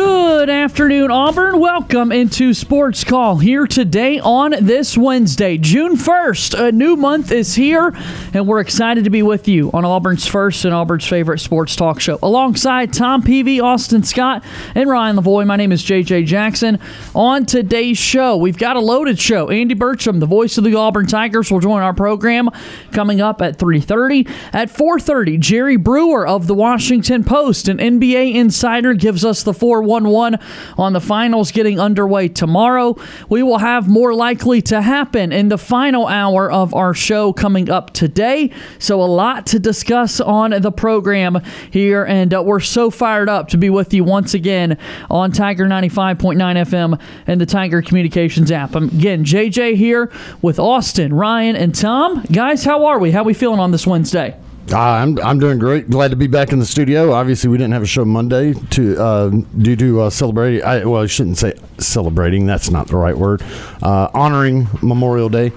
Good afternoon, Auburn. Welcome into Sports Call here today on this Wednesday, June 1st. A new month is here, and we're excited to be with you on Auburn's first and Auburn's favorite sports talk show. Alongside Tom Peavy, Austin Scott, and Ryan Lavoie, my name is JJ Jackson. On today's show, we've got a loaded show. Andy Burcham, the voice of the Auburn Tigers, will join our program coming up at 3.30. At 4.30, Jerry Brewer of the Washington Post, an NBA insider, gives us the four 1 1 on the finals getting underway tomorrow. We will have more likely to happen in the final hour of our show coming up today. So, a lot to discuss on the program here, and uh, we're so fired up to be with you once again on Tiger 95.9 FM and the Tiger Communications app. Um, again, JJ here with Austin, Ryan, and Tom. Guys, how are we? How are we feeling on this Wednesday? Uh, I'm I'm doing great. Glad to be back in the studio. Obviously, we didn't have a show Monday to uh, due to uh, celebrating. I, well, I shouldn't say celebrating. That's not the right word. Uh, honoring Memorial Day.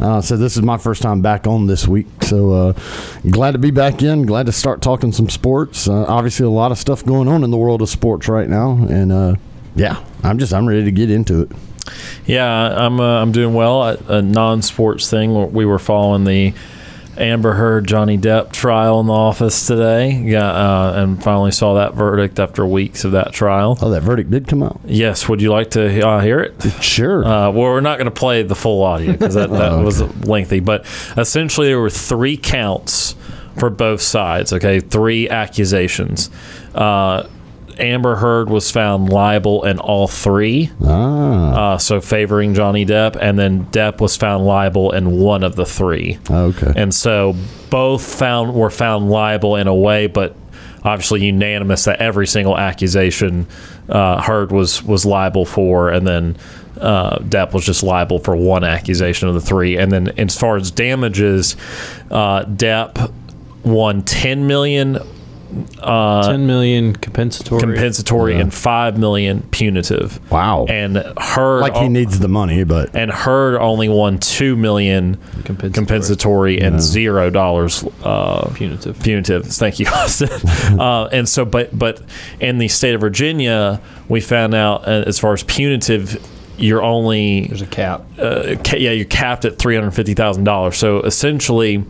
Uh, so this is my first time back on this week. So uh, glad to be back in. Glad to start talking some sports. Uh, obviously, a lot of stuff going on in the world of sports right now, and uh, yeah, I'm just I'm ready to get into it. Yeah, I'm uh, I'm doing well. A non-sports thing. We were following the Amber Heard Johnny Depp trial in the office today. Yeah, uh, and finally saw that verdict after weeks of that trial. Oh, that verdict did come out. Yes. Would you like to uh, hear it? Sure. Uh, well, we're not going to play the full audio because that, that oh, okay. was lengthy. But essentially, there were three counts for both sides. Okay, three accusations. Uh, Amber Heard was found liable in all three, ah. uh, so favoring Johnny Depp, and then Depp was found liable in one of the three. Okay, and so both found were found liable in a way, but obviously unanimous that every single accusation uh, Heard was was liable for, and then uh, Depp was just liable for one accusation of the three. And then as far as damages, uh, Depp won ten million uh, 10 million compensatory. compensatory yeah. and 5 million punitive. Wow. And her like he needs the money but and her only won 2 million compensatory, compensatory and zero dollars uh, punitive. punitive. Thank you Austin. Uh, and so but but in the state of Virginia we found out uh, as far as punitive you're only there's a cap. uh, ca- yeah you're capped at $350,000 so essentially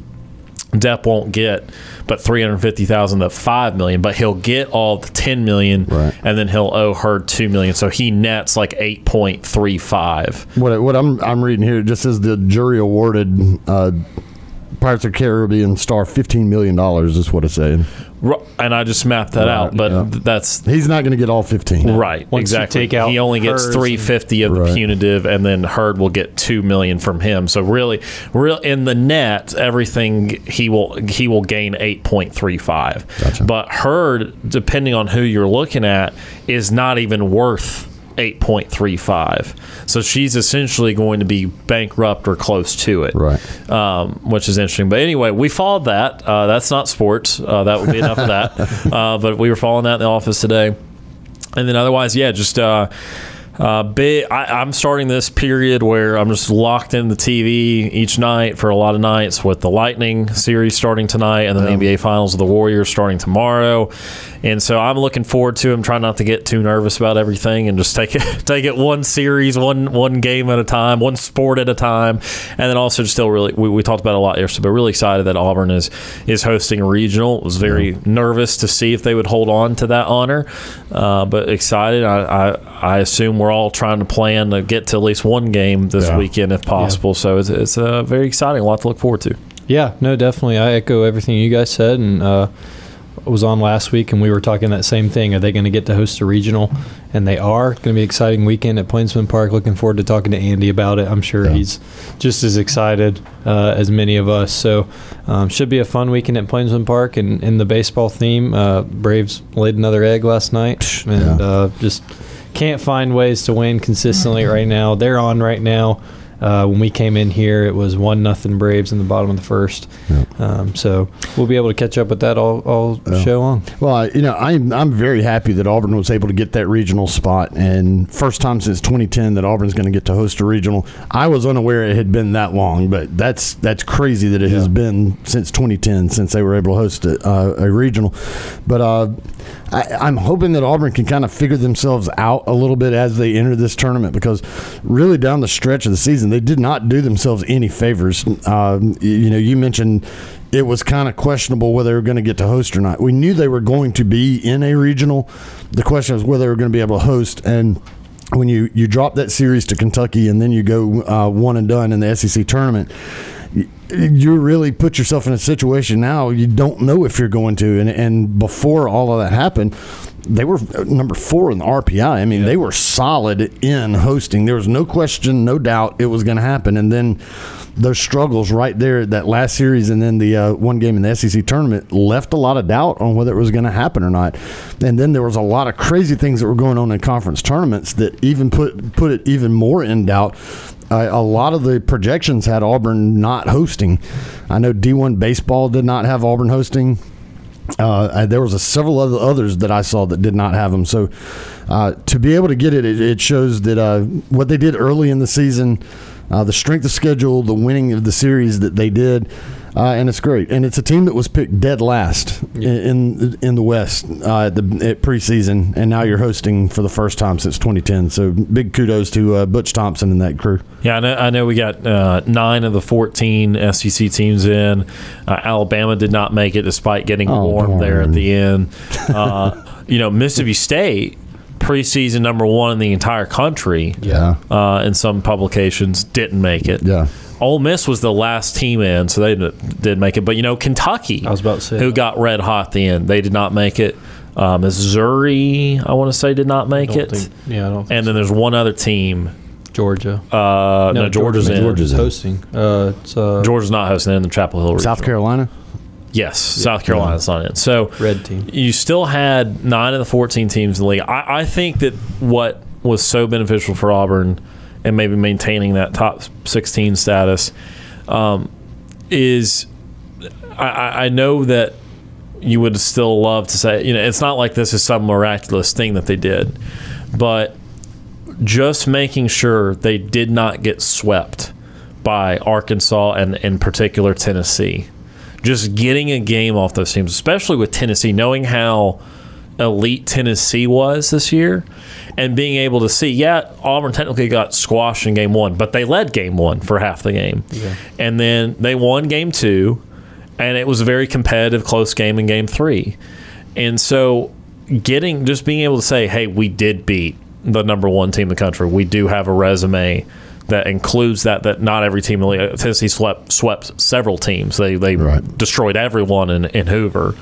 Depp won't get but 350,000 to 5 million, but he'll get all the 10 million right. and then he'll owe her 2 million. So he nets like 8.35. What what I'm I'm reading here just says the jury awarded uh, Pirates of Caribbean star $15 million is what it's saying. And I just mapped that right, out, but yeah. that's he's not going to get all fifteen. Right, Once exactly. take out he only gets three fifty of the right. punitive, and then Heard will get two million from him. So really, real in the net, everything he will he will gain eight point three five. Gotcha. But Heard, depending on who you're looking at, is not even worth 8.35. So she's essentially going to be bankrupt or close to it. Right. Um, which is interesting. But anyway, we followed that. Uh, that's not sports. Uh, that would be enough of that. Uh, but we were following that in the office today. And then otherwise, yeah, just uh, uh, big, I, am starting this period where I'm just locked in the TV each night for a lot of nights with the Lightning series starting tonight and then the NBA Finals of the Warriors starting tomorrow. And so I'm looking forward to him. Trying not to get too nervous about everything and just take it take it one series, one one game at a time, one sport at a time. And then also just still really we, we talked about a lot yesterday, but really excited that Auburn is is hosting a regional. Was very yeah. nervous to see if they would hold on to that honor, uh, but excited. I, I, I assume we're all trying to plan to get to at least one game this yeah. weekend if possible. Yeah. So it's it's uh, very exciting. A lot to look forward to. Yeah, no, definitely. I echo everything you guys said, and uh, was on last week, and we were talking that same thing. Are they going to get to host a regional? And they are. Going to be an exciting weekend at Plainsman Park. Looking forward to talking to Andy about it. I'm sure yeah. he's just as excited uh, as many of us. So, um, should be a fun weekend at Plainsman Park. And in the baseball theme, uh, Braves laid another egg last night, and yeah. uh, just can't find ways to win consistently right now. They're on right now. Uh, when we came in here, it was one nothing Braves in the bottom of the first. Um, so we'll be able to catch up with that all, all show long. Well, I, you know, I'm I'm very happy that Auburn was able to get that regional spot, and first time since 2010 that Auburn's going to get to host a regional. I was unaware it had been that long, but that's that's crazy that it has been since 2010 since they were able to host a, uh, a regional. But uh, I, I'm hoping that Auburn can kind of figure themselves out a little bit as they enter this tournament because really down the stretch of the season they did not do themselves any favors. Uh, you know, you mentioned it was kind of questionable whether they were going to get to host or not. We knew they were going to be in a regional. The question was whether they were going to be able to host. And when you, you drop that series to Kentucky and then you go uh, one and done in the SEC tournament, you really put yourself in a situation now you don't know if you're going to. And, and before all of that happened, they were number four in the RPI. I mean, they were solid in hosting. There was no question, no doubt it was going to happen. And then those struggles right there, that last series, and then the uh, one game in the SEC tournament left a lot of doubt on whether it was going to happen or not. And then there was a lot of crazy things that were going on in conference tournaments that even put put it even more in doubt. A lot of the projections had Auburn not hosting. I know D1 baseball did not have Auburn hosting. Uh, there was a several other others that I saw that did not have them. So uh, to be able to get it, it, it shows that uh, what they did early in the season, uh, the strength of schedule, the winning of the series that they did, uh, and it's great. And it's a team that was picked dead last in in, in the West uh, at the at preseason, and now you're hosting for the first time since 2010. So big kudos to uh, Butch Thompson and that crew. Yeah, I know, I know we got uh, nine of the 14 SEC teams in. Uh, Alabama did not make it despite getting Oh, warm there at the end. Uh, you know, Mississippi State, preseason number one in the entire country, Yeah, uh, in some publications, didn't make it. yeah. Ole Miss was the last team in, so they did did make it. But you know, Kentucky, I was about to say who that. got red hot at the end, they did not make it. Uh, Missouri, I want to say, did not make Don't it. think- yeah, I don't think and then there's one other team. Georgia. Uh, no, Georgia's in. Georgia's hosting. Uh, it's uh, Georgia's not hosting in the Chapel Hill. South Carolina. Yes, South Carolina's not in. So red team. you still had nine of the 14 teams in the league. I, I think that what was so beneficial for Auburn and maybe maintaining that top 16 status um, is I- I, know that you would still love to say, you know, it's not like this is some miraculous thing that they did, but just making sure they did not get swept by Arkansas and in particular Tennessee. Just getting a game off those teams, especially with Tennessee, knowing how elite Tennessee was this year, and being able to see, yeah, Auburn technically got squashed in game one, but they led game one for half the game. And then they won game two, and it was a very competitive, close game in game three. And so getting just being able to say, hey, we did beat the number one team in the country. We do have a resume that includes that that not every team in the Tennessee swept swept several teams. They they Right. destroyed everyone in, in Hoover.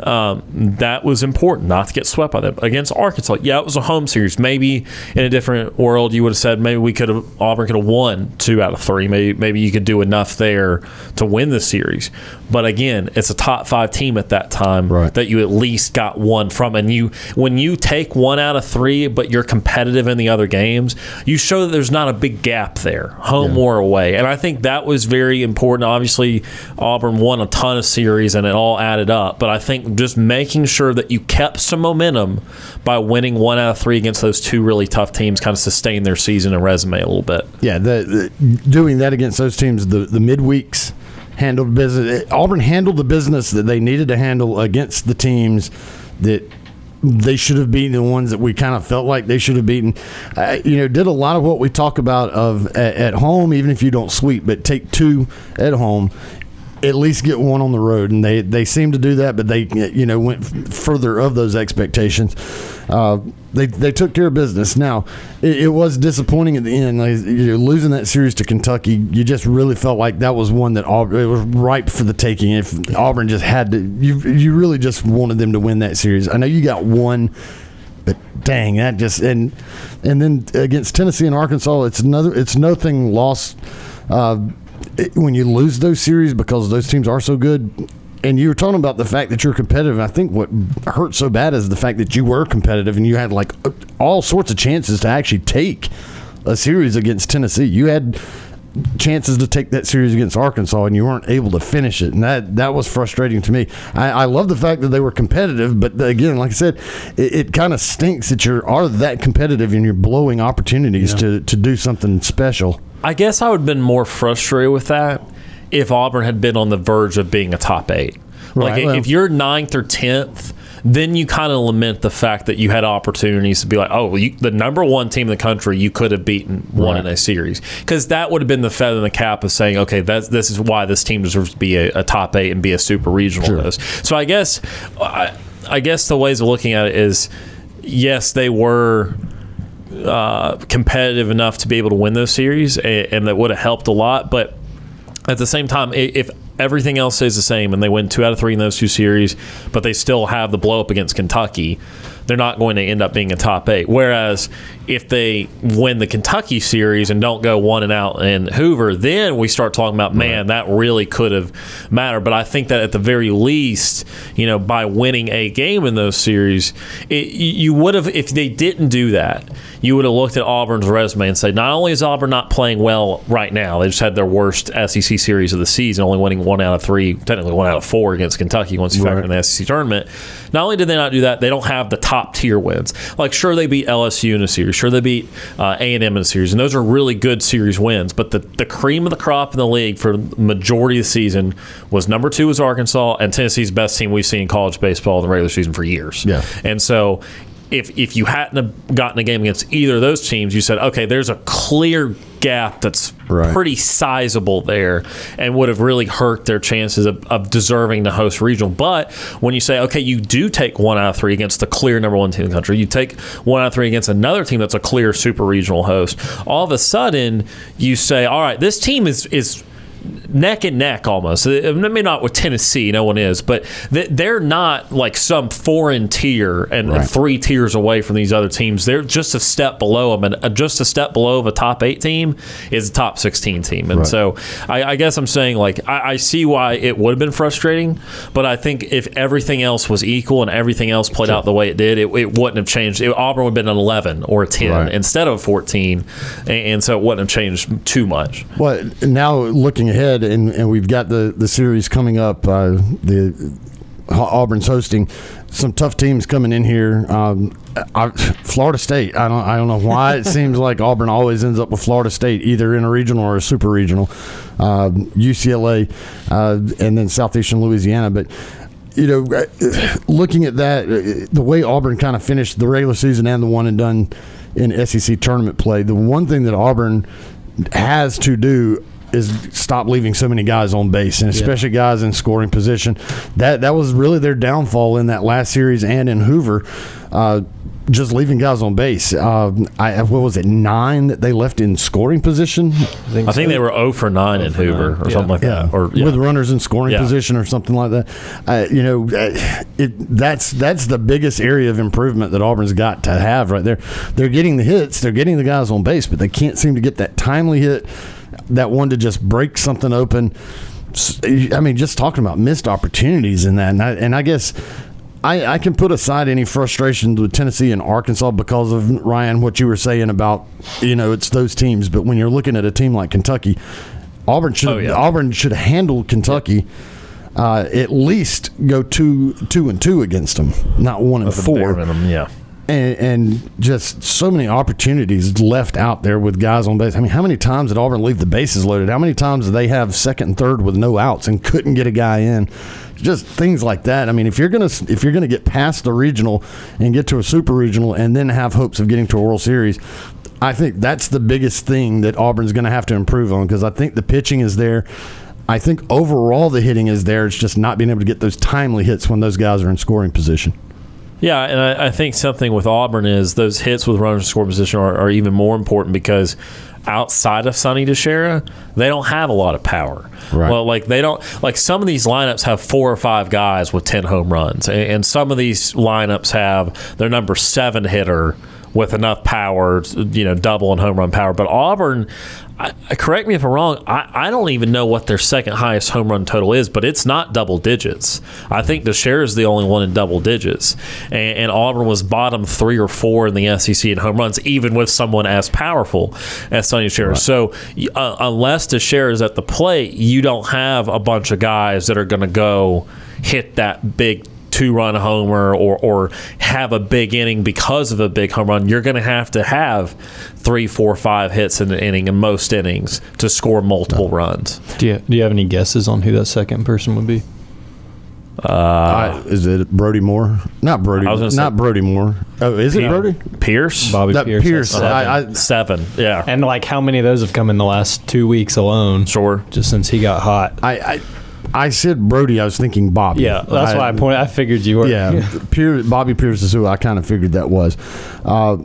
Um, that was important not to get swept by them against Arkansas. Yeah, it was a home series. Maybe in a different world, you would have said maybe we could have Auburn could have won two out of three. Maybe maybe you could do enough there to win the series. But again, it's a top five team at that time Right. that you at least got one from. And you when you take one out of three, but you're competitive in the other games, you show that there's not a big gap there, home or away. And I think that was very important. Obviously, Auburn won a ton of series and it all added up. But I think just making sure that you kept some momentum by winning one out of three against those two really tough teams kind of sustained their season and resume a little bit. Yeah, the, the doing that against those teams, the the midweeks handled business. Auburn handled the business that they needed to handle against the teams that they should have beaten the ones that we kind of felt like they should have beaten. You know, did a lot of what we talk about of at, at home, even if you don't sweep, but take two at home. At least get one on the road, and they they seem to do that, but they you know went further of those expectations. Uh, they they took care of business. Now it, it was disappointing at the end. Like, you losing that series to Kentucky, you just really felt like that was one that Auburn, it was ripe for the taking. If Auburn just had to, you you really just wanted them to win that series. I know you got one but dang, that just and and then against Tennessee and Arkansas, it's another. It's nothing lost uh, it- when you lose those series because those teams are so good. And you were talking about the fact that you're competitive. I think what hurt so bad is the fact that you were competitive and you had like all sorts of chances to actually take a series against Tennessee. You had chances to take that series against Arkansas, and you weren't able to finish it, and that that was frustrating to me. I, I love the fact that they were competitive, but again, like I said, it, it kind of stinks that you are that competitive and you're blowing opportunities to to do something special. I guess I would have been more frustrated with that if Auburn had been on the verge of being a top eight. Like well- if you're ninth or tenth, then you kind of lament the fact that you had opportunities to be like, oh, you, the number one team in the country, you could have beaten one in a series because that would have been the feather in the cap of saying, okay, that's this is why this team deserves to be a, a top eight and be a super regional. Sure. So I guess, I, I guess the ways of looking at it is, yes, they were uh, competitive enough to be able to win those series, and, and that would have helped a lot. But at the same time, if everything else stays the same and they win two out of three in those two series, but they still have the blow up against Kentucky, they're not going to end up being a top eight. Whereas if they win the Kentucky series and don't go one and out in Hoover, then we start talking about, man, that really could have mattered. But I think that at the very least, you know, by winning a game in those series, it, you would have, if they didn't do that, you would have looked at Auburn's resume and said, not only is Auburn not playing well right now, they just had their worst SEC series of the season, only winning one out of three, technically one out of four against Kentucky once you factor in the SEC tournament. Not only did they not do that, they don't have the top tier wins. Like, sure, they beat LSU in a series, sure, they beat uh, A&M in a series, and those are really good series wins. But the, the cream of the crop in the league for the majority of the season was number two was Arkansas, and Tennessee's best team we've seen in college baseball in the regular season for years. Yeah. And so if if you hadn't gotten a game against either of those teams, you said, okay, there's a clear gap that's Right. pretty sizable there and would have really hurt their chances of, of deserving the host regional. But when you say, okay, you do take one out of three against the clear number one team in the country, you take one out of three against another team that's a clear super regional host, all of a sudden you say, all right, this team is is neck and neck almost. Uh, Maybe not with Tennessee, no one is, but they're not like some foreign tier and, and Right. three tiers away from these other teams. They're just a step below them, and uh, just a step below of a top eight team is a top sixteen team. And Right. so I, I guess I'm saying like I, I see why it would have been frustrating, but I think if everything else was equal and everything else played out the way it did, it, it wouldn't have changed. It, Auburn would have been an 11 or a 10 Right. instead of a 14, and, and so it wouldn't have changed too much. Well, now looking ahead, and, and we've got the, the series coming up. Uh, the Auburn's hosting some tough teams coming in here. Um, I, Florida State. I don't. I don't know why it seems like Auburn always ends up with Florida State, either in a regional or a super regional. Um, UCLA, uh, and then Southeastern Louisiana, but. You know, uh, looking at that, uh, the way Auburn kind of finished the regular season and the one and done in SEC tournament play, the one thing that Auburn has to do is stop leaving so many guys on base, and especially guys in scoring position. That that was really their downfall in that last series and in Hoover. Uh, just leaving guys on base. Um, I what was it nine that they left in scoring position I think they were 0 for 9 in Hoover or Yeah. something like that. Or yeah. with runners in scoring Yeah. position or something like that. Uh, you know, uh, it that's that's the biggest area of improvement that Auburn's got to have right there. They're getting the hits, they're getting the guys on base, but they can't seem to get that timely hit, that one to just break something open. I mean, just talking about missed opportunities in that, and I, and I guess. I, I can put aside any frustrations with Tennessee and Arkansas because of Ryan what you were saying about you know it's those teams. But when you're looking at a team like Kentucky, Auburn should Oh, yeah. Auburn should handle Kentucky. Uh, at least go two two and two against them, not one and four, minimum, yeah. And, and just so many opportunities left out there with guys on base. I mean, how many times did Auburn leave the bases loaded? How many times did they have second and third with no outs and couldn't get a guy in? Just things like that. I mean, if you're gonna if you're gonna get past the regional and get to a super regional and then have hopes of getting to a World Series, I think that's the biggest thing that Auburn's going to have to improve on because I think the pitching is there. I think overall the hitting is there. It's just not being able to get those timely hits when those guys are in scoring position. Yeah, and I, I think something with Auburn is those hits with runners in score position are, are even more important because outside of Sonny DiChiara, they don't have a lot of power. Right. Well, like they don't like some of these lineups have four or five guys with ten home runs, and, and some of these lineups have their number seven hitter with enough power, you know, double and home run power. But Auburn, I, correct me if I'm wrong. I, I don't even know what their second highest home run total is, but it's not double digits. I think DiChiara is the only one in double digits, and, and Auburn was bottom three or four in the SEC in home runs, even with someone as powerful as Sonny DiChiara. Right. So uh, unless DiChiara is at the plate, you don't have a bunch of guys that are going to go hit that big two run homer or, or have a big inning because of a big home run, you're going to have to have three, four, five hits in an inning in most innings to score multiple runs. Do you, do you have any guesses on who that second person would be? Uh, I, is it Brody Moore? Not Brody. Not Brody Moore. Oh, is it Brody Pierce? Bobby that Pierce. Pierce. Seven. I, I, seven. Yeah. And like, how many of those have come in the last two weeks alone? Sure. Just since he got hot. I, I said Brody. I was thinking Bobby. Yeah, that's I, why I pointed. I figured you were. Yeah, Pierce, Bobby Pierce is who I kind of figured that was. Uh,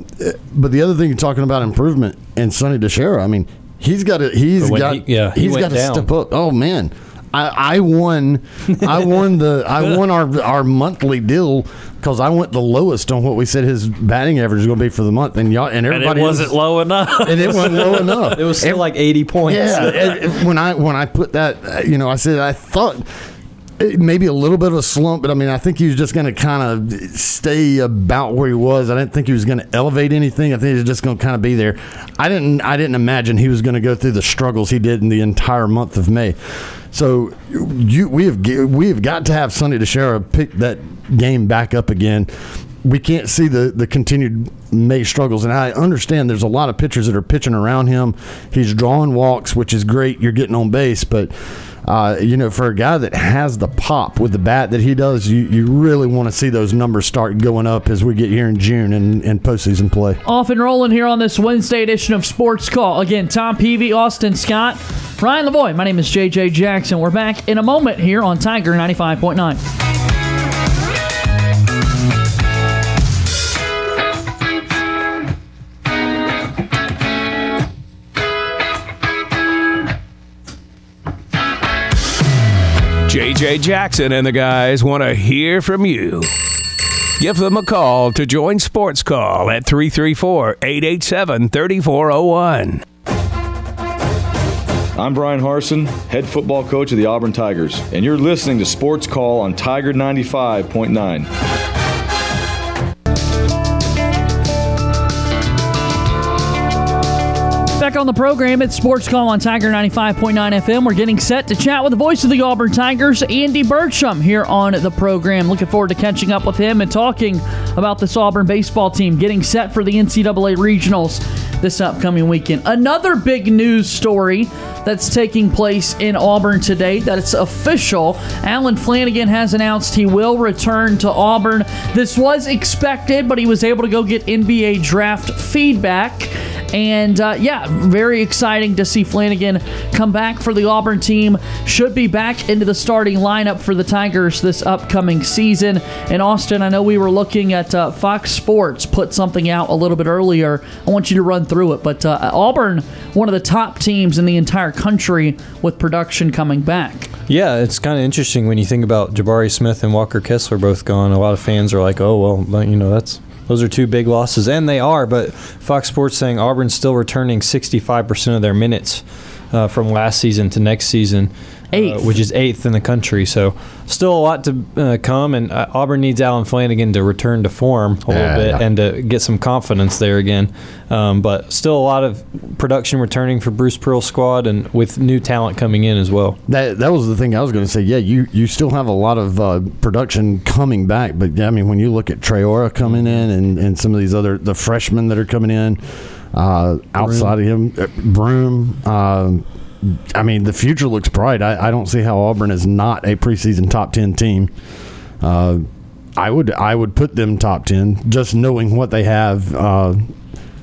but the other thing you're talking about improvement and Sonny DiChiara. I mean, he's got to. He's got. He, yeah, he has got to step up. Oh man. I, I won. I won the. I won our our monthly deal because I went the lowest on what we said his batting average is going to be for the month, and y'all and everybody and it wasn't low enough, and it wasn't low enough. It was still like eighty points. Yeah, when I when I put that, uh, you know, I said I thought maybe a little bit of a slump, but I mean, I think he was just going to kind of stay about where he was. I didn't think he was going to elevate anything. I think he was just going to kind of be there. I didn't. I didn't imagine he was going to go through the struggles he did in the entire month of May. So you, we have we have got to have Sonny DiChiara pick that game back up again. We can't see the the continued May struggles, and I understand there's a lot of pitchers that are pitching around him. He's drawing walks, which is great. You're getting on base, but uh, you know, for a guy that has the pop with the bat that he does, you, you really want to see those numbers start going up as we get here in June and, and postseason play. Off and rolling here on this Wednesday edition of Sports Call. Again, Tom Peavy, Austin Scott, Ryan Lavoie. My name is JJ Jackson. We're back in a moment here on Tiger 95.9. JJ Jackson and the guys want to hear from you. Give them a call to join Sports Call at 334 887 3401. I'm Bryan Harsin, head football coach of the Auburn Tigers, and you're listening to Sports Call on Tiger 95.9. Back on the program, it's Sports Call on Tiger 95.9 FM. We're getting set to chat with the voice of the Auburn Tigers, Andy Burcham, here on the program. Looking forward to catching up with him and talking about this Auburn baseball team getting set for the NCAA regionals this upcoming weekend. Another big news story that's taking place in Auburn today that it's official. Allen Flanigan has announced he will return to Auburn. This was expected, but he was able to go get NBA draft feedback and uh, yeah, very exciting to see Flanigan come back for the Auburn team. Should be back into the starting lineup for the Tigers this upcoming season. And Austin, I know we were looking at uh, Fox Sports put something out a little bit earlier. I want you to run through it. But uh, Auburn, one of the top teams in the entire country with production coming back. Yeah, it's kind of interesting when you think about Jabari Smith and Walker Kessler both gone. A lot of fans are like, "Oh, well, you know, that's those are two big losses, and they are. But Fox Sports saying Auburn's still returning 65% of their minutes uh, from last season to next season uh, which is eighth in the country. So still a lot to uh, come, and uh, Auburn needs Allen Flanigan to return to form a little bit yeah. and to get some confidence there again. Um, but still a lot of production returning for Bruce Pearl's squad, and with new talent coming in as well. That that was the thing I was going to say. Yeah, you you still have a lot of uh, production coming back, but I mean when you look at Traore coming in and, and some of these other the freshmen that are coming in. Uh, outside of him, Broome, uh, I mean, the future looks bright. I, I, don't see how Auburn is not a preseason top ten team. Uh, I would I would put them top ten, just knowing what they have. Uh,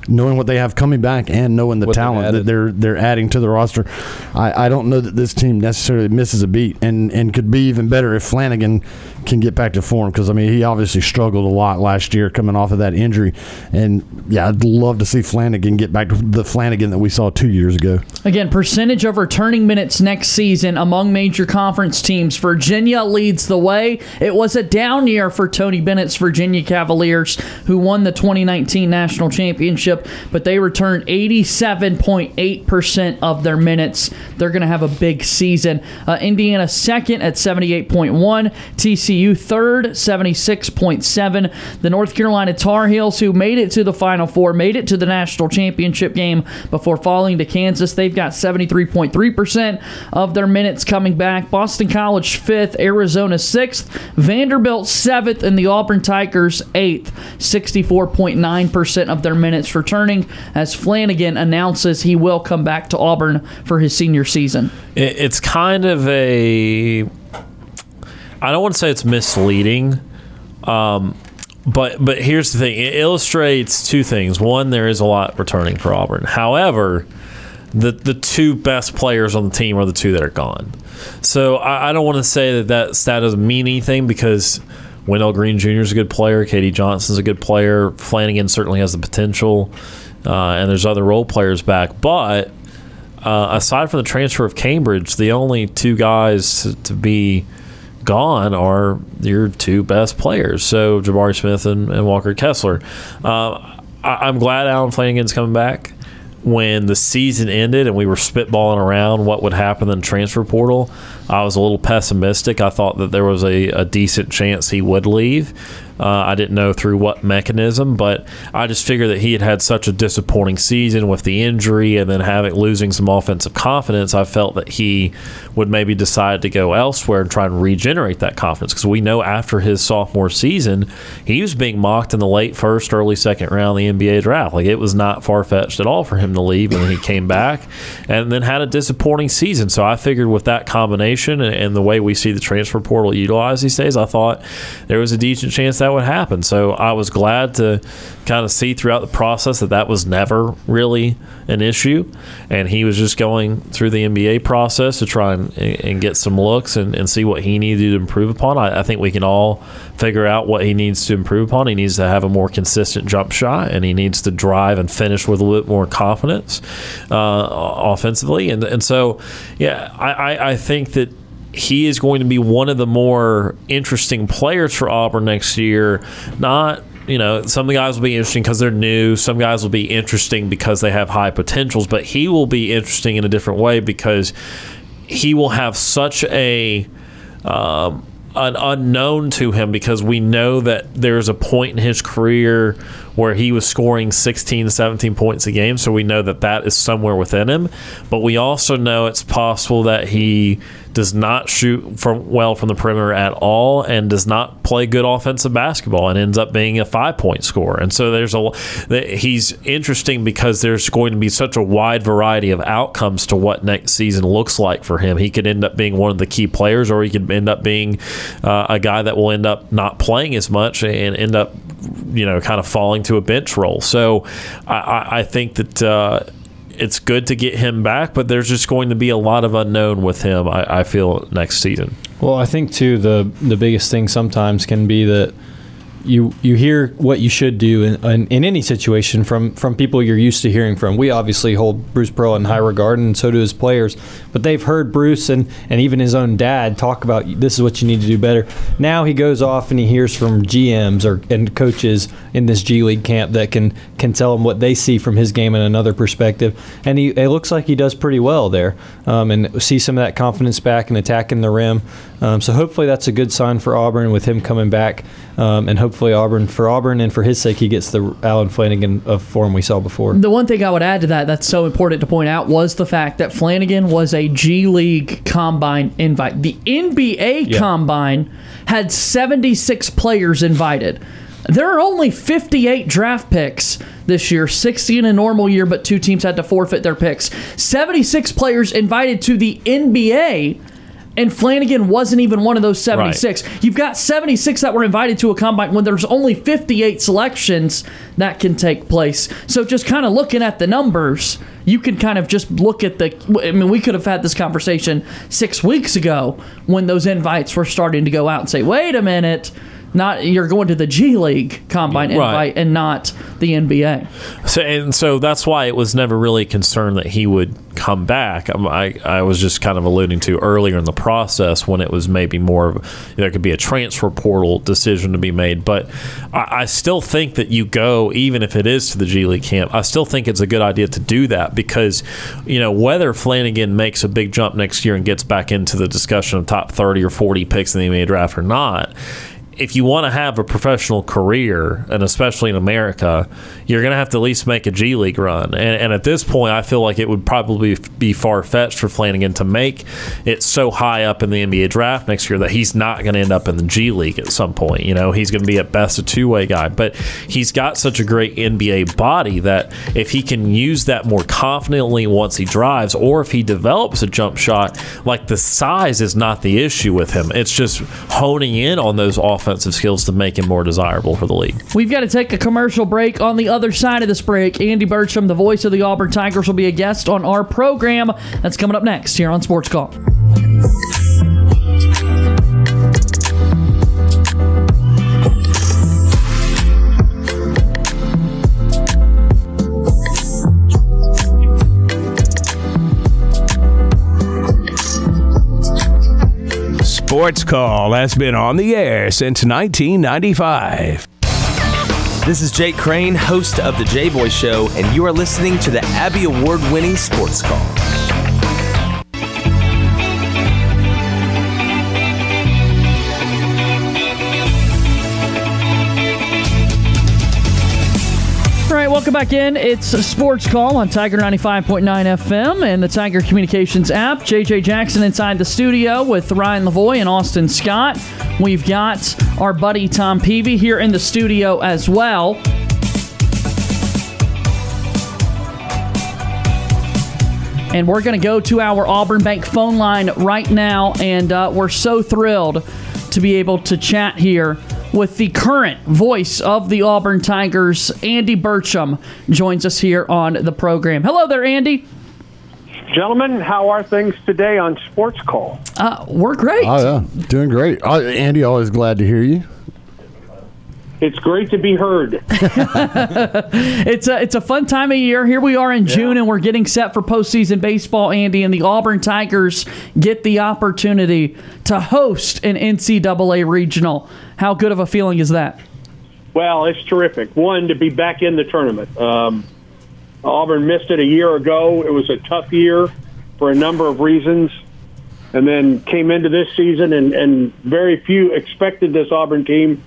knowing what they have coming back and knowing the What they've talent that they're they're adding to the roster, I, I don't know that this team necessarily misses a beat and, and could be even better if Flanigan can get back to form because I mean he obviously struggled a lot last year coming off of that injury, and yeah, I'd love to see Flanigan get back to the Flanigan that we saw two years ago. Again, percentage of returning minutes next season among major conference teams. Virginia leads the way. It was a down year for Tony Bennett's Virginia Cavaliers, who won the 2019 national championship, but they return 87.8% of their minutes. They're going to have a big season. Uh, Indiana second at 78.1, TCU third, 76.7. The North Carolina Tar Heels, who made it to the Final Four, made it to the national championship game before falling to Kansas. They've got 73.3% of their minutes coming back. Boston College fifth, Arizona sixth, Vanderbilt seventh, and the Auburn Tigers eighth, 64.9% of their minutes returning as Flanigan announces he will come back to Auburn for his senior season. It's kind of a. I don't want to say it's misleading, um, but but here's the thing: it illustrates two things. One, there is a lot returning for Auburn. However, the the two best players on the team are the two that are gone. So I, I don't want to say that that stat doesn't mean anything because Wendell Green Jr. is a good player. K.D. Johnson's a good player. Flanigan certainly has the potential, uh, and there's other role players back, but uh, aside from the transfer of Cambridge, the only two guys to, be gone are your two best players. So Jabari Smith and, and Walker Kessler. Uh, I, I'm glad Allen Flanigan's coming back. When the season ended and we were spitballing around what would happen in transfer portal, I was a little pessimistic. I thought that there was a, a decent chance he would leave. Uh, I didn't know through what mechanism, but I just figured that he had had such a disappointing season with the injury and then having losing some offensive confidence. I felt that he would maybe decide to go elsewhere and try and regenerate that confidence because we know after his sophomore season, he was being mocked in the late first, early second round of the NBA draft. Like it was not far fetched at all for him to leave, and then he came back and then had a disappointing season. So I figured with that combination and, and the way we see the transfer portal utilized these days, I thought there was a decent chance that would happen. So I was glad to kind of see throughout the process that that was never really an issue, and he was just going through the NBA process to try and, and get some looks and, and see what he needed to improve upon. I, I think we can all figure out what he needs to improve upon. He needs to have a more consistent jump shot, and he needs to drive and finish with a little bit more confidence uh, offensively. And and so, yeah, I, I, I think that he is going to be one of the more interesting players for Auburn next year. Not you know, some of the guys will be interesting because they're new. Some guys will be interesting because they have high potentials, but he will be interesting in a different way because he will have such a um, an unknown to him because we know that there's a point in his career where he was scoring 16 17 points a game. So we know that that is somewhere within him. But we also know it's possible that he does not shoot from well from the perimeter at all and does not play good offensive basketball and ends up being a five point scorer. And so there's a he's interesting because there's going to be such a wide variety of outcomes to what next season looks like for him. He could end up being one of the key players or he could end up being uh, a guy that will end up not playing as much and end up you know kind of falling to a bench role so i, I, I think that uh, it's good to get him back, but there's just going to be a lot of unknown with him. I, I feel next season. Well, I think too the the biggest thing sometimes can be that you you hear what you should do in, in, in any situation from from people you're used to hearing from. We obviously hold Bruce Pearl in high regard, and so do his players. But they've heard Bruce and and even his own dad talk about this is what you need to do better. Now he goes off and he hears from GMs or and coaches in this G League camp that can can tell him what they see from his game in another perspective, and he it looks like he does pretty well there, um, and see some of that confidence back and attacking the rim. Um, so hopefully that's a good sign for Auburn with him coming back, um, and hopefully Auburn for Auburn and for his sake he gets the Allen Flanigan of form we saw before. The one thing I would add to that that's so important to point out was the fact that Flanigan was a G League combine invite. The NBA Yeah. combine had 76 players invited. There are only 58 draft picks this year, 60 in a normal year, but two teams had to forfeit their picks. 76 players invited to the NBA And Flanigan wasn't even one of those 76. Right. You've got 76 that were invited to a combine when there's only 58 selections that can take place. So just kind of looking at the numbers, you can kind of just look at the. I mean, we could have had this conversation six weeks ago when those invites were starting to go out and say, wait a minute not you're going to the G League combine right. invite and not the NBA. So and so that's why it was never really concerned that he would come back. Um, I I was just kind of alluding to earlier in the process when it was maybe more of, there could be a transfer portal decision to be made. But I, I still think that you go even if it is to the G League camp. I still think it's a good idea to do that because you know whether Flanigan makes a big jump next year and gets back into the discussion of top thirty or forty picks in the NBA draft or not if you want to have a professional career, and especially in America, you're going to have to at least make a G League run. And, and at this point, I feel like it would probably be far fetched for Flanigan to make it so high up in the NBA draft next year that he's not going to end up in the G League at some point. You know, he's going to be at best a two way guy, but he's got such a great NBA body that if he can use that more confidently once he drives, or if he develops a jump shot, like the size is not the issue with him. It's just honing in on those offensive offensive skills to make him more desirable for the league. We've got to take a commercial break. On the other side of this break, Andy Burcham, the voice of the Auburn Tigers, will be a guest on our program. That's coming up next here on Sports Call. Sports Call has been on the air since 1995. This is Jake Crane, host of The J Boy Show, and you are listening to the Abby Award winning Sports Call. Welcome back in. It's sports call on Tiger 95.9 FM and the Tiger Communications app. JJ Jackson inside the studio with Ryan Lavoie and Austin Scott. We've got our buddy Tom Peavy here in the studio as well. And we're going to go to our Auburn Bank phone line right now, and uh, we're so thrilled to be able to chat here with the current voice of the Auburn Tigers, Andy Burcham, joins us here on the program. Hello there, Andy. Gentlemen, how are things today on Sports Call? Uh, we're great. Oh, yeah. Doing great. Uh, Andy, always glad to hear you. It's great to be heard. it's a it's a fun time of year. Here we are in yeah. June, and we're getting set for postseason baseball. Andy and the Auburn Tigers get the opportunity to host an NCAA regional. How good of a feeling is that? Well, it's terrific. One to be back in the tournament. Um, Auburn missed it a year ago. It was a tough year for a number of reasons, and then came into this season, and, and very few expected this Auburn team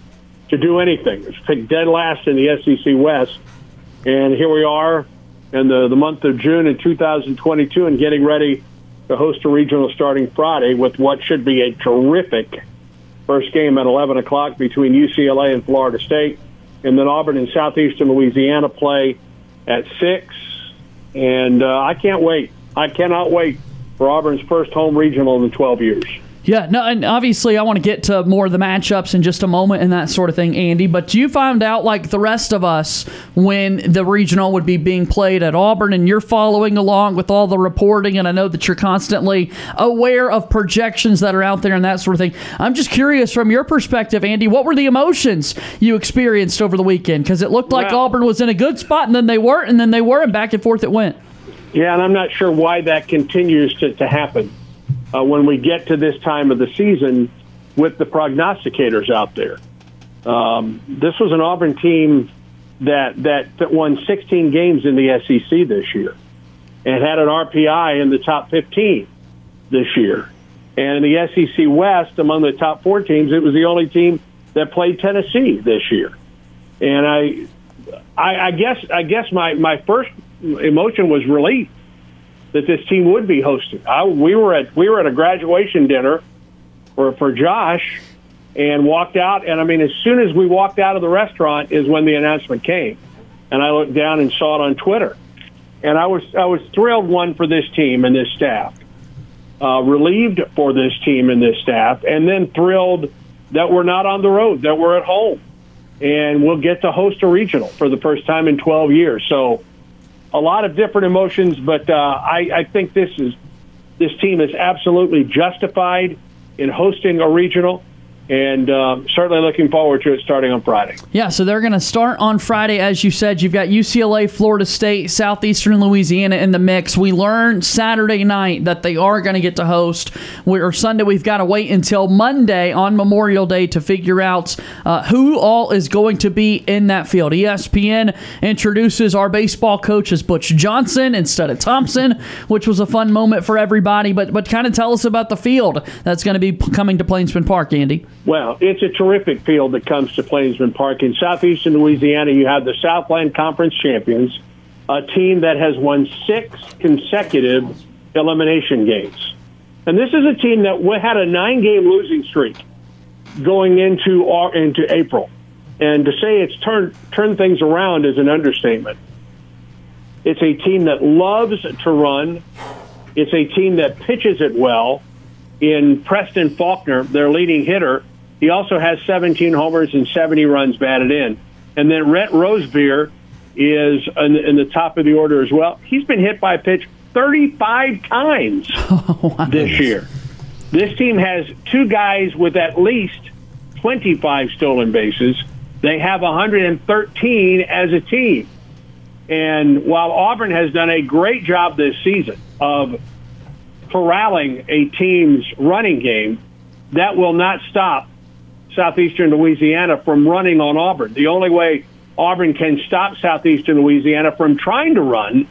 to do anything. It's picked dead last in the SEC West, and here we are in the, the month of June in 2022 and getting ready to host a regional starting Friday with what should be a terrific first game at 11 o'clock between UCLA and Florida State, and then Auburn and Southeastern Louisiana play at 6. And uh, I can't wait. I cannot wait for Auburn's first home regional in 12 years. Yeah, no, and obviously I want to get to more of the matchups in just a moment and that sort of thing, Andy. But you found out, like the rest of us, when the regional would be being played at Auburn, and you're following along with all the reporting, and I know that you're constantly aware of projections that are out there and that sort of thing. I'm just curious from your perspective, Andy, what were the emotions you experienced over the weekend? Because it looked like Auburn was in a good spot, and then they weren't, and then they were, and back and forth it went. Yeah, and I'm not sure why that continues to, to happen uh, when we get to this time of the season with the prognosticators out there. Um, this was an Auburn team that, that that won 16 games in the SEC this year and had an RPI in the top 15 this year. And in the SEC West, among the top four teams, it was the only team that played Tennessee this year. And I, I, I guess, I guess my, my first emotion was relief that this team would be hosting. I, we were at we were at a graduation dinner for for Josh, and walked out. And I mean, as soon as we walked out of the restaurant, is when the announcement came, and I looked down and saw it on Twitter, and I was I was thrilled one for this team and this staff. uh, relieved for this team and this staff, and then thrilled that we're not on the road, that we're at home, and we'll get to host a regional for the first time in 12 years. So, a lot of different emotions, but uh, I, I think this is this team is absolutely justified in hosting a regional and uh, certainly looking forward to it starting on Friday. Yeah, so they're going to start on Friday, as you said. You've got UCLA, Florida State, Southeastern Louisiana in the mix. We learned Saturday night that they are going to get to host, we, or Sunday. We've got to wait until Monday on Memorial Day to figure out uh, who all is going to be in that field. ESPN introduces our baseball coach as Butch Johnson instead of Thompson, which was a fun moment for everybody. But but kind of tell us about the field that's going to be coming to Plainsman Park, Andy. Well, it's a terrific field that comes to Plainsman Park. In southeastern Louisiana, you have the Southland Conference champions, a team that has won six consecutive elimination games. And this is a team that had a nine game losing streak going into, into April. And to say it's turned turned things around is an understatement. It's a team that loves to run. It's a team that pitches it well. In Preston Faulkner, their leading hitter, he also has 17 homers and 70 runs batted in. And then Rhett Rosebeer is in, in the top of the order as well. He's been hit by a pitch 35 times oh, this year. This team has two guys with at least 25 stolen bases. They have 113 as a team. And while Auburn has done a great job this season of corralling a team's running game, that will not stop southeastern Louisiana from running on Auburn. The only way Auburn can stop southeastern Louisiana from trying to run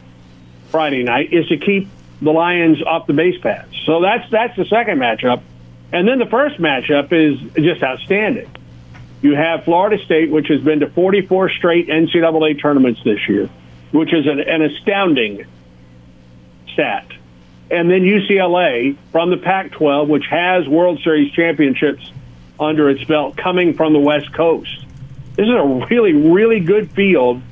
Friday night is to keep the Lions off the base paths. So that's that's the second matchup. And then the first matchup is just outstanding. You have Florida State, which has been to 44 straight NCAA tournaments this year, which is an, an astounding stat. And then UCLA from the Pac 12, which has World Series championships under its belt coming from the West Coast. This is a really, really good field,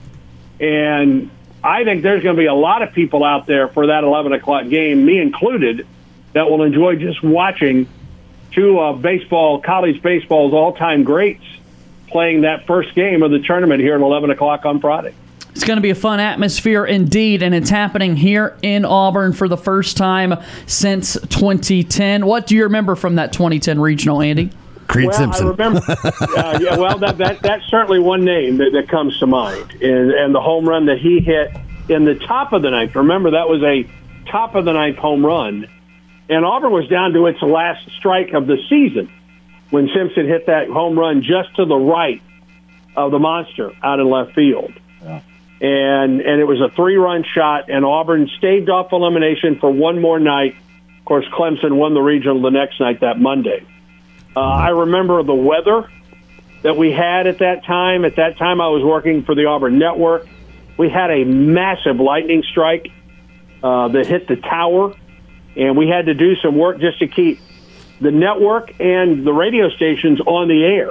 and I think there's going to be a lot of people out there for that 11 o'clock game, me included, that will enjoy just watching two uh, baseball, college baseball's all-time greats playing that first game of the tournament here at 11 o'clock on Friday. It's going to be a fun atmosphere indeed, and it's happening here in Auburn for the first time since 2010. What do you remember from that 2010 regional, Andy? Creede well, Simpson. I remember. uh, yeah, well, that, that that's certainly one name that, that comes to mind, and and the home run that he hit in the top of the ninth. Remember, that was a top of the ninth home run, and Auburn was down to its last strike of the season when Simpson hit that home run just to the right of the monster out in left field. Yeah. And and it was a three run shot, and Auburn staved off elimination for one more night. Of course, Clemson won the regional the next night that Monday. Uh, I remember the weather that we had at that time. At that time, I was working for the Auburn Network. We had a massive lightning strike uh, that hit the tower, and we had to do some work just to keep the network and the radio stations on the air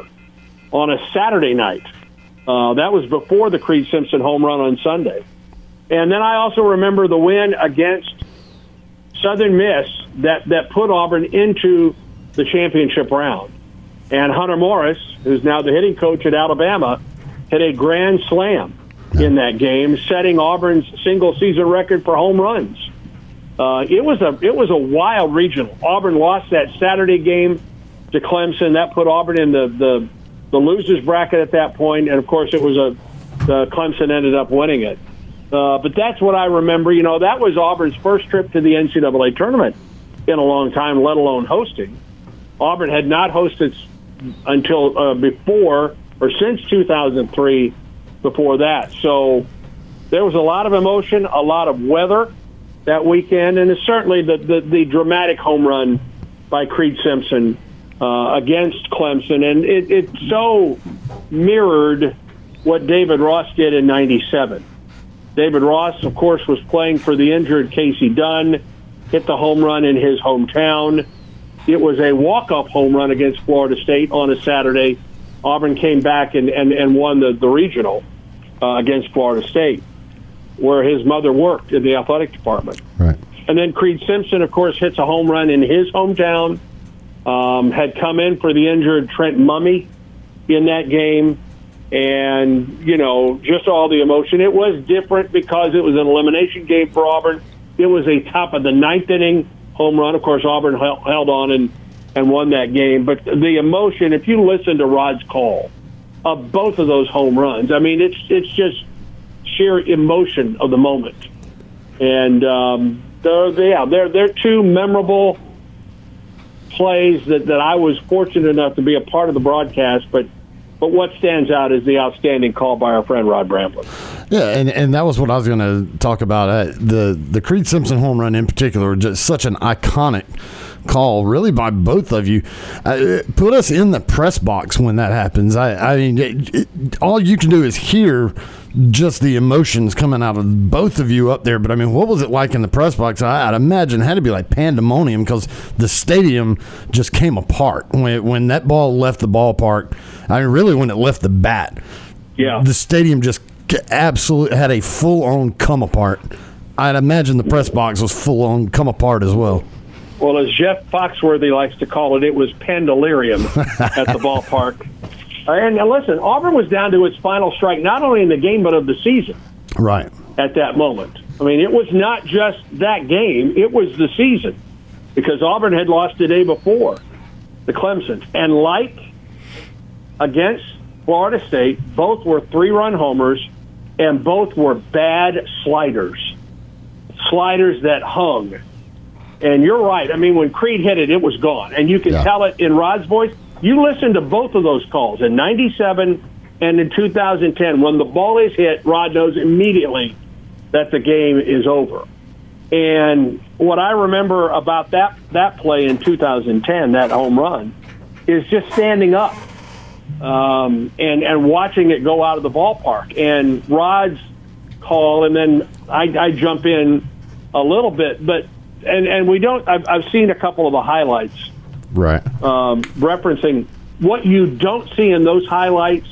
on a Saturday night. Uh, that was before the Creede Simpson home run on Sunday. And then I also remember the win against Southern Miss that, that put Auburn into the championship round. And Hunter Morris, who's now the hitting coach at Alabama, hit a grand slam in that game, setting Auburn's single season record for home runs. Uh, it was a it was a wild regional. Auburn lost that Saturday game to Clemson. That put Auburn in the the, the losers bracket at that point. point, and of course it was a uh, Clemson ended up winning it. Uh, but that's what I remember. You know, that was Auburn's first trip to the NCAA tournament in a long time, let alone hosting. Auburn had not hosted until uh, before or since 2003 before that. So there was a lot of emotion, a lot of weather that weekend, and certainly the, the, the dramatic home run by Creede Simpson uh, against Clemson. And it, it so mirrored what David Ross did in 97. David Ross, of course, was playing for the injured Casey Dunn, hit the home run in his hometown. It was a walk-off home run against Florida State on a Saturday. Auburn came back and, and, and won the, the regional uh, against Florida State, where his mother worked in the athletic department. Right. and then Creede Simpson, of course, hits a home run in his hometown. Um, had come in for the injured Trent Mummey in that game, and you know, just all the emotion. It was different because it was an elimination game for Auburn. It was a top of the ninth inning home run. Of course, Auburn held on and and won that game. But the emotion, if you listen to Rod's call of both of those home runs, I mean, it's it's just sheer emotion of the moment. And um, they're yeah, they're they're two memorable plays that, that I was fortunate enough to be a part of the broadcast, but but what stands out is the outstanding call by our friend Rod Bramblett. Yeah, and, and that was what I was going to talk about. Uh, the the Creede Simpson home run in particular, just such an iconic call, really by both of you. Uh, put us in the press box when that happens. I, I mean, it, it, all you can do is hear just the emotions coming out of both of you up there. But I mean, what was it like in the press box? I, would imagine it had to be like pandemonium because the stadium just came apart when when that ball left the ballpark. I mean, really, when it left the bat, yeah, the stadium just absolutely had a full on come apart. I'd imagine the press box was full on come apart as well. Well, as Jeff Foxworthy likes to call it, it was pendelirium at the ballpark. And now listen, Auburn was down to its final strike, not only in the game, but of the season. Right. At that moment. I mean, it was not just that game, it was the season because Auburn had lost the day before the Clemson. And like against Florida State, both were three run homers and both were bad sliders. Sliders that hung. And you're right. I mean, when Creede hit it, it was gone. And you can yeah. tell it in Rod's voice. You listen to both of those calls in 97 and in 2010. When the ball is hit, Rod knows immediately that the game is over. And what I remember about that, that play in 2010, that home run, is just standing up um, and, and watching it go out of the ballpark. And Rod's call, and then I, I jump in a little bit, but and and we don't. I've, I've seen a couple of the highlights right? Um, referencing what you don't see in those highlights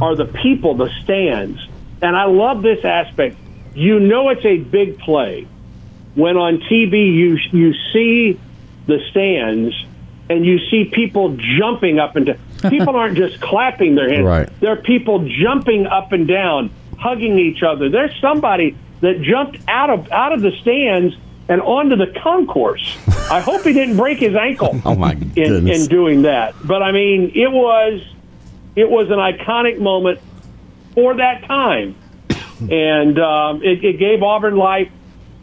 are the people, the stands, and I love this aspect. You know it's a big play when on TV you you see the stands and you see people jumping up and down. People aren't just clapping their hands. Right. There are people jumping up and down, hugging each other. There's somebody that jumped out of out of the stands and onto the concourse. I hope he didn't break his ankle. oh my in, in doing that. But I mean, it was it was an iconic moment for that time, and um, it, it, gave Auburn life,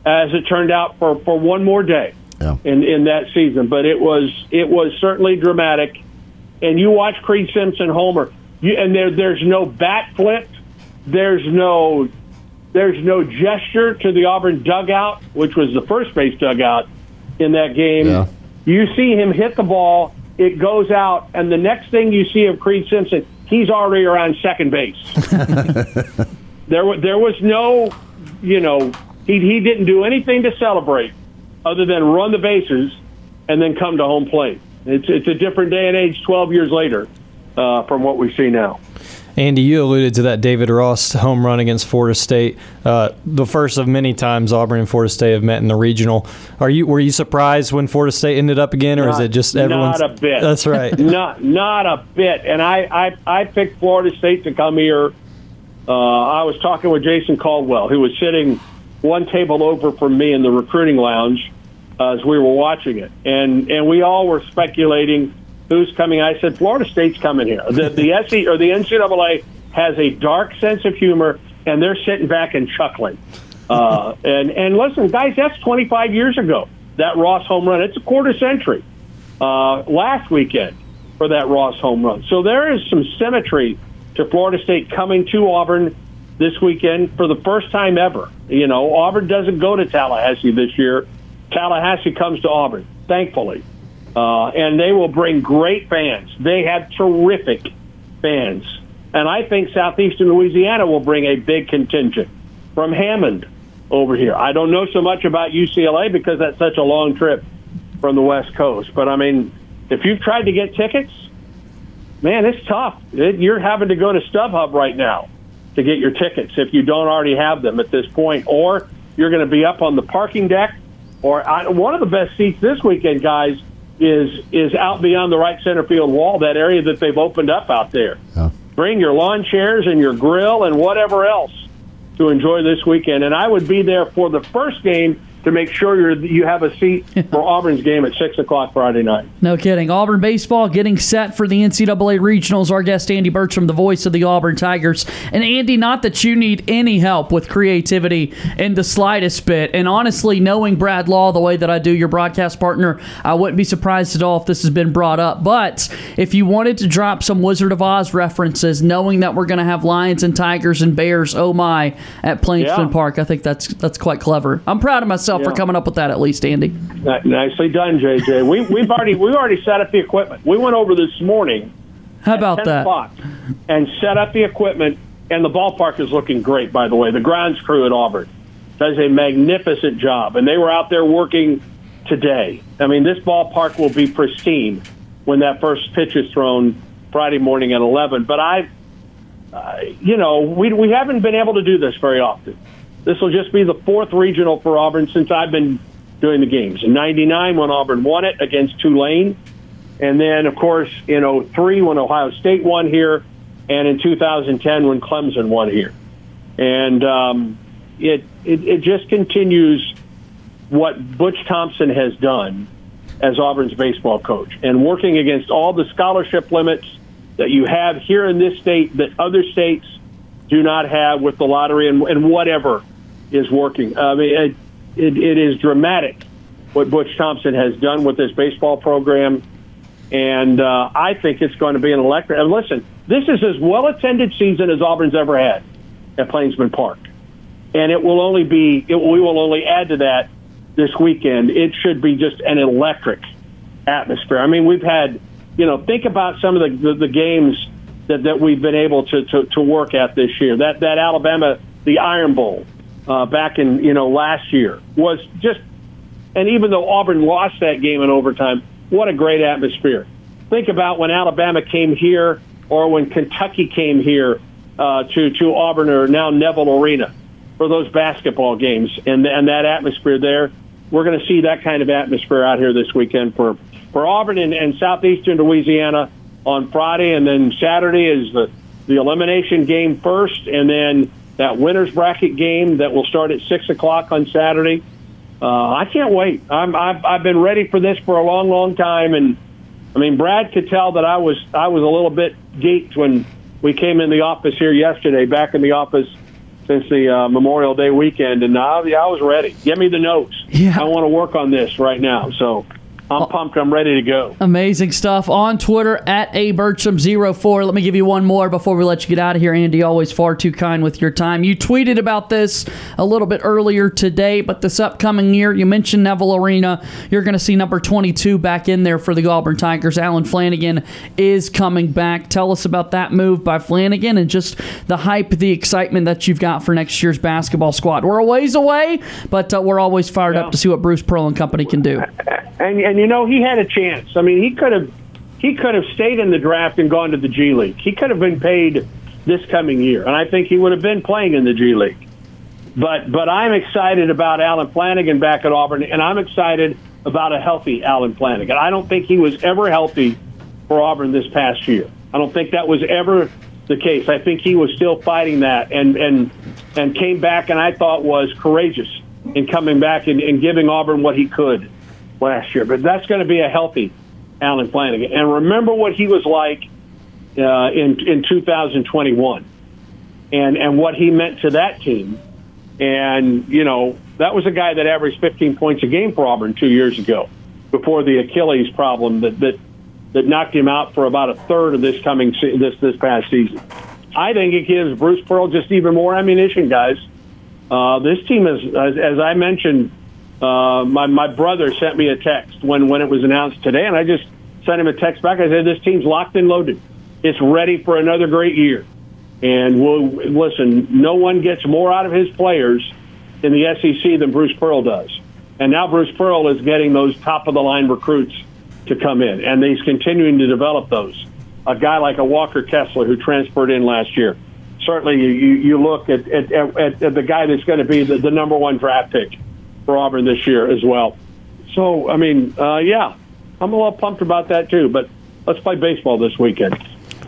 as it turned out, for, for one more day yeah. in in that season. But it was it was certainly dramatic. And you watch Creede Simpson homer, you, and there there's no bat flip, there's no there's no gesture to the Auburn dugout, which was the first base dugout in that game. Yeah. You see him hit the ball, it goes out, and the next thing you see of Creede Simpson, he's already around second base. there, there was no, you know, he, he didn't do anything to celebrate other than run the bases and then come to home plate. It's, it's a different day and age 12 years later uh, from what we see now. Andy, you alluded to that David Ross home run against Florida State, uh, the first of many times Auburn and Florida State have met in the regional. Are you were you surprised when Florida State ended up again, or not, is it just everyone's? Not a bit. That's right. not not a bit. And I I, I picked Florida State to come here. Uh, I was talking with Jason Caldwell, who was sitting one table over from me in the recruiting lounge uh, as we were watching it, and and we all were speculating who's coming. I said Florida State's coming here. The the SE or the NCAA has a dark sense of humor, and they're sitting back and chuckling. Uh, and and listen, guys, that's 25 years ago. That Ross home run. It's a quarter century. Uh, last weekend for that Ross home run. So there is some symmetry to Florida State coming to Auburn this weekend for the first time ever. You know, Auburn doesn't go to Tallahassee this year. Tallahassee comes to Auburn, thankfully. Uh, and they will bring great fans. They have terrific fans. And I think Southeastern Louisiana will bring a big contingent from Hammond over here. I don't know so much about UCLA because that's such a long trip from the West Coast. But I mean, if you've tried to get tickets, man, it's tough. It, you're having to go to StubHub right now to get your tickets if you don't already have them at this point, or you're going to be up on the parking deck or I, one of the best seats this weekend, guys, is is out beyond the right center field wall, that area that they've opened up out there. Yeah. Bring your lawn chairs and your grill and whatever else to enjoy this weekend. And I would be there for the first game to make sure you're, you have a seat for Auburn's game at 6 o'clock Friday night. No kidding. Auburn baseball getting set for the NCAA regionals. Our guest Andy Burcham, the voice of the Auburn Tigers. And Andy, not that you need any help with creativity in the slightest bit. And honestly, knowing Brad Law the way that I do, your broadcast partner, I wouldn't be surprised at all if this has been brought up. But if you wanted to drop some Wizard of Oz references, knowing that we're going to have lions and tigers and bears, oh my, at Plainsman Yeah. Park, I think that's that's quite clever. I'm proud of myself for Yeah. coming up with that at least, Andy. Nicely done, JJ. We, we've already we've already set up the equipment. We went over this morning How about 10 that? and set up the equipment. And the ballpark is looking great, by the way. The grounds crew at Auburn does a magnificent job, and they were out there working today. I mean, this ballpark will be pristine when that first pitch is thrown Friday morning at 11. But I, uh, you know, we we haven't been able to do this very often. This will just be the fourth regional for Auburn since I've been doing the games. In '99, when Auburn won it against Tulane, and then, of course, in 03 when Ohio State won here, and in 2010 when Clemson won here. And um, it, it, it just continues what Butch Thompson has done as Auburn's baseball coach and working against all the scholarship limits that you have here in this state that other states do not have with the lottery and, and whatever is working. I mean, it, it, it is dramatic what Butch Thompson has done with this baseball program and uh, I think it's going to be an electric. And listen, this is as well attended season as Auburn's ever had at Plainsman Park, and it will only be. It, we will only add to that this weekend. It should be just an electric atmosphere. I mean, we've had, you know, think about some of the the, the games that, that we've been able to, to to work at this year. That that Alabama, the Iron Bowl, uh, back in you know last year was just and even though Auburn lost that game in overtime, what a great atmosphere. Think about when Alabama came here or when Kentucky came here uh, to, to Auburn or now Neville Arena for those basketball games and, and that atmosphere there. We're going to see that kind of atmosphere out here this weekend for, for Auburn and, and southeastern Louisiana on Friday. And then Saturday is the, the elimination game first, and then that winner's bracket game that will start at 6 o'clock on Saturday. Uh, I can't wait. I'm, I've, I've been ready for this for a long, long time, and I mean, Brad could tell that I was I was a little bit geeked when we came in the office here yesterday. Back in the office since the uh, Memorial Day weekend, and I, I was ready. Give me the notes. Yeah. I want to work on this right now. So I'm pumped. I'm ready to go. Amazing stuff on Twitter at a Bertram04. Let me give you one more before we let you get out of here, Andy. Always far too kind with your time. You tweeted about this a little bit earlier today, but this upcoming year, you mentioned Neville Arena. You're going to see number 22 back in there for the Auburn Tigers. Allen Flanigan is coming back. Tell us about that move by Flanigan and just the hype, the excitement that you've got for next year's basketball squad. We're a ways away, but uh, we're always fired up to see what Bruce Pearl and company can do. And and you know he had a chance. I mean, he could have he could have stayed in the draft and gone to the G League. He could have been paid this coming year, and I think he would have been playing in the G League. But but I'm excited about Allen Flanigan back at Auburn, and I'm excited about a healthy Allen Flanigan. I don't think he was ever healthy for Auburn this past year. I don't think that was ever the case. I think he was still fighting that, and and and came back, and I thought was courageous in coming back and, and giving Auburn what he could last year. But that's going to be a healthy Allen Flanigan. And remember what he was like uh, in in 2021, and and what he meant to that team. And you know that was a guy that averaged 15 points a game for Auburn two years ago, before the Achilles problem that that that knocked him out for about a third of this coming se- this this past season. I think it gives Bruce Pearl just even more ammunition, guys. Uh, this team is, as, as I mentioned, uh, my my brother sent me a text when when it was announced today, and I just sent him a text back. I said, "This team's locked and loaded. It's ready for another great year." And we'll listen. No one gets more out of his players in the SEC than Bruce Pearl does. And now Bruce Pearl is getting those top of the line recruits to come in, and he's continuing to develop those. A guy like a Walker Kessler who transferred in last year. Certainly, you, you, look at, at, at, at the guy that's going to be the, the number one draft pick for Auburn this year as well. So, I mean, uh, yeah, I'm a little pumped about that too. But let's play baseball this weekend.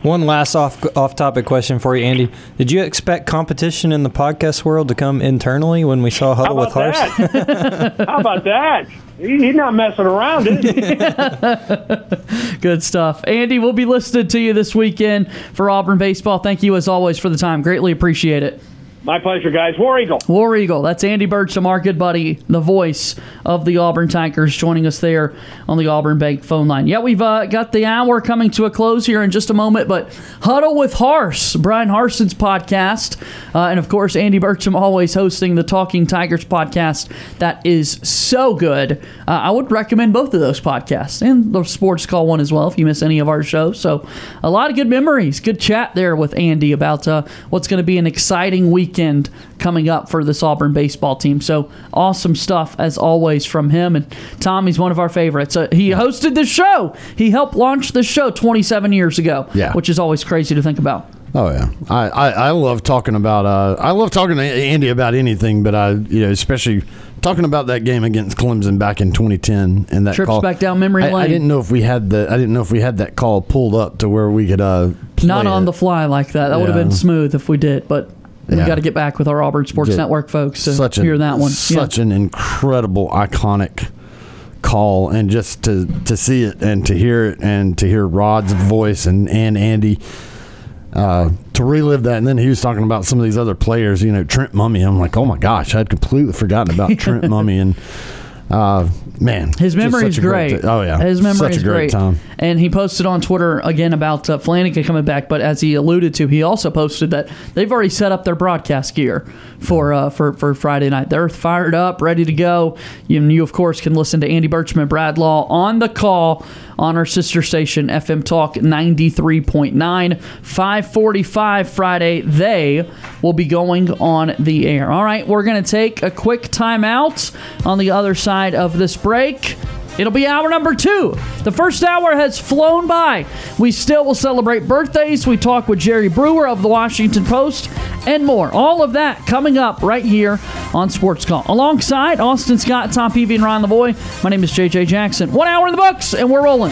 One last off off topic question for you, Andy. Did you expect competition in the podcast world to come internally when we saw Huddle with Harse? How about that? He, he's not messing around, is he? Good stuff. Andy, we'll be listening to you this weekend for Auburn baseball. Thank you as always for the time. Greatly appreciate it. My pleasure, guys. War Eagle. War Eagle. That's Andy Burcham, our good buddy, the voice of the Auburn Tigers, joining us there on the Auburn Bank phone line. Yeah, we've uh, got the hour coming to a close here in just a moment, but Huddle with Harse, Bryan Harsin's podcast, uh, and of course, Andy Burcham always hosting the Talking Tigers podcast. That is so good. Uh, I would recommend both of those podcasts and the Sports Call one as well if you miss any of our shows. So, a lot of good memories. Good chat there with Andy about uh, what's going to be an exciting weekend coming up for this Auburn baseball team. So awesome stuff as always from him. And Tommy's one of our favorites. Uh, he hosted the show. He helped launch the show 27 years ago. Yeah. which is always crazy to think about. Oh yeah, I, I, I love talking about uh, I love talking to Andy about anything, but I you know especially talking about that game against Clemson back in 2010 and that Trips call. back down memory I, I didn't know if we had the I didn't know if we had that call pulled up to where we could uh Not on it. the fly like that. That would have been smooth if we did, but. We Yeah. got to get back with our Auburn Sports Network folks to such hear a, that one. Such an incredible, iconic call, and just to to see it and to hear it and to hear Rod's voice and and Andy. Uh, to relive that, and then he was talking about some of these other players. You know, Trent Mummey. I'm like, oh my gosh, I'd completely forgotten about Trent Mummey, and uh, man, His memory is a great. oh yeah, his memory such is a great, time. And he posted on Twitter again about uh, Flanigan coming back. But as he alluded to, he also posted that they've already set up their broadcast gear for uh, for for Friday night. They're fired up, ready to go. You, you of course can listen to Andy Burcham Brad Law on the call on our sister station FM Talk 93.9 545 Friday they will be going on the air all right we're going to take a quick timeout on the other side of this break It'll be hour number two. The first hour has flown by. We still will celebrate birthdays. We talk with Jerry Brewer of the Washington Post and more. All of that coming up right here on Sports Call. Alongside Austin Scott, Tom Peavy, and Ryan Lavoie, my name is JJ Jackson. One hour in the books, and we're rolling.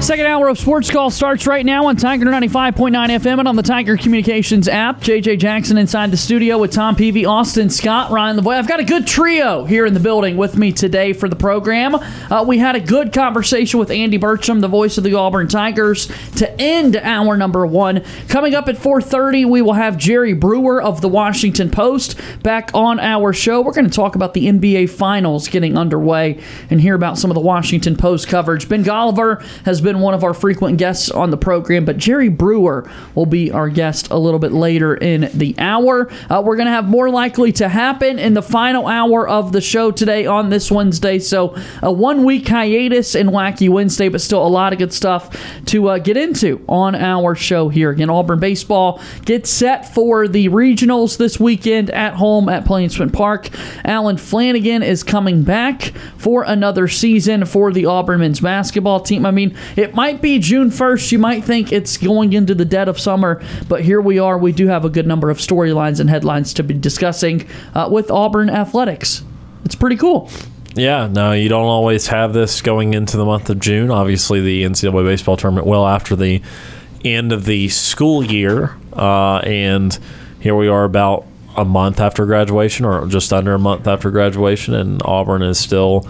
Second hour of Sports Call starts right now on Tiger 95.9 FM and on the Tiger Communications app. JJ Jackson inside the studio with Tom Peavy, Austin Scott, Ryan the. I've got a good trio here in the building with me today for the program. Uh, we had a good conversation with Andy Burcham, the voice of the Auburn Tigers, to end hour number one. Coming up at 4:30, we will have Jerry Brewer of the Washington Post back on our show. We're going to talk about the NBA Finals getting underway and hear about some of the Washington Post coverage. Ben Golliver has been been one of our frequent guests on the program, but Jerry Brewer will be our guest a little bit later in the hour. Uh, we're going to have more likely to happen in the final hour of the show today on this Wednesday. So a one week hiatus in Wacky Wednesday, but still a lot of good stuff to uh, get into on our show here. Again, Auburn baseball gets set for the regionals this weekend at home at Plainsman Park. Allen Flanigan is coming back for another season for the Auburn men's basketball team. I mean, it might be June 1st. You might think it's going into the dead of summer, but here we are. We do have a good number of storylines and headlines to be discussing uh, with Auburn athletics. It's pretty cool. Yeah, no, you don't always have this going into the month of June. Obviously, the NCAA baseball tournament well after the end of the school year, uh, and here we are about a month after graduation, or just under a month after graduation, and Auburn is still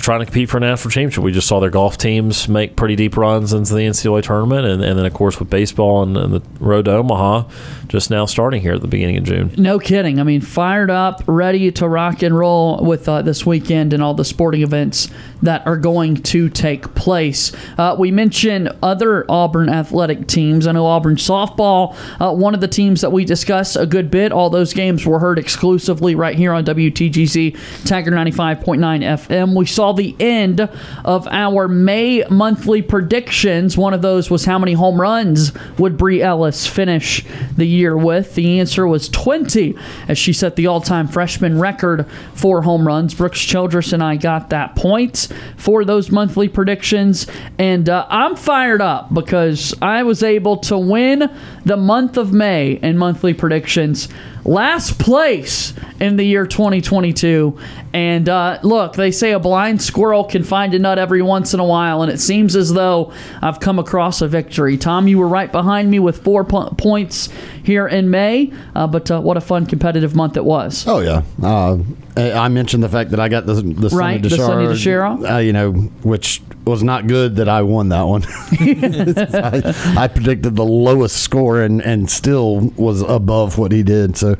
trying to compete for a national championship. We just saw their golf teams make pretty deep runs into the NCAA tournament, and, and then of course with baseball and, and the road to Omaha, just now starting here at the beginning of June. No kidding. I mean, fired up, ready to rock and roll with uh, this weekend and all the sporting events that are going to take place. Uh, we mentioned other Auburn athletic teams. I know Auburn softball, uh, one of the teams that we discussed a good bit. All those games were heard exclusively right here on WTGC Tiger 95.9 FM. We saw the end of our May monthly predictions. One of those was how many home runs would Bri Ellis finish the year with? The answer was 20, as she set the all time freshman record for home runs. Brooks Childress and I got that point for those monthly predictions. And uh, I'm fired up because I was able to win the month of May in monthly predictions. Last place in the year 2022. And uh, look, they say a blind squirrel can find a nut every once in a while, and it seems as though I've come across a victory. Tom, you were right behind me with four po- points here in May, uh, but uh, what a fun competitive month it was. Oh yeah, uh, I mentioned the fact that I got the the Right, DiChiara, DiChiara. uh, you know, which was not good that I won that one. I, I predicted the lowest score and and still was above what he did. So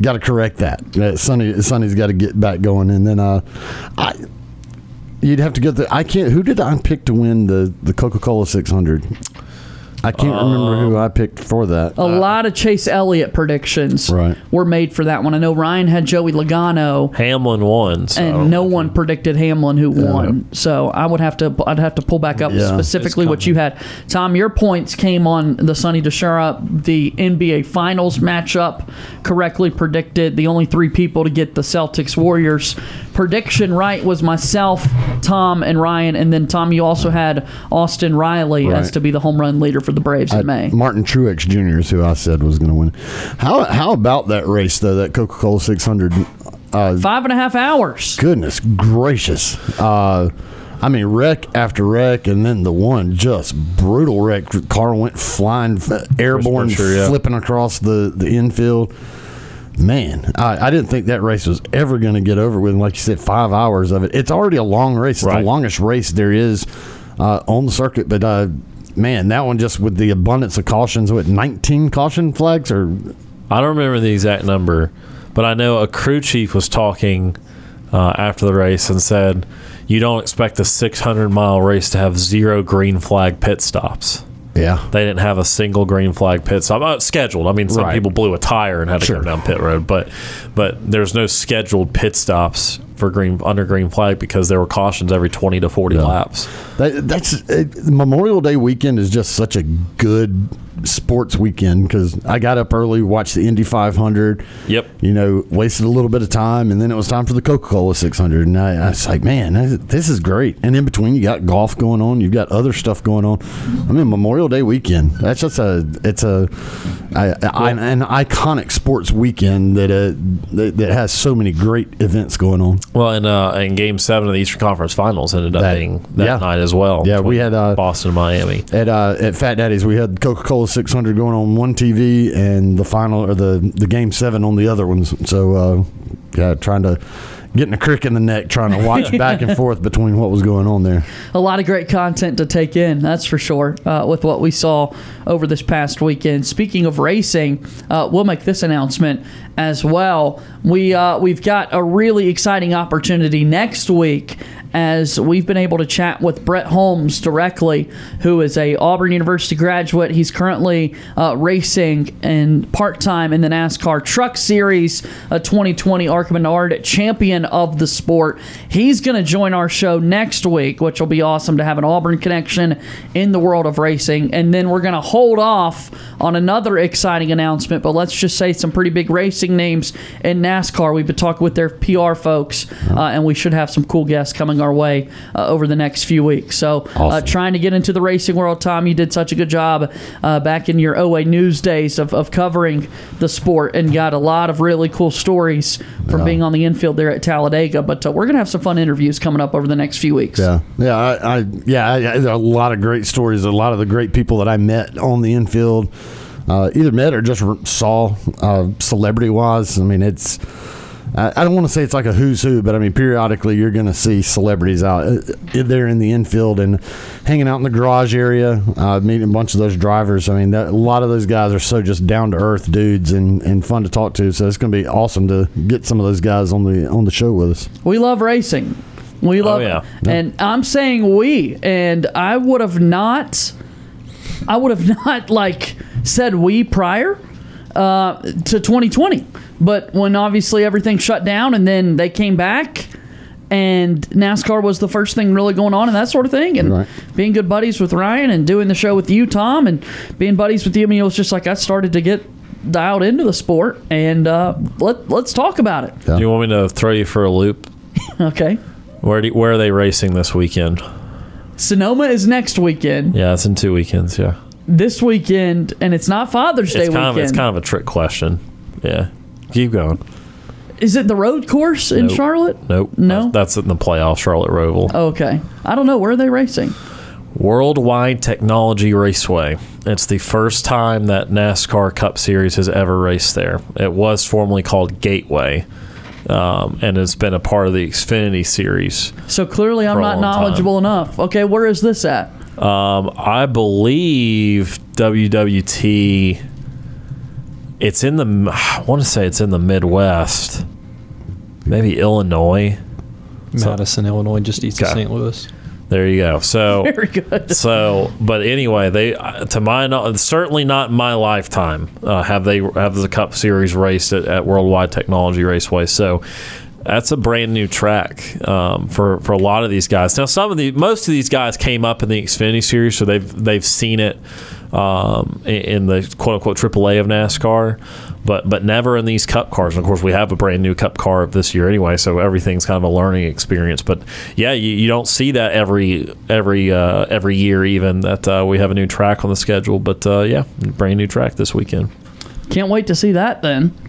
got to correct that. Uh, Sonny Sonny's got to get back going, and then uh, I. You'd have to get the. I can't. Who did I pick to win the the Coca Cola 600? I can't remember who I picked for that. A uh, lot of Chase Elliott predictions Right. were made for that one. I know Ryan had Joey Logano. Hamlin won, so and no one predicted Hamlin who won. So I would have to I'd have to pull back up Yeah. specifically what you had. Tom, your points came on the Sonny DiChiara, the NBA Finals matchup, correctly predicted. The only three people to get the Celtics Warriors prediction right was myself, Tom, and Ryan. And then Tom, you also had Austin Riley as to be the home run leader for the Braves in May. Martin Truex Jr. is who I said was going to win. How how about that race though? That Coca Cola 600. Uh, Five and a half hours. goodness gracious. Uh, I mean, wreck after wreck, and then the one just brutal wreck. Car went flying, airborne, Buescher, yeah. flipping across the the infield. Man, I, I didn't think that race was ever going to get over with. Like you said, five hours of it. It's already a long race. It's Right. the longest race there is uh, on the circuit. But uh, man, that one just with the abundance of cautions, with 19 caution flags or I don't remember the exact number, but I know a crew chief was talking uh, after the race and said, "You don't expect a 600 mile race to have zero green flag pit stops." Yeah, They didn't have a single green flag pit stop uh, scheduled. I mean, some Right. people blew a tire and had to Sure. come down pit road, but but there's no scheduled pit stops for green under green flag because there were cautions every 20 to 40 laps. That, that's it, Memorial Day weekend is just such a good sports weekend because I got up early, watched the Indy 500. Yep. You know, wasted a little bit of time, and then it was time for the Coca Cola 600. And I, I was like, man, this- is great. And in between, you got golf going on, you've got other stuff going on. I mean, Memorial Day weekend. That's just a it's a, a, a- an iconic sports weekend that, uh, that that has so many great events going on. Well, and uh, and Game Seven of the Eastern Conference Finals ended up That- being that yeah. night as well. Yeah, we had, uh, Boston and Miami. at uh, at Fat Daddy's, we had Coca Cola 600 going on one TV and the final or the the game seven on the other ones. So uh, yeah, trying to getting a crick in the neck, trying to watch back and forth between what was going on there. a lot of great content to take in, that's for sure, uh, with what we saw over this past weekend. Speaking of racing, uh, we'll make this announcement as well. We, uh, we've got a really exciting opportunity next week as we've been able to chat with Brett Holmes directly, who is a Auburn University graduate. He's currently uh, racing and part time in the NASCAR Truck Series, a 2020 ARCA Menard champion of the sport. He's going to join our show next week, which will be awesome to have an Auburn connection in the world of racing. And then we're going to hold off on another exciting announcement, but let's just say some pretty big racing names in NASCAR. We've been talking with their PR folks, uh, and we should have some cool guests coming our way uh, over the next few weeks. So, uh, Awesome. trying to get into the racing world, Tom, you did such a good job uh, back in your OA News days of, of covering the sport and got a lot of really cool stories from being on the infield there at Talladega. But uh, we're going to have some fun interviews coming up over the next few weeks. Yeah, yeah, I, I yeah, I, I, there are a lot of great stories. A lot of the great people that I met on the infield, uh, either met or just saw, uh, celebrity wise. I mean, it's. I I don't want to say it's like a who's who, but I mean, periodically you're going to see celebrities out uh, there in the infield and hanging out in the garage area, uh, meeting a bunch of those drivers. I mean, that, a lot of those guys are so just down to earth dudes and, and fun to talk to. So it's going to be awesome to get some of those guys on the on the show with us. We love racing. We love yeah. it. And I'm saying we, and I would have not, I would have not like said we prior uh, to 2020. But when obviously everything shut down and then they came back and NASCAR was the first thing really going on and that sort of thing. And Right. being good buddies with Ryan and doing the show with you, Tom, and being buddies with you, I mean, it was just like I started to get dialed into the sport and uh, let, let's talk about it. Do you want me to throw you for a loop? Okay. Where do, where are they racing this weekend? Sonoma is next weekend. Yeah, it's in two weekends. Yeah, This weekend, and it's not Father's Day it's kind weekend. of it's kind of a trick question. Yeah, keep going. Is it the road course in Nope. Charlotte? Nope. No? That's, that's in the playoff, Charlotte Roval. Okay. I don't know. Where are they racing? Worldwide Technology Raceway. It's the first time that NASCAR Cup Series has ever raced there. It was formerly called Gateway, um, and it's been a part of the Xfinity Series. So clearly I'm not long time. knowledgeable enough. Okay, where is this at? Um, I believe WWT. It's in the. I want to say it's in the Midwest, maybe Illinois. Madison, Illinois, just east of St. Louis. There you go. So Very good. So, but anyway, they to my certainly not in my lifetime uh, have they have the Cup Series raced at, at Worldwide Technology Raceway. So. That's a brand new track um, for for a lot of these guys. Now, some of the most of these guys came up in the Xfinity Series, so they've they've seen it um, in, the quote unquote AAA of NASCAR, but but never in these Cup cars. And of course, we have a brand new Cup car this year anyway, so everything's kind of a learning experience. But yeah, you, you don't see that every every uh, every year, even that uh, we have a new track on the schedule. But uh, yeah, brand new track this weekend. Can't wait to see that then.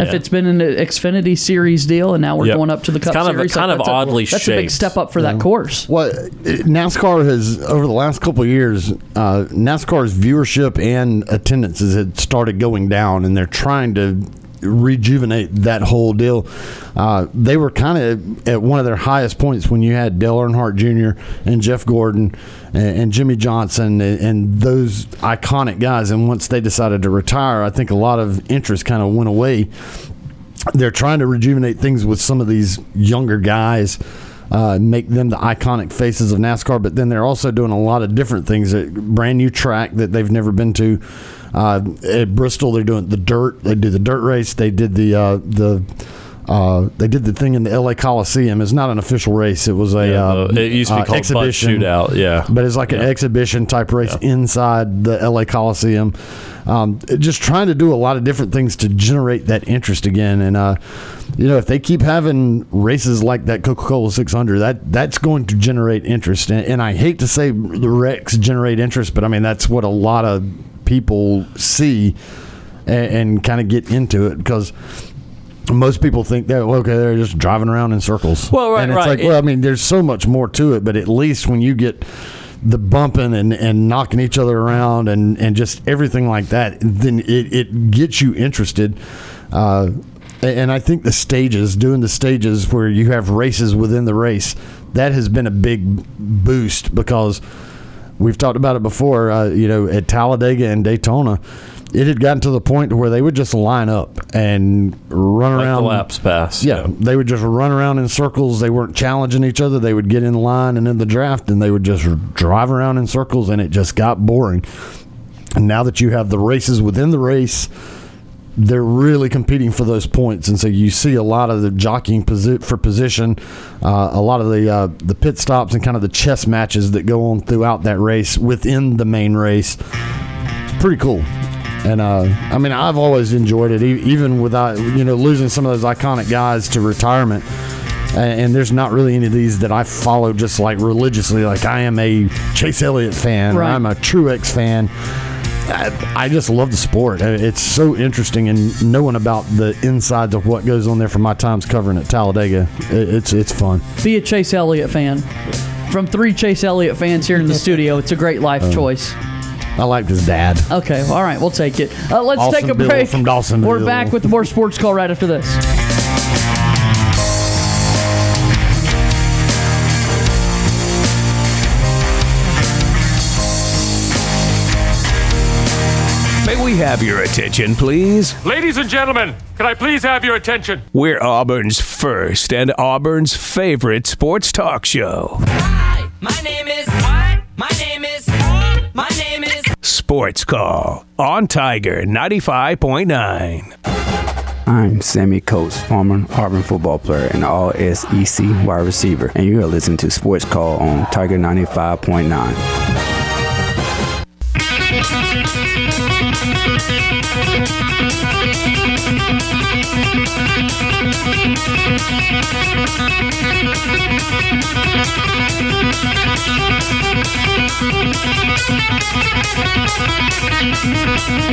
If it's been an Xfinity Series deal and now we're Yep. going up to the It's Cup kind of- Series, kind of that's a- oddly That's a big shaped. step up for that course. Well, NASCAR has over the last couple of years, uh, NASCAR's viewership and attendances had started going down, and they're trying to rejuvenate that whole deal. Uh, they were kind of at one of their highest points when you had Dale Earnhardt Jr. and Jeff Gordon and, and Jimmie Johnson and, and those iconic guys. And once they decided to retire, I think a lot of interest kind of went away they're trying to rejuvenate things with some of these younger guys, uh, make them the iconic faces of NASCAR. But then they're also doing a lot of different things. A brand new track that they've never been to. Uh, at Bristol, they're doing the dirt. They do the dirt race. They did the uh, the. Uh, they did the thing in the LA Coliseum. It's not an official race. It was a Yeah, uh, it used to be uh, called exhibition Shootout, yeah. but it's like an exhibition type race Yeah. inside the LA Coliseum. Um, just trying to do a lot of different things to generate that interest again. And uh, you know, if they keep having races like that Coca Cola 600, that that's going to generate interest. And, and I hate to say the wrecks generate interest, but I mean that's what a lot of people see and, and kind of get into it because. Most people think that well, okay, they're just driving around in circles. Well, right, and it's right. like, well, I mean, there's so much more to it, but at least when you get the bumping and, and knocking each other around and, and just everything like that, then it, it gets you interested. Uh, and I think the stages, doing the stages where you have races within the race, that has been a big boost because we've talked about it before. Uh, you know, at Talladega and Daytona, it had gotten to the point where they would just line up and run Like around laps pass. Yeah, they would just run around in circles. They weren't challenging each other. They would get in line and in the draft, and they would just drive around in circles, and it just got boring. And now that you have the races within the race, they're really competing for those points, and so you see a lot of the jockeying posi- for position, uh, a lot of the uh, the pit stops, and kind of the chess matches that go on throughout that race within the main race. It's pretty cool. And uh, I mean, I've always enjoyed it, e- even without you know losing some of those iconic guys to retirement. And, and there's not really any of these that I follow just like religiously. Like I am a Chase Elliott fan. or Right. I'm a Truex fan. I, I just love the sport. Uh, It's so interesting, and knowing about the insides of what goes on there from my times covering at Talladega, it, it's it's fun. Be a Chase Elliott fan. From three Chase Elliott fans here in the studio, it's a great life Oh. choice. I liked his dad. Okay, all right, we'll take it. Uh, let's Austin take a Bill break. from Dawson. We're back with more sports call right after this. Have your attention, please? Ladies and gentlemen, can I please have your attention? We're Auburn's first and Auburn's favorite sports talk show. Hi, my name is. What? My name is. My name is. Sports Call on Tiger 95.9. I'm Sammie Coates, former Auburn football player and all SEC wide receiver, and you are listening to Sports Call on Tiger 95.9.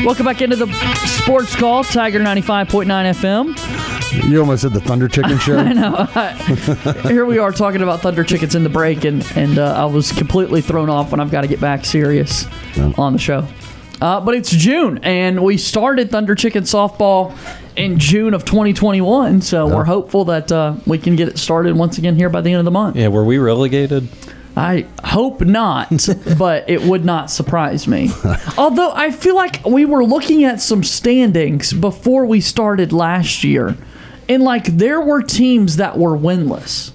Welcome back into the sports call, Tiger 95.9 FM. You almost said the Thunder Chicken Show. I know. Here we are talking about Thunder Chickens in the break, and, and uh, I was completely thrown off when I've got to get back serious on the show. Uh, but it's June, and we started Thunder Chicken softball in June of 2021, so we're hopeful that uh, we can get it started once again here by the end of the month. Yeah, were we relegated? I hope not, but it would not surprise me. Although I feel like we were looking at some standings before we started last year, and like there were teams that were winless.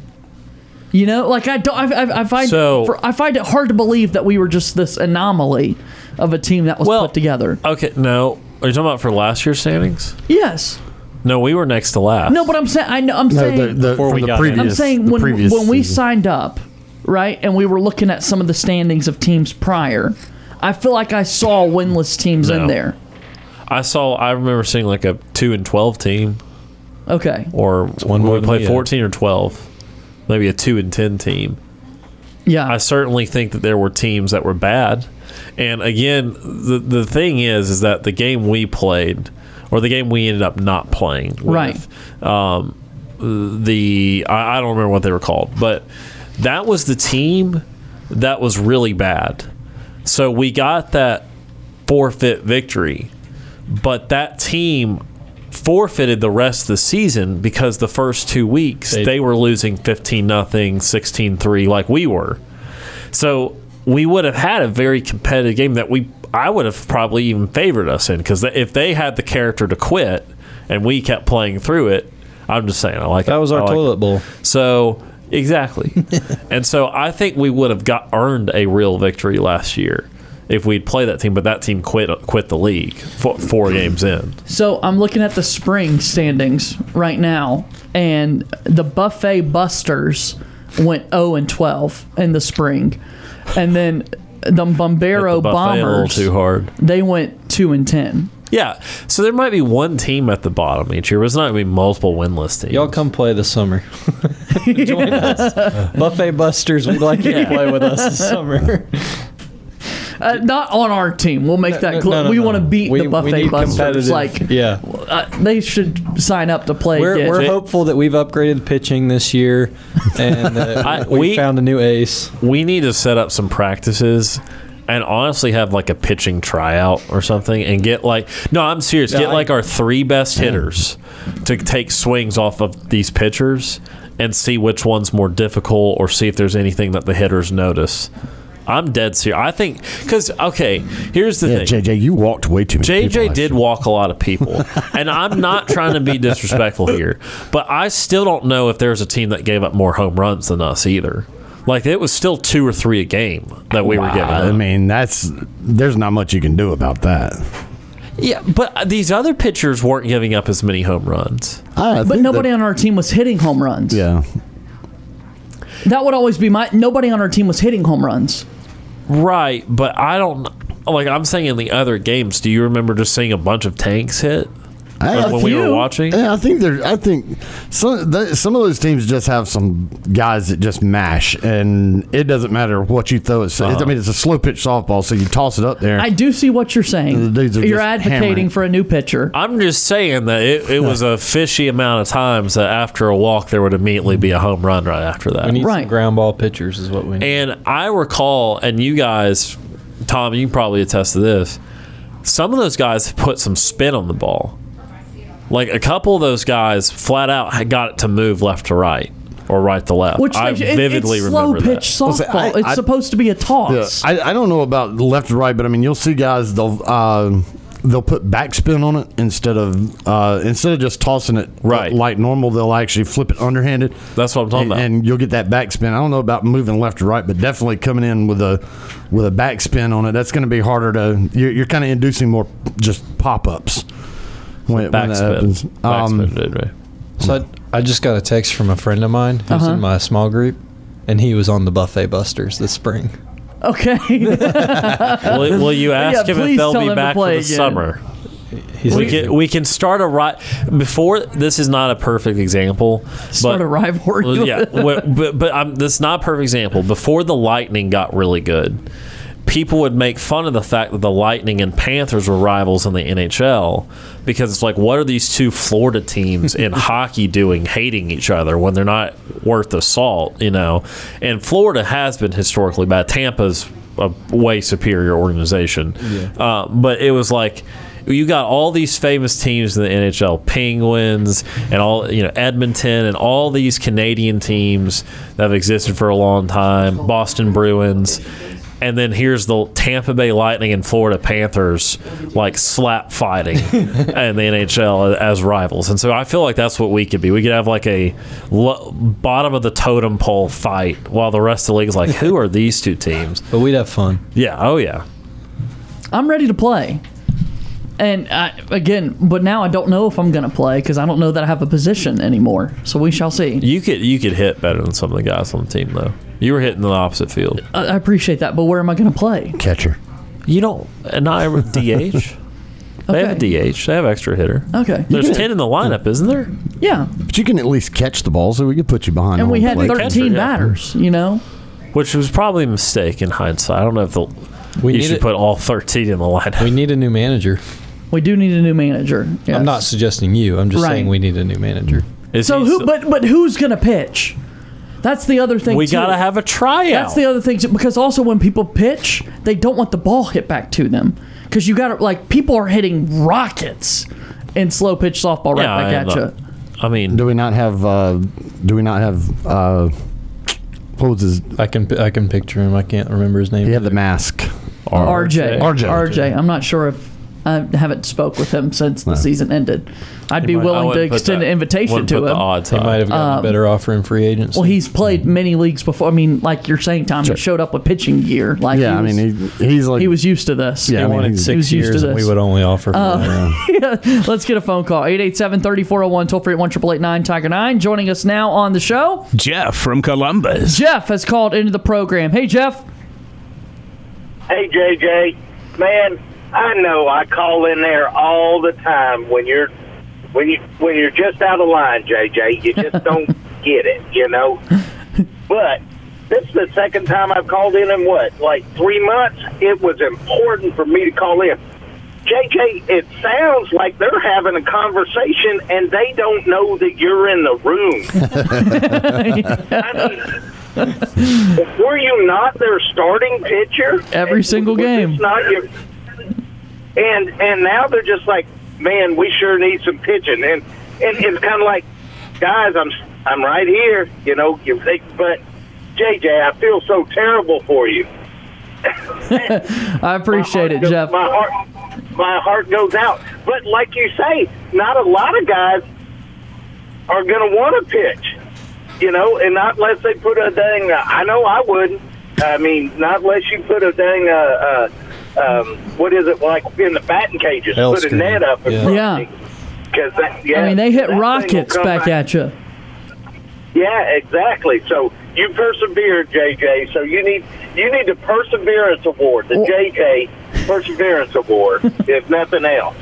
You know, like I don't, I, I, I find So- for, I find it hard to believe that we were just this anomaly of a team that was put together. Okay, no. Are you talking about for last year's standings? Yes. No, we were next to last. No, but I'm saying I know I'm No, saying the- the- Before we the got in. previous- I'm saying the when previous when we signed up, right, and we were looking at some of the standings of teams prior, I feel like I saw winless teams in there. I saw. I remember seeing like a two and twelve team, Okay. or one when more we than played fourteen or twelve, maybe a two and ten team. Yeah. I certainly think that there were teams that were bad. And again, the the thing is, is that the game we played, or the game we ended up not playing, with, Right. Um, the I, I don't remember what they were called, but that was the team that was really bad. So we got that forfeit victory, but that team forfeited the rest of the season because the first two weeks They- they, were losing 15 nothing 16-3 like we were so we would have had a very competitive game that we i would have probably even favored us in because if they had the character to quit and we kept playing through it i'm just saying i like That it. was our like toilet it. bowl. so exactly. And so i think we would have got earned a real victory last year if we'd play that team but that team quit quit the league four, four games in. So I'm looking at the spring standings right now, and the Buffet Busters went 0 and 12 in the spring, and then the Bombero the buffet a little Bombers too hard. they went 2 and 10. Yeah, so there might be one team at the bottom each year, but it's not going to be multiple winless teams. Y'all come play this summer. Join us. Buffet Busters would like you to play with us this summer. Uh, not on our team. We'll make that clear. no, no, we no. want to beat We- the Buffet Busters. Like, yeah. uh, they should sign up to play. We're, again. we're hopeful that we've upgraded pitching this year, and uh, I- we, we- found a new ace. we need to set up some practices and honestly have like a pitching tryout or something and get like no i'm serious get like our three best hitters to take swings off of these pitchers and see which one's more difficult or see if there's anything that the hitters notice I'm dead serious. I think because okay, here's the Yeah, thing. JJ, you walked way too many. people JJ last did year. walk a lot of people, and I'm not trying to be disrespectful here, but I still don't know if there's a team that gave up more home runs than us either. Like it was still two or three a game that we were Wow, giving. Up. I mean, that's there's not much you can do about that. yeah, but uh, these other pitchers weren't giving up as many home runs. I But nobody that- on our team was hitting home runs. yeah, That would always be my. Nobody on our team was hitting home runs. Right, but I don't like. I'm saying in the other games, do you remember just seeing a bunch of tanks hit I, Like I when we were watching? Yeah, I think there. I think some th- some of those teams just have some guys that just mash, and it doesn't matter what you throw. It's, Uh-huh. I mean, it's a slow pitch softball, so you toss it up there. I do see what you're saying. The dudes are You're advocating hammering. for a new pitcher. I'm just saying that it, it was a fishy amount of times that after a walk there would immediately be a home run right after that. We need Right. some ground ball pitchers, is what we need. And I recall, and you guys, Tom, you can probably attest to this. Some of those guys put some spin on the ball. Like a couple of those guys, flat out, had got it to move left to right or right to left. Which I they- it- vividly it's slow remember pitch that. Well, see, softball. I- it's I- supposed to be a Yeah, toss. I, I don't know about left to right, but I mean, you'll see guys they'll uh, they'll put backspin on it instead of uh, instead of just tossing it Right. like normal. They'll actually flip it underhanded. That's what I'm talking and, about. and you'll get that backspin. I don't know about moving left to right, but definitely coming in with a with a backspin on it. That's going to be harder to. You're, you're kind of inducing more just pop ups. When, when that happens. Backspin. Um, did, right? So I, I just got a text from a friend of mine who's Uh-huh. in my small group, and he was on the Buffet Busters this spring. okay. will, will you ask Yeah, him if please they'll tell be to back for play the again. summer? He's We can, we can start a right before this is not a perfect example. Start but, a rivalry. Well, yeah, wh- but but um, this is not a perfect example. Before the Lightning got really good, people would make fun of the fact that the Lightning and Panthers were rivals in the NHL because it's like, what are these two Florida teams in hockey doing, hating each other when they're not worth the salt, you know? And Florida has been historically bad. Tampa's a way superior organization, uh, but it was like you got all these famous teams in the NHL, Penguins and all you know Edmonton and all these Canadian teams that have existed for a long time, Boston Bruins. And then here's the Tampa Bay Lightning and Florida Panthers like slap fighting in the NHL as rivals. And so I feel like that's what we could be. We could have like a lo- bottom of the totem pole fight while the rest of the league is like, who are these two teams? but we'd have fun. Yeah, oh yeah. I'm ready to play. And I, again, but now I don't know if I'm going to play because I don't know that I have a position anymore. So we shall see. You could you could hit better than some of the guys on the team though. You were hitting the opposite field. I I appreciate that, but where am I going to play? catcher. You don't and not every- DH. They have a DH. They have extra hitter. Okay. There's can- ten in the lineup, isn't there? Yeah. But you can at least catch the ball, so we could put you behind. And we home had plate. 13 catcher, yeah. batters, you know? Which was probably a mistake in hindsight. I don't know if the We you need should it- put all thirteen in the lineup. We need a new manager. We do need a new manager. Yes. I'm not suggesting you. I'm just Right. saying we need a new manager. Is So he who? still- But but who's going to pitch? That's the other thing. we too. gotta have a tryout. That's the other thing too, because also when people pitch, they don't want the ball hit back to them because you got to like people are hitting rockets in slow pitch softball right Yeah, back I at you. I mean, Do we not have? Uh, do we not have? Uh, what was his? I can I can picture him. I can't remember his name. He had the either. mask. RJ. RJ. RJ. I'm not sure if I haven't spoke with him since the season ended. I'd be might- I willing to wouldn't put extend the- an invitation wouldn't to put him. odds He high. might have gotten a better offer in free agency. Well, he's played mm-hmm. many leagues before. I mean, like you're saying, Tom, he showed up with pitching gear. Like Yeah, I he was, mean, he, he's like he was used to this. Yeah, he I mean, wanted he's- he was six used to years, and this. we would only offer. Uh, yeah. Let's get a phone call. 887-3401, toll free at 1 Tiger 9. Joining us now on the show, Jeff from Columbus. Jeff has called into the program. Hey, Jeff. Hey JJ, man, I know I call in there all the time when you're when you when you're just out of line, JJ. You just don't get it, you know. But this is the second time I've called in in what, like three months. It was important for me to call in. JJ, it sounds like they're having a conversation and they don't know that you're in the room. I mean, were you not their starting pitcher Every single game. Not your, and and now they're just like, man, we sure need some pitching, and and it's kind of like, guys, I'm I'm right here, you know. You think, but JJ, I feel so terrible for you. I appreciate it, goes- Jeff. My heart, my heart goes out. But like you say, not a lot of guys are going to want to pitch, you know, and not unless they put a dang. Uh, I know I wouldn't. I mean, not unless you put a dang. Uh, uh, um, what is it like in the batting cages? L put a screen. net up in Yeah. front Yeah. Because that, yeah, I mean, they hit that thing will rockets come back at you. yeah, exactly. So you persevered, JJ. So you need you need the perseverance award, the JJ Perseverance Award, if nothing else.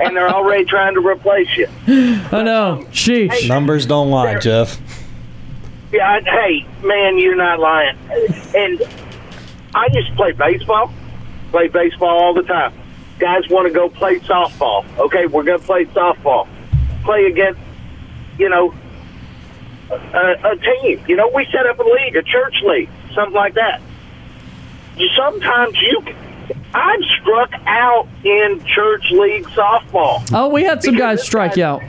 And they're already trying to replace you. I know. Sheesh. Numbers don't lie, Jeff. Yeah, I, hey, man, you're not lying. And I used to play baseball. Play baseball all the time. Guys want to go play softball. Okay, we're going to play softball. Play against, you know, a, a team. You know, we set up a league, a church league, something like that. Sometimes you, I'm struck out in church league softball. Oh, we had some guys strike out.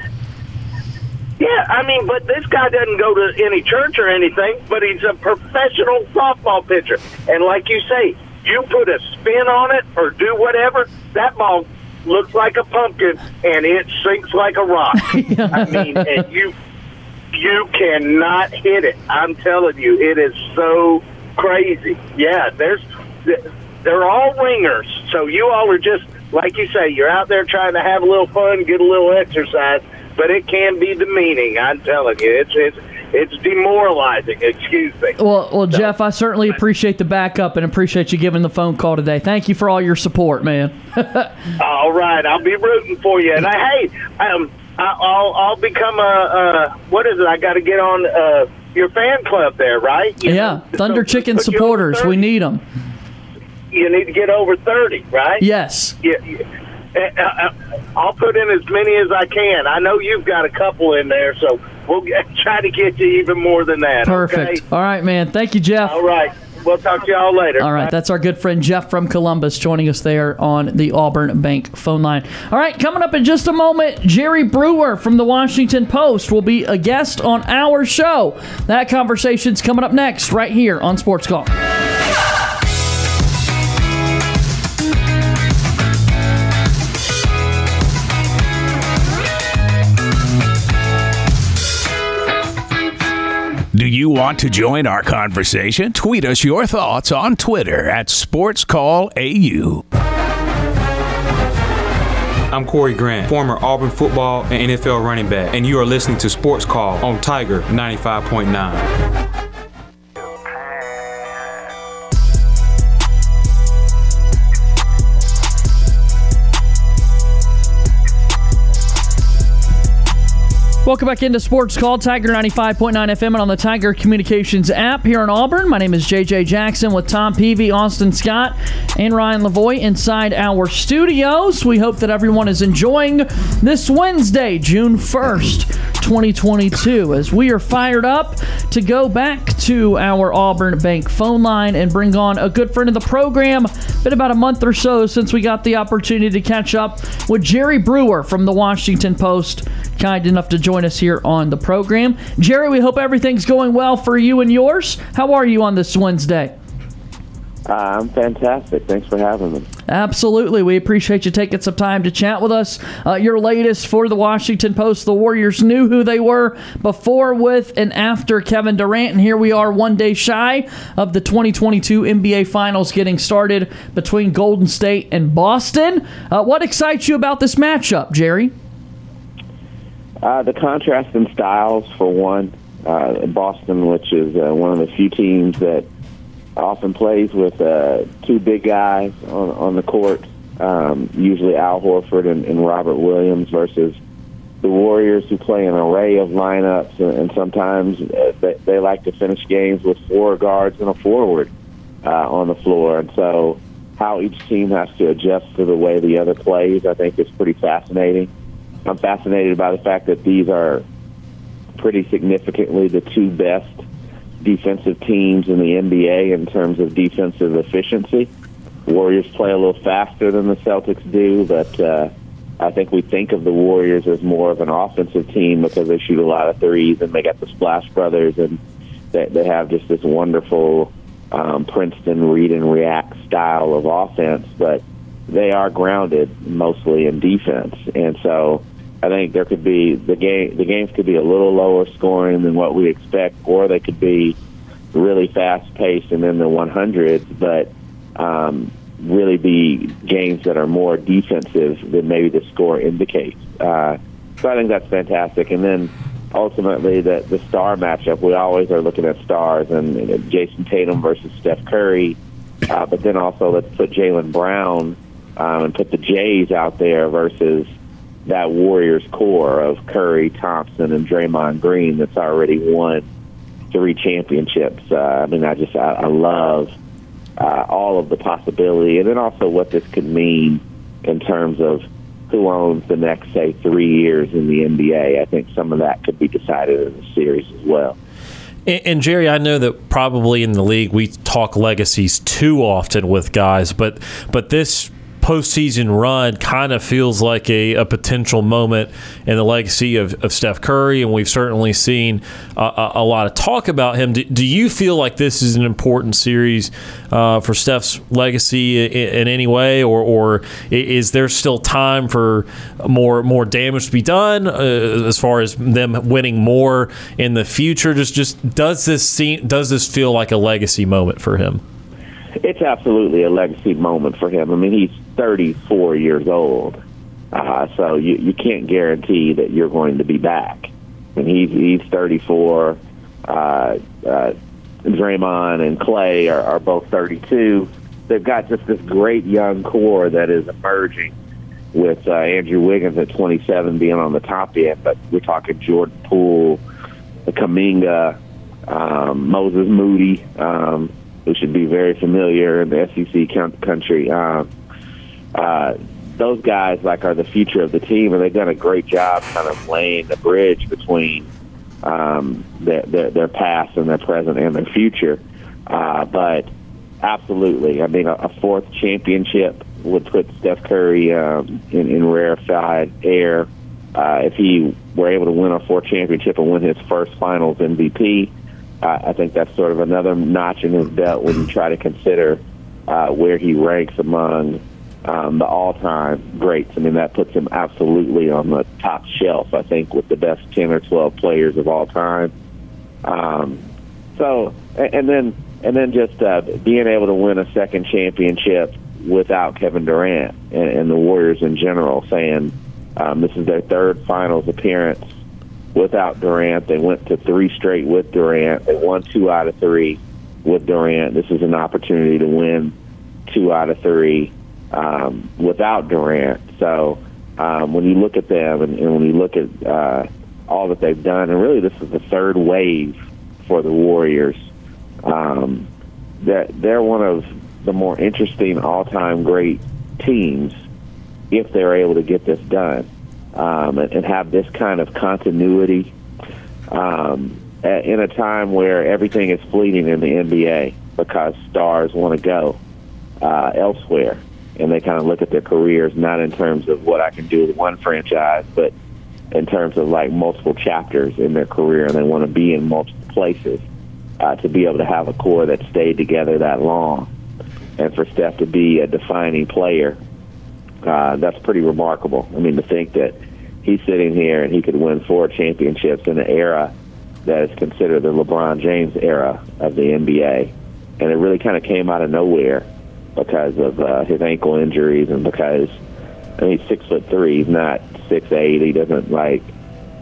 Yeah, I mean, but this guy doesn't go to any church or anything, but he's a professional softball pitcher. And like you say, you put a spin on it or do whatever, that ball looks like a pumpkin and it sinks like a rock. I mean, and you you cannot hit it. I'm telling you, it is so crazy. Yeah, there's they're all ringers. So you all are just like you say, you're out there trying to have a little fun, get a little exercise, but it can be demeaning. I'm telling you, it's it's it's demoralizing. Excuse me. Well, well, Jeff, I certainly appreciate the backup and appreciate you giving the phone call today. Thank you for all your support, man. All right, I'll be rooting for you. And I, hey, um, I, I'll I'll become a uh, what is it? I got to get on uh, your fan club there, right? You yeah, know, Thunder so Chicken put you over supporters, we need them. You need to get over thirty, right? Yes. Yeah. yeah. Uh, uh, I'll put in as many as I can. I know you've got a couple in there, so we'll get, try to get you even more than that. Perfect. Okay? All right, man. Thank you, Jeff. All right. We'll talk to y'all later. All right, that's our good friend Jeff from Columbus joining us there on the Auburn Bank phone line. All right, coming up in just a moment, Jerry Brewer from the Washington Post will be a guest on our show. That conversation's coming up next, right here on Sports Call. Do you want to join our conversation? Tweet us your thoughts on Twitter at SportsCallAU. I'm Corey Grant, former Auburn football and NFL running back, and you are listening to Sports Call on Tiger 95.9. Welcome back into Sports Call, Tiger 95.9 FM and on the Tiger Communications app here in Auburn. My name is JJ Jackson with Tom Peavy, Austin Scott, and Ryan Lavoy inside our studios. We hope that everyone is enjoying this Wednesday, June 1st, 2022, as we are fired up to go back to our Auburn Bank phone line and bring on a good friend of the program. Been about a month or so since we got the opportunity to catch up with Jerry Brewer from the Washington Post, kind enough to join us here on the program. Jerry, we hope everything's going well for you and yours. How are you on this Wednesday? Uh, I'm fantastic. Thanks for having me. Absolutely. We appreciate you taking some time to chat with us. Uh, your latest for the Washington Post. The Warriors knew who they were before, with, and after Kevin Durant. And here we are one day shy of the 2022 NBA Finals getting started between Golden State and Boston. Uh, what excites you about this matchup, Jerry? Uh, the contrast in styles, for one. Uh, Boston, which is uh, one of the few teams that often plays with uh, two big guys on, on the court, um, usually Al Horford and, and Robert Williams, versus the Warriors, who play an array of lineups, and, and sometimes uh, they, they like to finish games with four guards and a forward uh, on the floor. And so, how each team has to adjust to the way the other plays, I think, is pretty fascinating. I'm fascinated by the fact that these are pretty significantly the two best defensive teams in the NBA in terms of defensive efficiency. Warriors play a little faster than the Celtics do, but uh, I think we think of the Warriors as more of an offensive team because they shoot a lot of threes and they got the Splash Brothers and they, they have just this wonderful um, Princeton read and react style of offense, but they are grounded mostly in defense, and so I think there could be the game. The games could be a little lower scoring than what we expect, or they could be really fast paced and in the 100s, but um, really be games that are more defensive than maybe the score indicates. Uh, so I think that's fantastic. And then ultimately, the the star matchup. We always are looking at stars and, and Jayson Tatum versus Steph Curry, uh, but then also let's put Jaylen Brown um, and put the Jays out there versus that Warriors core of Curry, Thompson, and Draymond Green that's already won three championships. Uh, I mean, I just I, I love uh, all of the possibility, and then also what this could mean in terms of who owns the next, say, three years in the NBA. I think some of that could be decided in the series as well. And, and, Jerry, I know that probably in the league we talk legacies too often with guys, but but this postseason run kind of feels like a, a, potential moment in the legacy of, of Steph Curry, and we've certainly seen a, a lot of talk about him. Do, do, you feel like this is an important series uh, for Steph's legacy in, in any way, or, or, is there still time for more more damage to be done uh, as far as them winning more in the future? Just just does this seem does this feel like a legacy moment for him? It's absolutely a legacy moment for him. I mean, he's 34 years old. Uh, so you, you can't guarantee that you're going to be back. And he's, he's 34. Uh, uh, Draymond and Clay are, are both 32. They've got just this great young core that is emerging with uh, Andrew Wiggins at 27 being on the top end. But we're talking Jordan Poole, Kuminga, um, Moses Moody, um, who should be very familiar in the SEC country. Uh, uh, those guys like are the future of the team, and they've done a great job kind of laying the bridge between um, their, their their past and their present and their future. Uh, but absolutely, I mean, a, a fourth championship would put Steph Curry um, in, in rarefied air. Uh, if he were able to win a fourth championship and win his first Finals MVP, uh, I think that's sort of another notch in his belt when you try to consider uh, where he ranks among um, the all-time greats. I mean, that puts him absolutely on the top shelf. I think with the best ten or twelve players of all time. Um, so, and then and then just uh, being able to win a second championship without Kevin Durant and, and the Warriors in general, saying um, this is their third finals appearance without Durant. They went to three straight with Durant. They won two out of three with Durant. This is an opportunity to win two out of three um, without Durant. So um, when you look at them and, and when you look at uh, all that they've done, and really this is the third wave for the Warriors. Um, that they're one of the more interesting all-time great teams if they're able to get this done um, and, and have this kind of continuity um, in a time where everything is fleeting in the NBA because stars want to go uh, elsewhere and they kind of look at their careers not in terms of what I can do with one franchise, but in terms of like multiple chapters in their career, and they want to be in multiple places uh, to be able to have a core that stayed together that long, and for Steph to be a defining player, uh, that's pretty remarkable. I mean, to think that he's sitting here and he could win four championships in an era that is considered the LeBron James era of the NBA, and it really kind of came out of nowhere because of uh, his ankle injuries and because I mean, he's six foot three. He's not six eight. He doesn't like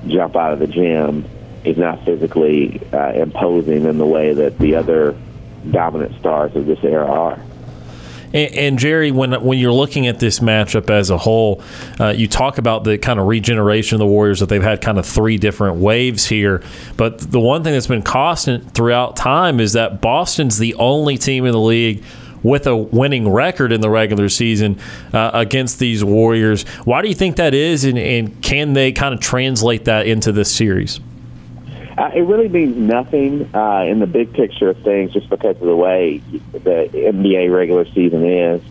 jump out of the gym. He's not physically uh, imposing in the way that the other dominant stars of this era are. And, and, Jerry, when when you're looking at this matchup as a whole, uh, you talk about the kind of regeneration of the Warriors that they've had kind of three different waves here. But the one thing that's been constant throughout time is that Boston's the only team in the league with a winning record in the regular season uh, against these Warriors. Why do you think that is, and, and can they kind of translate that into this series? Uh, it really means nothing uh, in the big picture of things, just because of the way the NBA regular season is.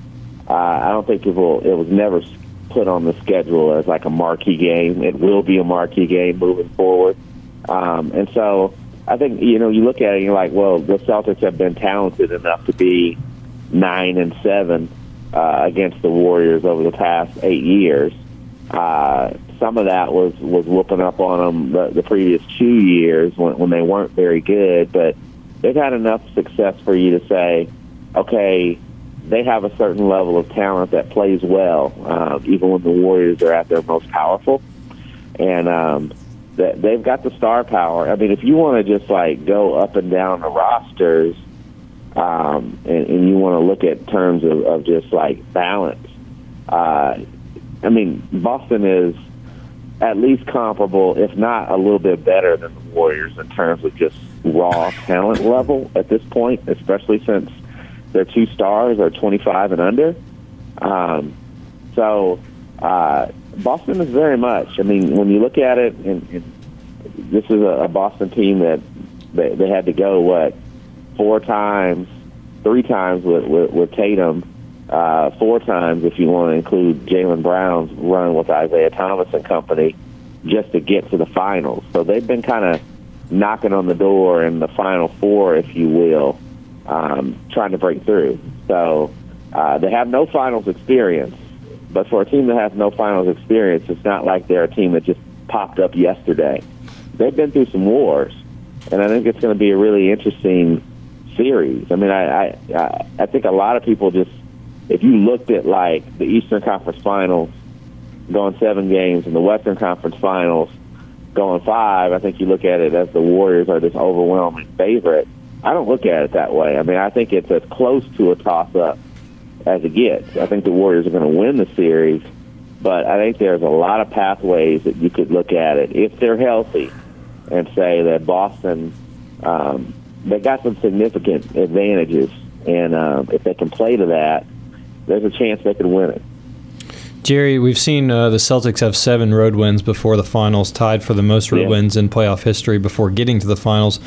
Uh, I don't think people. It was never put on the schedule as like a marquee game. It will be a marquee game moving forward, um, and so I think you know you look at it and you're like, well, the Celtics have been talented enough to be nine and seven uh, against the Warriors over the past eight years. Uh, some of that was was whooping up on them the, the previous two years when, when they weren't very good, but they've had enough success for you to say, okay, they have a certain level of talent that plays well, uh, even when the Warriors are at their most powerful, and um, that they've got the star power. I mean, if you want to just like go up and down the rosters, um, and, and you want to look at terms of, of just like balance, uh, I mean, Boston is at least comparable, if not a little bit better than the Warriors in terms of just raw talent level at this point, especially since their two stars are 25 and under. Um, so uh, Boston is very much. I mean, when you look at it, and, and this is a, a Boston team that they, they had to go what four times, three times with with, with Tatum, uh, four times if you want to include Jaylen Brown's run with Isaiah Thomas and company, just to get to the finals. So they've been kind of knocking on the door in the final four, if you will, um, trying to break through. So uh, they have no finals experience, but for a team that has no finals experience, it's not like they're a team that just popped up yesterday. They've been through some wars, and I think it's going to be a really interesting series. I mean, I, I I think a lot of people just, if you looked at like the Eastern Conference Finals, going seven games, and the Western Conference Finals, going five, I think you look at it as the Warriors are this overwhelming favorite. I don't look at it that way. I mean, I think it's as close to a toss up as it gets. I think the Warriors are going to win the series, but I think there's a lot of pathways that you could look at it if they're healthy and say that Boston, um, they got some significant advantages, and um, if they can play to that, there's a chance they could win it. Jerry, we've seen uh, the Celtics have seven road wins before the finals, tied for the most road Yeah. wins in playoff history before getting to the finals.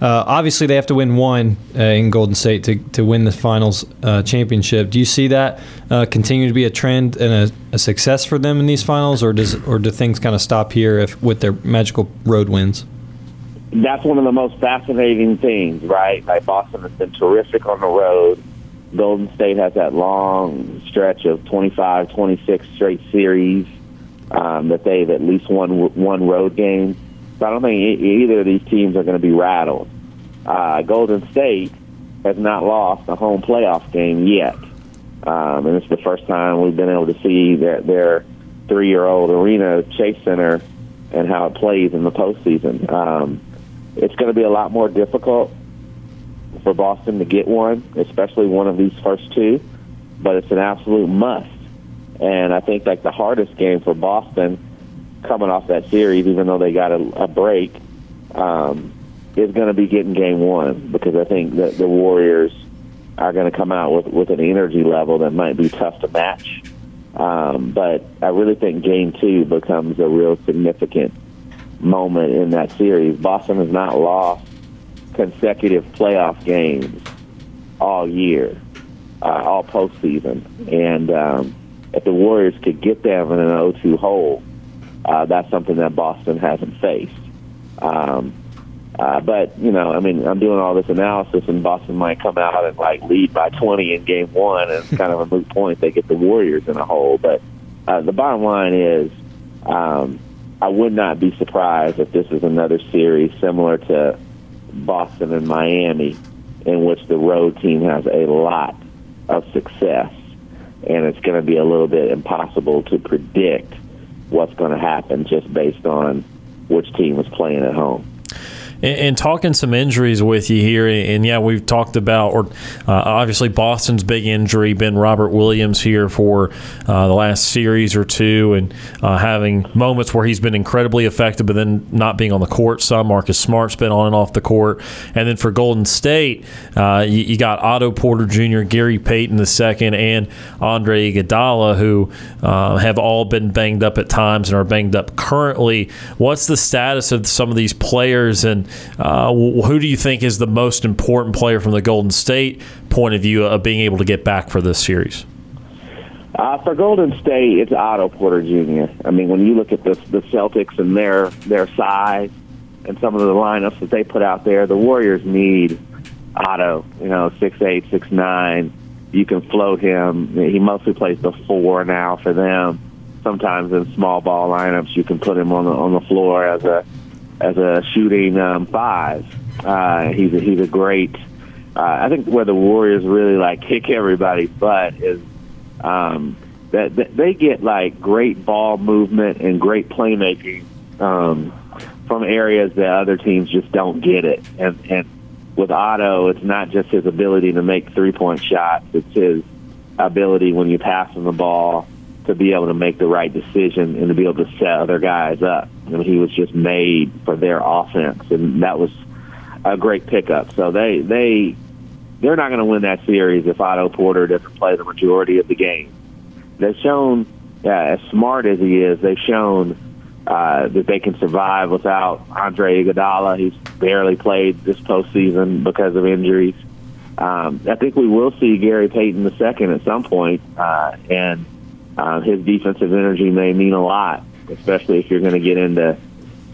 Uh, obviously, they have to win one uh, in Golden State to, to win the finals uh, championship. Do you see that uh, continue to be a trend and a, a success for them in these finals, or does or do things kind of stop here if with their magical road wins? That's one of the most fascinating things, right? Like Boston has been terrific on the road. Golden State has that long stretch of 25, 26 straight series um, that they've at least won one road game. So I don't think either of these teams are going to be rattled. Uh, Golden State has not lost a home playoff game yet, um, and it's the first time we've been able to see their, their three-year-old arena, Chase Center, and how it plays in the postseason. Um, it's going to be a lot more difficult for Boston to get one, especially one of these first two, but it's an absolute must. And I think like the hardest game for Boston coming off that series, even though they got a, a break, um, is going to be getting game one because I think that the Warriors are going to come out with, with an energy level that might be tough to match. Um, but I really think game two becomes a real significant moment in that series. Boston has not lost consecutive playoff games all year, uh, all postseason. And um, if the Warriors could get them in an 0-2 hole, uh, that's something that Boston hasn't faced. Um, uh, but you know, I mean, I'm doing all this analysis, and Boston might come out and like lead by 20 in Game One, and it's kind of a moot point. They get the Warriors in a hole, but uh, the bottom line is, um, I would not be surprised if this is another series similar to Boston and Miami, in which the road team has a lot of success, and it's going to be a little bit impossible to predict what's going to happen just based on which team is playing at home. And, and talking some injuries with you here, and yeah, we've talked about, or uh, obviously Boston's big injury, been Robert Williams here for uh, the last series or two, and uh, having moments where he's been incredibly effective, but then not being on the court. Some Marcus Smart's been on and off the court, and then for Golden State, uh, you, you got Otto Porter Jr., Gary Payton II, and Andre Iguodala, who uh, have all been banged up at times and are banged up currently. What's the status of some of these players, and uh, who do you think is the most important player from the Golden State point of view of being able to get back for this series? Uh, for Golden State, it's Otto Porter Jr. I mean, when you look at the the Celtics and their their size, and some of the lineups that they put out there, the Warriors need Otto. You know, six eight, six nine. You can float him. He mostly plays the four now for them. Sometimes in small ball lineups, you can put him on the on the floor as a as a shooting um, five. Uh, he's a, he's a great. Uh, I think where the Warriors really like kick everybody's butt is um, that, that they get like great ball movement and great playmaking um, from areas that other teams just don't get it. And and with Otto, it's not just his ability to make three point shots; it's his ability when you pass him the ball to be able to make the right decision and to be able to set other guys up. He was just made for their offense, and that was a great pickup. So they they they're not going to win that series if Otto Porter doesn't play the majority of the game. They've shown, yeah, as smart as he is, they've shown uh, that they can survive without Andre Iguodala. He's barely played this postseason because of injuries. Um, I think we will see Gary Payton II at some point, uh, and uh, his defensive energy may mean a lot, especially if you're going to get into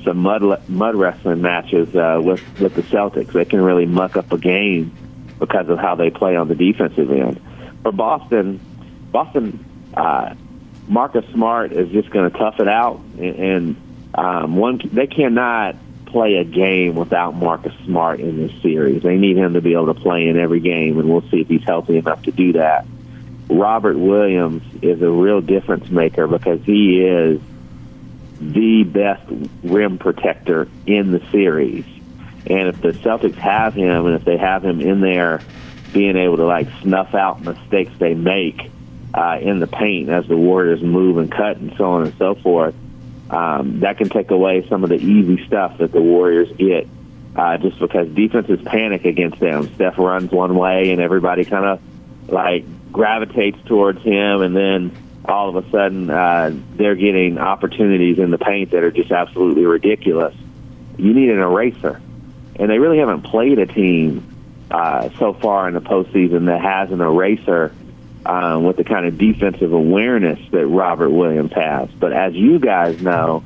some mud mud wrestling matches uh, with with the Celtics. They can really muck up a game because of how they play on the defensive end. For Boston, Boston, uh, Marcus Smart is just going to tough it out, and, and um, one they cannot play a game without Marcus Smart in this series. They need him to be able to play in every game, and we'll see if he's healthy enough to do that. Robert Williams is a real difference maker because he is the best rim protector in the series. And if the Celtics have him, and if they have him in there, being able to like snuff out mistakes they make uh, in the paint as the Warriors move and cut and so on and so forth, um, that can take away some of the easy stuff that the Warriors get. Uh, just because defenses panic against them. Steph runs one way, and everybody kind of like gravitates towards him, and then all of a sudden uh, they're getting opportunities in the paint that are just absolutely ridiculous. You need an eraser, and they really haven't played a team uh, so far in the postseason that has an eraser um, with the kind of defensive awareness that Robert Williams has. But as you guys know,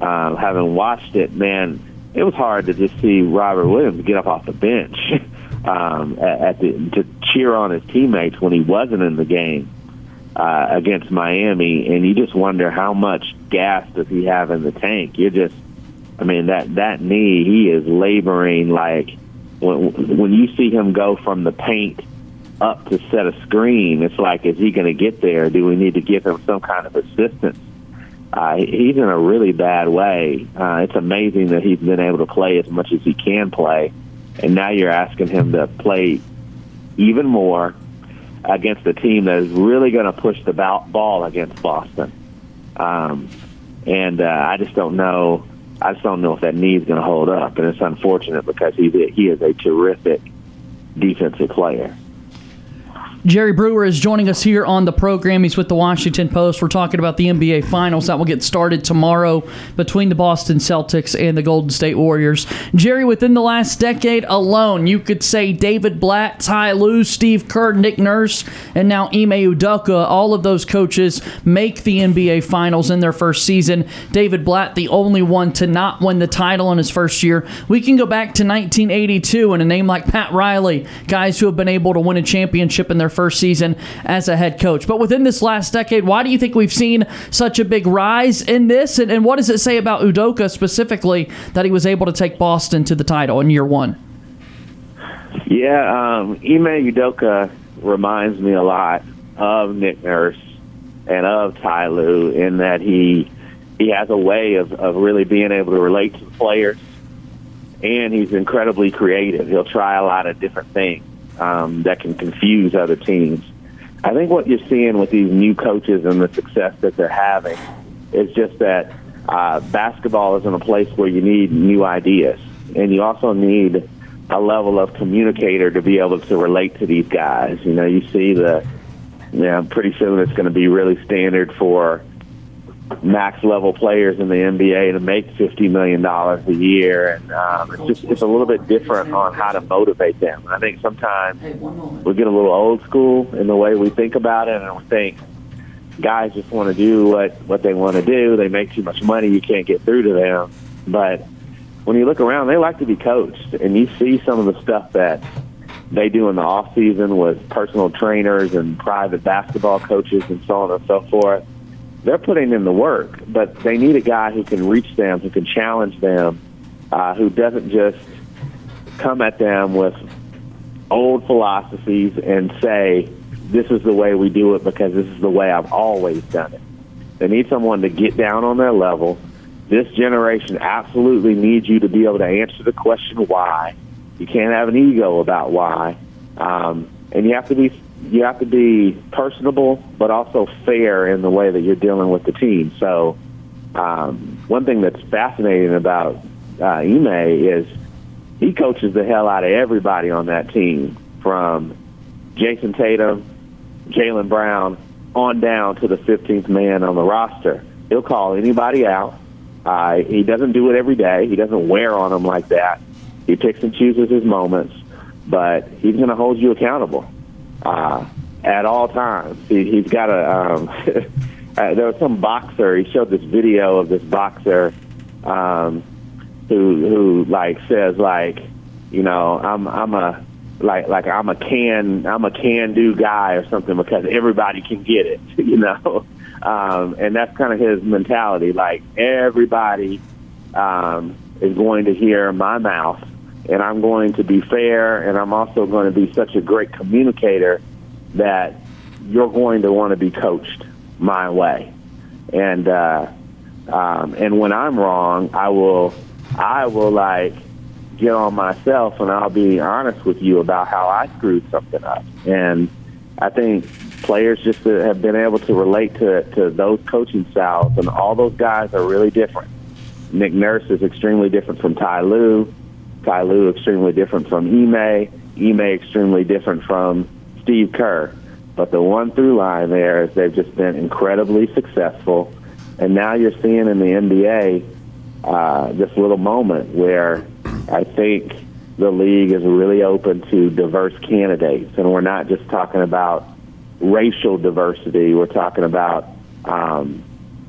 um, having watched it, man, it was hard to just see Robert Williams get up off the bench um, at, the, to cheer on his teammates when he wasn't in the game uh, against Miami, and you just wonder how much gas does he have in the tank. You're just, I mean, that that knee, he is laboring like when when you see him go from the paint up to set a screen. It's like, is he going to get there? Do we need to give him some kind of assistance? Uh, he's in a really bad way. Uh, it's amazing that he's been able to play as much as he can play, and now you're asking him to play even more against a team that is really going to push the ball against Boston. Um, and uh, I just don't know. I just don't know if that knee is going to hold up, and it's unfortunate because he he is a terrific defensive player. Jerry Brewer is joining us here on the program. He's with the Washington Post. We're talking about the NBA Finals that will get started tomorrow between the Boston Celtics and the Golden State Warriors. Jerry, within the last decade alone, you could say David Blatt, Ty Lue, Steve Kerr, Nick Nurse, and now Ime Udoka, all of those coaches make the NBA Finals in their first season. David Blatt, the only one to not win the title in his first year. We can go back to 1982 and a name like Pat Riley, guys who have been able to win a championship in their first season as a head coach. But within this last decade, why do you think we've seen such a big rise in this? And, and what does it say about Udoka specifically that he was able to take Boston to the title in year one? Yeah, um, Ime Udoka reminds me a lot of Nick Nurse and of Ty Lue in that he he has a way of, of really being able to relate to the players, and he's incredibly creative. He'll try a lot of different things um, that can confuse other teams. I think what you're seeing with these new coaches and the success that they're having is just that uh, basketball is in a place where you need new ideas, and you also need a level of communicator to be able to relate to these guys. You know, you see the, you know, pretty soon it's going to be really standard for max level players in the NBA to make fifty million dollars a year, and um, it's just it's a little bit different on how to motivate them. And I think sometimes we get a little old school in the way we think about it, and we think guys just want to do what what they want to do. They make too much money, you can't get through to them. But when you look around, they like to be coached, and you see some of the stuff that they do in the off season with personal trainers and private basketball coaches and so on and so forth. They're putting in the work, but they need a guy who can reach them, who can challenge them, uh, who doesn't just come at them with old philosophies and say, this is the way we do it because this is the way I've always done it. They need someone to get down on their level. This generation absolutely needs you to be able to answer the question why. You can't have an ego about why, um, and you have to be you have to be personable, but also fair in the way that you're dealing with the team. So, um, one thing that's fascinating about uh, Ime is he coaches the hell out of everybody on that team, from Jayson Tatum, Jaylen Brown, on down to the 15th man on the roster. He'll call anybody out. Uh, he doesn't do it every day. He doesn't wear on them like that. He picks and chooses his moments, but he's going to hold you accountable uh, at all times. He, he's got a. Um, uh, there was some boxer. He showed this video of this boxer um, who who like says like, you know, I'm I'm a like like I'm a can I'm a can do guy or something because everybody can get it, you know. Um, and that's kind of his mentality. Like everybody um, is going to hear my mouth, and I'm going to be fair, and I'm also going to be such a great communicator that you're going to want to be coached my way. And uh, um, and when I'm wrong, I will I will like get on myself, and I'll be honest with you about how I screwed something up. And I think players just have been able to relate to to those coaching styles, and all those guys are really different. Nick Nurse is extremely different from Ty Lue. Ty Lue extremely different from Ime. Ime extremely different from Steve Kerr. But the one through line there is they've just been incredibly successful. And now you're seeing in the NBA uh, this little moment where I think the league is really open to diverse candidates. And we're not just talking about racial diversity, we're talking about um,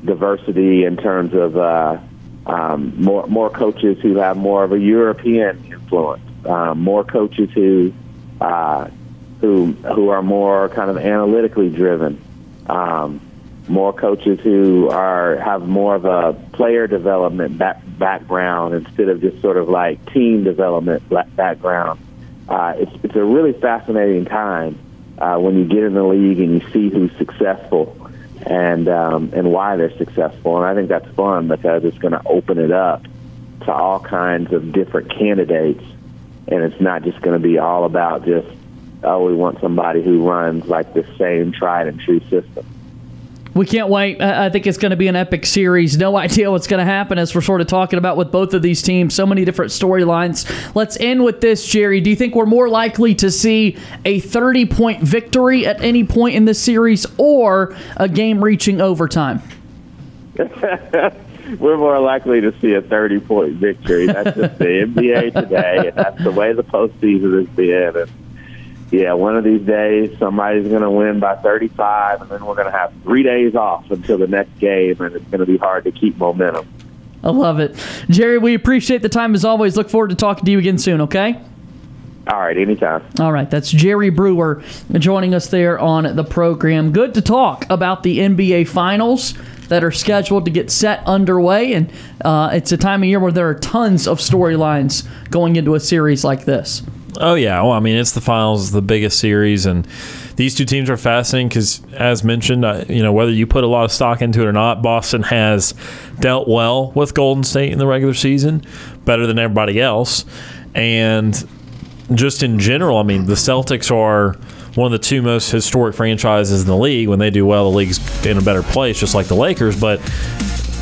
diversity in terms of uh, um, more more coaches who have more of a European influence, um, more coaches who uh, who who are more kind of analytically driven, um, more coaches who are have more of a player development back, background instead of just sort of like team development background. Uh, it's it's a really fascinating time uh, when you get in the league and you see who's successful and um, and why they're successful. And I think that's fun because it's going to open it up to all kinds of different candidates, and it's not just going to be all about just oh we want somebody who runs like the same tried and true system. We can't wait. I think it's going to be an epic series. No idea what's going to happen as we're sort of talking about with both of these teams. So many different storylines. Let's end with this, Jerry. Do you think we're more likely to see a 30 point victory at any point in this series or a game reaching overtime? we're more likely to see a 30 point victory. That's just the NBA today, and that's the way the postseason has been. And yeah, one of these days somebody's going to win by 35, and then we're going to have three days off until the next game, and it's going to be hard to keep momentum. I love it. Jerry, we appreciate the time as always. Look forward to talking to you again soon, okay? All right, anytime. All right, that's Jerry Brewer joining us there on the program. Good to talk about the NBA Finals that are scheduled to get set underway, and uh, it's a time of year where there are tons of storylines going into a series like this. Oh yeah, well I mean it's the finals, the biggest series, and these two teams are fascinating because, as mentioned, uh, you know whether you put a lot of stock into it or not, Boston has dealt well with Golden State in the regular season, better than everybody else, and just in general, I mean the Celtics are one of the two most historic franchises in the league. When they do well, the league's in a better place, just like the Lakers, but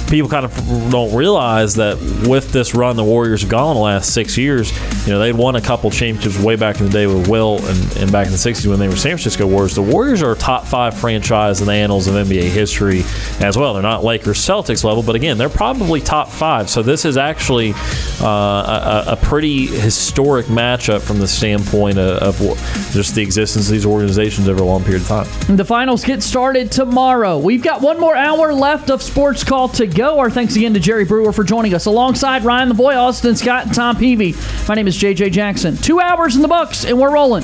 people kind of don't realize that with this run the Warriors have gone the last six years, you know, they'd won a couple championships way back in the day with Will and, and back in the 60s when they were San Francisco Warriors. The Warriors are a top five franchise in the annals of NBA history as well. They're not Lakers Celtics level, but again, they're probably top five. So this is actually uh, a, a, pretty historic matchup from the standpoint of, of just the existence of these organizations over a long period of time. The finals get started tomorrow. We've got one more hour left of Sports Call to go go. Our thanks again to Jerry Brewer for joining us alongside Ryan Lavoie, Austin Scott, and Tom Peavy. My name is JJ Jackson. Two hours in the books, and we're rolling.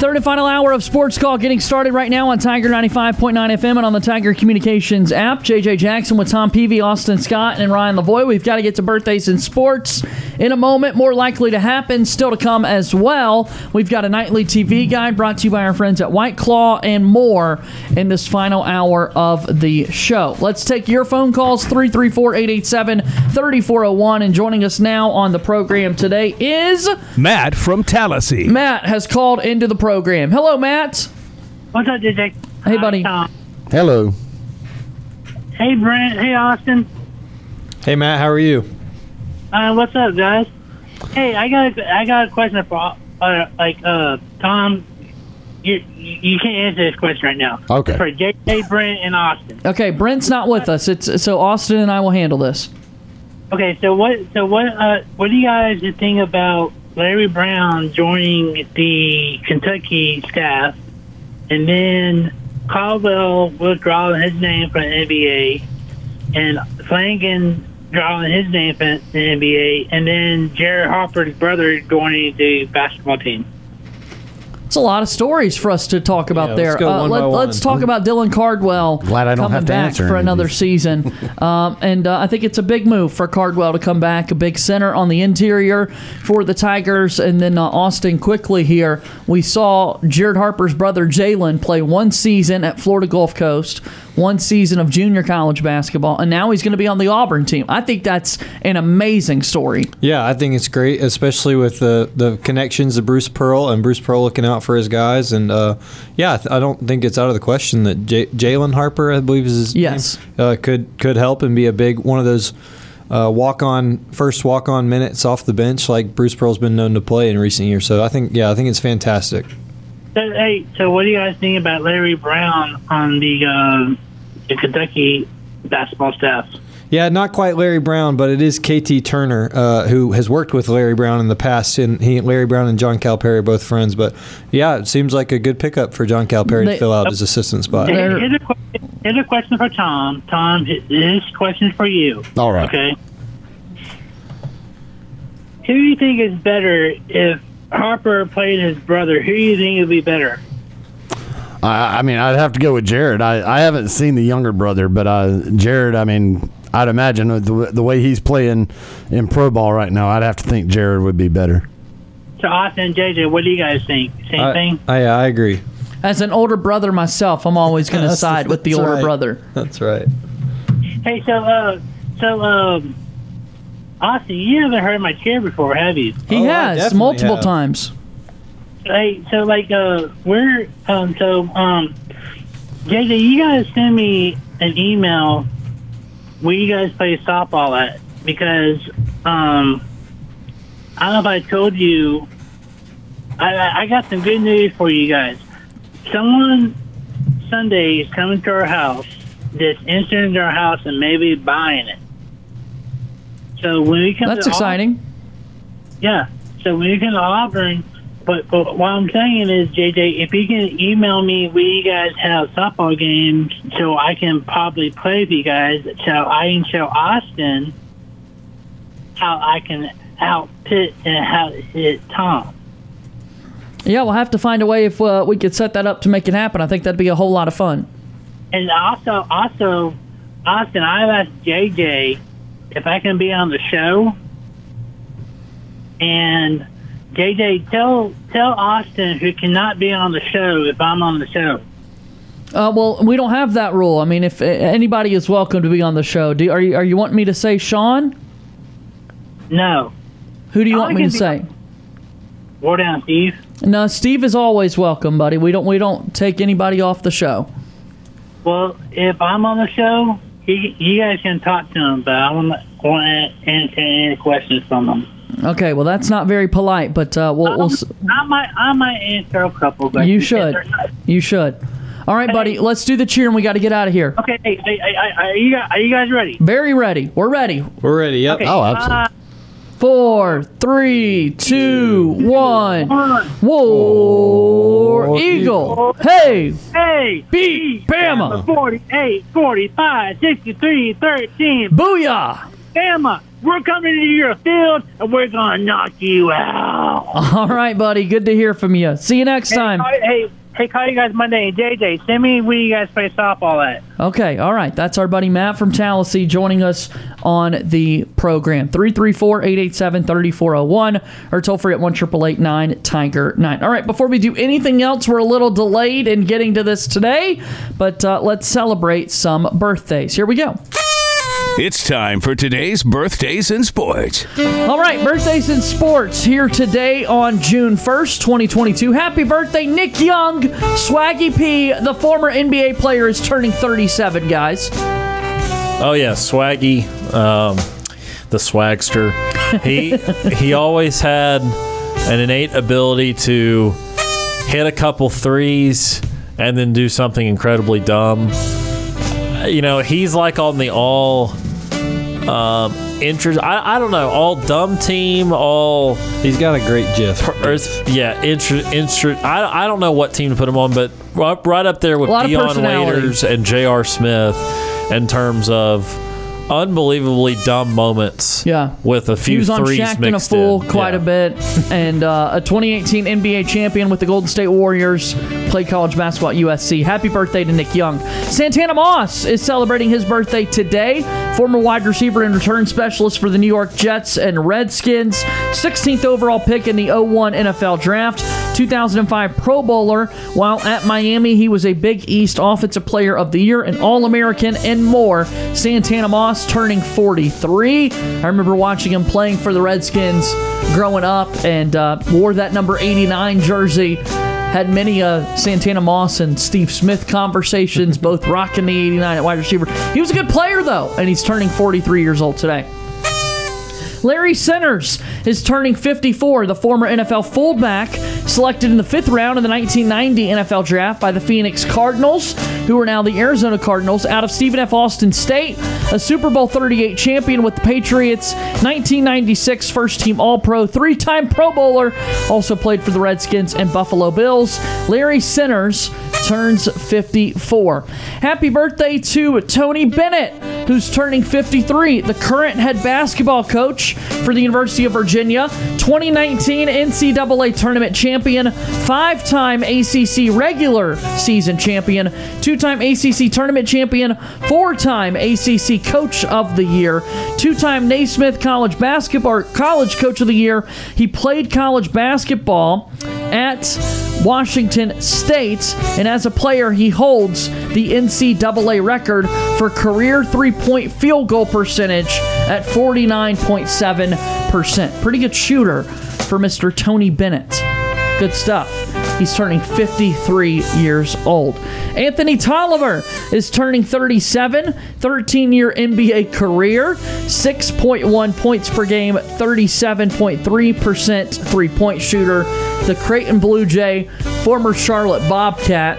Third and final hour of Sports Call getting started right now on Tiger 95.9 FM and on the Tiger Communications app. JJ Jackson with Tom Peavy, Austin Scott, and Ryan Lavoy. We've got to get to birthdays in sports in a moment. More likely to happen, still to come as well. We've got a nightly TV guide brought to you by our friends at White Claw and more in this final hour of the show. Let's take your phone calls 334 887 3401. And joining us now on the program today is Matt from Tallahassee. Matt has called into the program. Hello, Matt. What's up, DJ? Hey, buddy. Hello. Hey, Brent. Hey, Austin. Hey, Matt, how are you? Uh, what's up, guys? Hey, I got a, I got a question for uh, like uh, Tom. You you can't answer this question right now. Okay. For JJ, Brent, and Austin. Okay, Brent's not with us. It's so Austin and I will handle this. Okay, so what so what uh what do you guys think about Larry Brown joining the Kentucky staff, and then Cardwell withdrawing his name from the NBA, and Flanigan drawing his name from the NBA, and then Jared Harper's brother going into the basketball team. It's a lot of stories for us to talk about Yeah, there. let's go one by let, us one. talk about Dylan Cardwell Glad I don't coming have to back answer for another these. season. um, and uh, I think it's a big move for Cardwell to come back, a big center on the interior for the Tigers. And then uh, Austin quickly here. We saw Jared Harper's brother Jalen play one season at Florida Gulf Coast, one season of junior college basketball, and now he's going to be on the Auburn team. I think that's an amazing story. Yeah, I think it's great, especially with the, the connections of Bruce Pearl and Bruce Pearl looking out for his guys. And uh, yeah, I, I don't think it's out of the question that J- Jalen Harper, I believe is his Yes. name, uh, could could help and be a big one of those uh, walk on first walk on minutes off the bench like Bruce Pearl's been known to play in recent years. So I think yeah, I think it's fantastic. So, hey, so what do you guys think about Larry Brown on the uh, the Kentucky basketball staff? Yeah, not quite Larry Brown, but it is KT Turner, uh, who has worked with Larry Brown in the past. And he, Larry Brown and John Calipari are both friends. But yeah, it seems like a good pickup for John Calipari They- to fill out his assistant spot. Here's a, que- here's a question for Tom. Tom, this question for you. All right. Okay. Who do you think is better if Harper played his brother? Who do you think would be better? I, I mean, I'd have to go with Jared. I, I haven't seen the younger brother, but uh, Jared, I mean, I'd imagine the, the way he's playing in pro ball right now, I'd have to think Jared would be better. So Austin and JJ, what do you guys think? Same I, thing? I, I agree. As an older brother myself, I'm always going to That's- side with the older right. brother. That's right. Hey, so uh, so um, Austin, you haven't heard my chair before, have you? He has multiple times. Hey, so like uh, we're um, so um, JJ, you guys send me an email where you guys play softball at because um, I don't know if I told you. I, I got some good news for you guys. Someone Sunday is coming to our house, that's entering in our house and maybe buying it. So when we come, That's exciting. yeah. So when you come to Auburn, but, but what I'm saying is, JJ, if you can email me where you guys have softball games, so I can probably play with you guys, so I can show Austin how I can outpit and how hit Tom. Yeah, we'll have to find a way if uh, we could set that up to make it happen. I think that'd be a whole lot of fun. and also, also, Austin, I've asked JJ if I can be on the show. And JJ, tell tell Austin who cannot be on the show if I'm on the show. Uh, well, we don't have that rule. I mean, if uh, anybody is welcome to be on the show, do are you are you wanting me to say Sean? No. Who do you I want me to say? War down, Steve. No, Steve is always welcome, buddy. We don't we don't take anybody off the show. Well, if I'm on the show, he, you guys can talk to him, but I want to answer any questions from him. Okay, well that's not very polite, but uh, we'll, we'll s- I might, I might answer a couple. But you should you should. All right, buddy. Let's do the cheer, and we got to get out of here. Okay, hey, hey, hey, hey, are you guys, are you guys ready? Very ready. We're ready. We're ready. Yep. Okay, Oh, absolutely. uh, Four, three, two, one. War Eagle. Hey. Hey, beat Bama. 48, 45, 63, 13. Booyah. Bama, we're coming into your field and we're going to knock you out. All right, buddy. Good to hear from you. See you next Hey, time. call- Hey, hey, call you guys Monday. JJ, send me where you guys play softball at. Okay, all right. That's our buddy Matt from Tallahassee joining us on the program. 334-887-3401 or toll free at 1 Tiger 9. All right, before we do anything else, we're a little delayed in getting to this today, but uh, let's celebrate some birthdays. Here we go. It's time for today's birthdays in sports. All right, birthdays in sports here today on June 1st, 2022. Happy birthday, Nick Young. Swaggy P, the former NBA player, is turning 37, guys. Oh yeah, Swaggy, um, the swagster. He he always had an innate ability to hit a couple threes and then do something incredibly dumb. You know, he's like on the all um, interest. I, I don't know, all dumb team, all. He's got a great gif. yeah, interest. Interest. I, I don't know what team to put him on, but right, right up there with A lot Dion. Waiters and J.R. Smith in terms of unbelievably dumb moments. Yeah. with a few he was on threes Shaqtin' a Fool in. quite Yeah. a bit, and uh, a 2018 NBA champion with the Golden State Warriors. Played college basketball at USC. Happy birthday to Nick Young. Santana Moss is celebrating his birthday today. Former wide receiver and return specialist for the New York Jets and Redskins. 16th overall pick in the 01 NFL Draft. 2005 Pro Bowler. While at Miami, he was a Big East Offensive Player of the Year, an All American, and more. Santana Moss turning 43. I remember watching him playing for the Redskins growing up and uh, wore that number 89 jersey. Had many uh, Santana Moss and Steve Smith conversations, both rocking the 89 at wide receiver. He was a good player, though, and he's turning 43 years old today. Larry Centers is turning 54, the former NFL fullback, selected in the fifth round of the 1990 NFL draft by the Phoenix Cardinals, who are now the Arizona Cardinals, out of Stephen F. Austin State, a Super Bowl 38 champion with the Patriots, 1996 first team All Pro, three time Pro Bowler, also played for the Redskins and Buffalo Bills. Larry Centers turns 54. Happy birthday to Tony Bennett, who's turning 53, the current head basketball coach for the University of Virginia, 2019 NCAA tournament champion, five time ACC regular season champion, two time ACC tournament champion, four time ACC coach of the year, two time Naismith College basketball college coach of the year. He played college basketball at Washington State, and as a player, he holds the NCAA record for career three point field goal percentage at 49.7%. Pretty good shooter for Mr. Tony Bennett. Good stuff. He's turning 53 years old. Anthony Tolliver is turning 37, 13 year NBA career, 6.1 points per game, 37.3% three point shooter. The Creighton Blue Jay, former Charlotte Bobcat.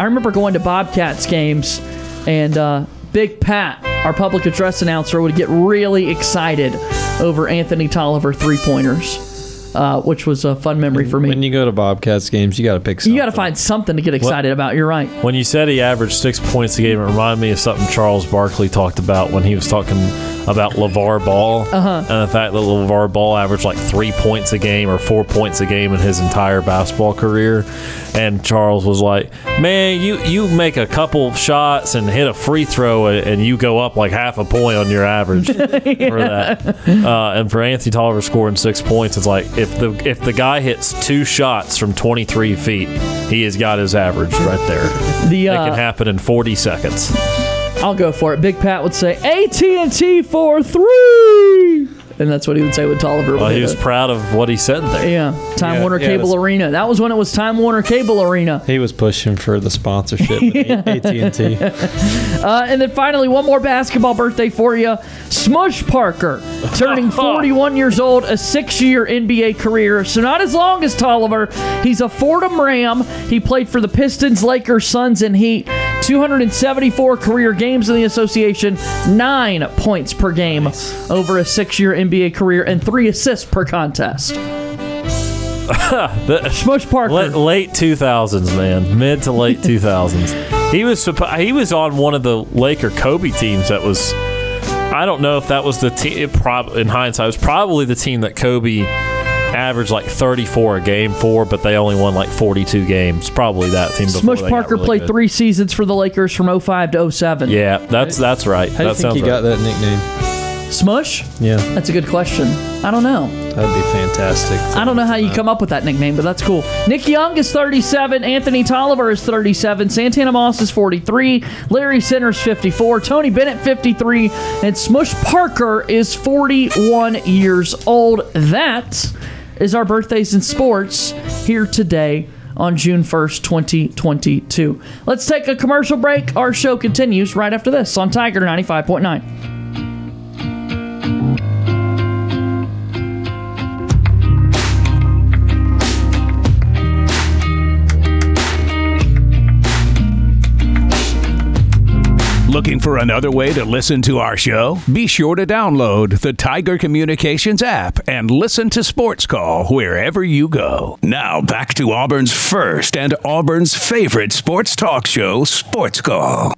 I remember going to Bobcats games, and uh, Big Pat, our public address announcer, would get really excited over Anthony Tolliver three pointers. Uh, which was a fun memory for me. When you go to Bobcats games, you got to pick. Something. You got to find something to get excited about. You're right. When you said he averaged six points a game, it reminded me of something Charles Barkley talked about when he was talking about LaVar Ball Uh-huh. and the fact that LaVar Ball averaged like three points a game or four points a game in his entire basketball career. And Charles was like, "Man, you you make a couple shots and hit a free throw, and and you go up like half a point on your average for that." Uh, and for Anthony Tolliver scoring six points, it's like if the if the guy hits two shots from 23 feet, he has got his average right there. The, it uh, can happen in 40 seconds. I'll go for it. Big Pat would say AT&T for three, and that's what he would say with Tolliver. Well, he was proud of what he said there. Yeah, Time Yeah, Warner yeah, Cable that's- Arena. That was when it was Time Warner Cable Arena. He was pushing for the sponsorship at AT&T. Uh, and then finally, one more basketball birthday for you. Smush Parker, turning 41 years old, a six year NBA career. So, not as long as Tolliver. He's a Fordham Ram. He played for the Pistons, Lakers, Suns, and Heat. 274 career games in the association, nine points per game over a six year NBA career, and three assists per contest. The- Smush Parker. late, late 2000s, man, mid to late 2000s. He was he was on one of the Laker Kobe teams that was. I don't know if that was the team. Prob- in hindsight, it was probably the team that Kobe averaged like 34 a game for, but they only won like 42 games. Probably that team. before Smush they got Parker really played good. three seasons for the Lakers from 05 to 07. Yeah, that's that's right. How do you that think sounds he right. got that nickname? Smush? Yeah, That's a good question. I don't know. that'd be fantastic. I don't know how you come up with that nickname, but that's cool. Nick Young is 37. Anthony Tolliver is 37. Santana Moss is 43. Larry Centers 54. Tony Bennett 53. And Smush Parker is 41 years old. That is our birthdays in sports here today on June 1st, 2022. Let's take a commercial break. Our show continues right after this on Tiger 95.9. Looking for another way to listen to our show? Be sure to download the Tiger Communications app and listen to Sports Call wherever you go. Now back to Auburn's first and Auburn's favorite sports talk show, Sports Call.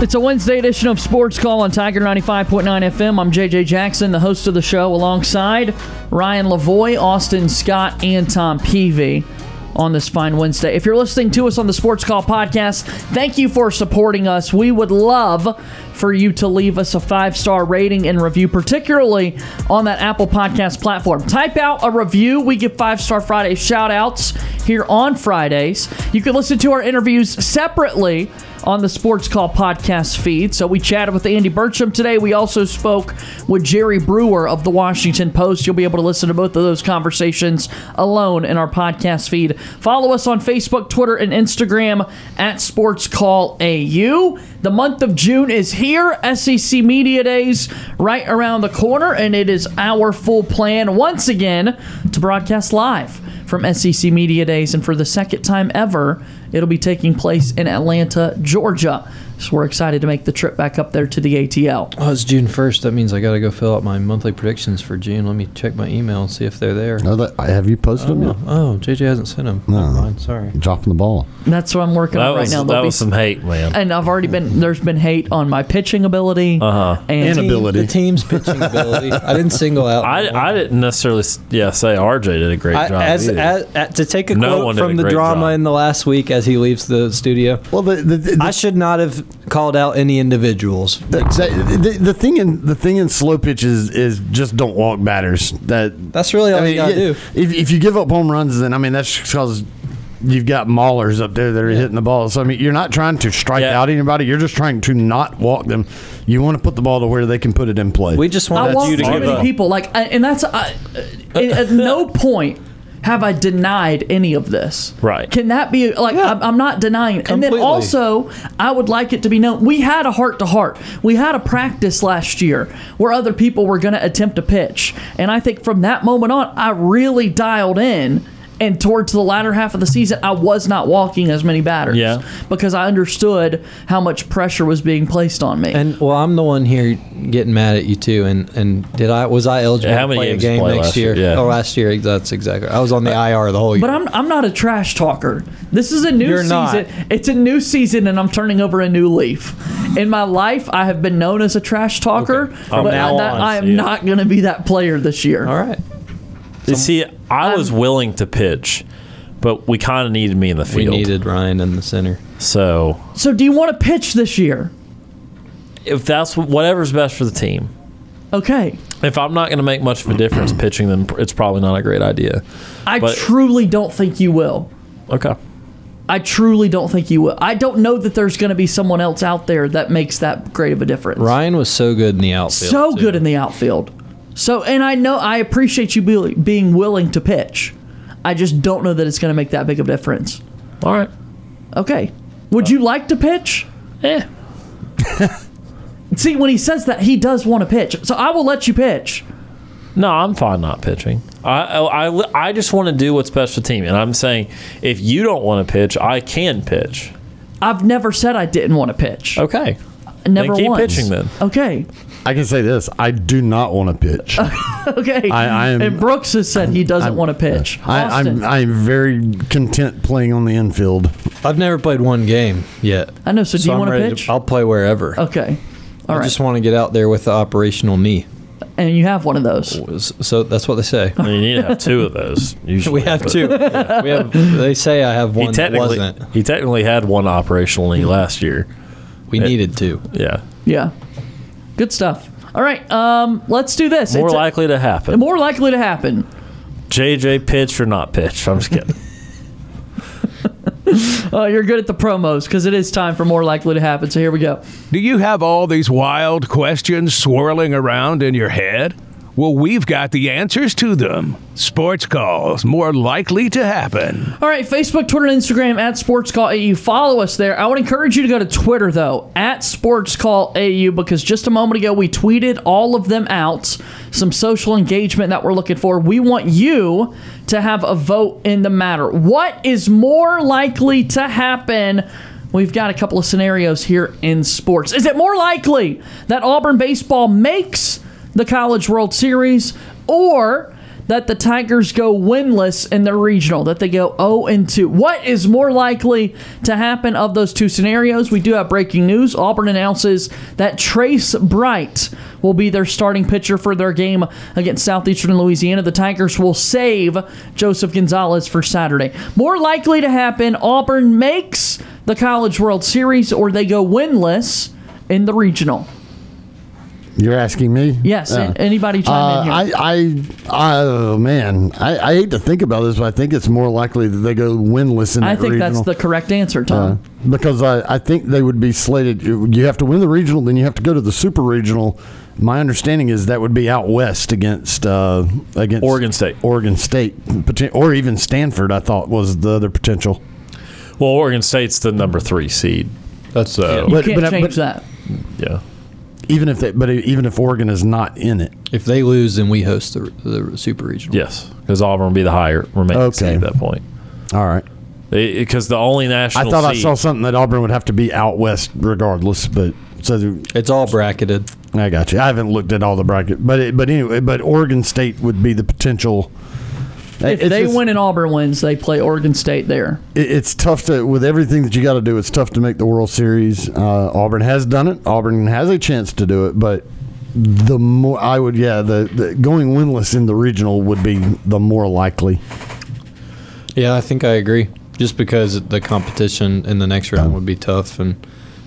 It's a Wednesday edition of Sports Call on Tiger 95.9 FM. I'm JJ Jackson, the host of the show, alongside Ryan Lavoie, Austin Scott, and Tom Peavy on this fine Wednesday. If you're listening to us on the Sports Call podcast, thank you for supporting us. We would love for you to leave us a five star rating and review, particularly on that Apple Podcast platform. Type out a review. We give five star Friday shout outs here on Fridays. You can listen to our interviews separately on the Sports Call podcast feed. So we chatted with Andy Burcham today. We also spoke with Jerry Brewer of the Washington Post. You'll be able to listen to both of those conversations alone in our podcast feed. Follow us on Facebook, Twitter, and Instagram at Sports Call AU. The month of June is here. SEC Media Days right around the corner, and it is our full plan once again to broadcast live from SEC Media Days. And for the second time ever, it'll be taking place in Atlanta, Georgia. So we're excited to make the trip back up there to the ATL. Oh, it's June 1st. That means I got to go fill out my monthly predictions for June. Let me check my email and see if they're there. No, that, have you posted them Oh, yet? oh, JJ hasn't sent them. No. Never mind. Sorry. Dropping the ball. That's what I'm working That on right now. that There'll be was some hate, man. and I've already been there's been hate on my pitching ability Uh huh. and Team- Inability. the team's pitching ability. I didn't single out. I, I didn't necessarily yeah say RJ did a great I- job. as, as, as- to take a No quote one a from the drama job. in the last week as he leaves the studio. Well, the, the, the, I should not have called out any individuals. The, the, the, the thing in the thing in slow pitches is just don't walk batters. That That's really all you gotta yeah, do. If, if you give up home runs, then I mean that's because you've got maulers up there that are hitting the ball. So I mean you're not trying to strike Yeah. out anybody. You're just trying to not walk them. You want to put the ball to where they can put it in play. We just want you to give many up. people like, and that's I, at no point have I denied any of this? Right. Can that be like I'm, I'm not denying it. And then also, I would like it to be known we had a heart to heart. We had a practice last year where other people were going to attempt to pitch, and I think from that moment on, I really dialed in. And towards the latter half of the season, I was not walking as many batters. Yeah. Because I understood how much pressure was being placed on me. And well, I'm the one here getting mad at you too. And and did I was I eligible Yeah, how to many play a you game play next last year? year? Yeah. Oh, last year. That's exactly. I was on the IR the whole year. But I'm I'm not a trash talker. This is a new You're season. not. It's a new season, and I'm turning over a new leaf. In my life, I have been known as a trash talker, From but now that- on, I am yeah. not going to be that player this year. All right. You see, I was willing to pitch, but we kind of needed me in the field. We needed Ryan in the center. So So, do you want to pitch this year? if that's whatever's best for the team. Okay. If I'm not going to make much of a difference pitching, then it's probably not a great idea. I But- truly don't think you will. Okay. I truly don't think you will. I don't know that there's going to be someone else out there that makes that great of a difference. Ryan was so good in the outfield. so too. good in the outfield. So, and I know I appreciate you be, being willing to pitch. I just don't know that it's going to make that big of a difference. All right. Okay. Would you like to pitch? Eh. See, when he says that, he does want to pitch. So I will let you pitch. No, I'm fine not pitching. I, I, I just want to do what's best for the team. And I'm saying if you don't want to pitch, I can pitch. I've never said I didn't want to pitch. Okay. Never then keep once. pitching then. Okay. I can say this: I do not want to pitch. Okay. I- I am- and Brooks has said he doesn't want to pitch. I, Austin. I'm I'm very content playing on the infield. I've never played one game yet. I know. So do you want to pitch? I'll play wherever. okay. All I right. just want to get out there with the operational knee. and you have one of those. Oh, so that's what they say. I mean, you need to have two of those. Usually, we have but- two. We have. They say I have He one that technically, wasn't. he technically had one operational knee last year. We It- needed two. Yeah. Yeah. Good stuff. All right. Um, let's do this. More It's a- likely to happen. more likely to happen. JJ pitch or not pitch? I'm just kidding. Oh, you're good at the promos because it is time for more likely to happen. So here we go. Do you have all these wild questions swirling around in your head? Well, we've got the answers to them. Sports calls more likely to happen. All right, Facebook, Twitter, and Instagram at Sports Call AU. Follow us there. I would encourage you to go to Twitter though at Sports Call AU because just a moment ago we tweeted all of them out. Some social engagement that we're looking for. We want you to have a vote in the matter. What is more likely to happen? We've got a couple of scenarios here in sports. Is it more likely that Auburn baseball makes the College World Series or that the Tigers go winless in their regional, that they go 0 and 2. What is more likely to happen of those two scenarios? We do have breaking news. Auburn announces that Trace Bright will be their starting pitcher for their game against Southeastern Louisiana. The Tigers will save Joseph Gonzalez for Saturday. More likely to happen, Auburn makes the College World Series or they go winless in the regional. You're asking me? Yes, Yeah. anybody chime in Uh, here? I, I, oh man, I, I hate to think about this, but I think it's more likely that they go winless in the past. I that think that's the correct answer, Tom. Uh, because I, I think they would be slated. You you have to win the regional, then you have to go to the super regional. My understanding is that would be out west against uh, against Oregon State, Oregon State, or even Stanford. I thought was the other potential. Well, Oregon State's the number three seed. That's so. You But- can't but- change but- that. Yeah. Even if they, but even if Oregon is not in it, If they lose, then we host the, the super regional. Yes, because Auburn will be the higher remaining Okay. seed at that point. all right. Because the only national. I thought I seed- saw something that Auburn would have to be out west regardless, but so It's all bracketed. I got you. I haven't looked at all the bracket, but it, but anyway, but Oregon State would be the potential. If It's they just- win and Auburn wins, they play Oregon State there. it's tough to with everything that you got to do. It's tough to make the World Series. Uh, Auburn has done it. Auburn has a chance to do it, but the more I would, yeah, the, the going winless in the regional would be the more likely. Yeah, I think I agree. Just because the competition in the next round would be tough, and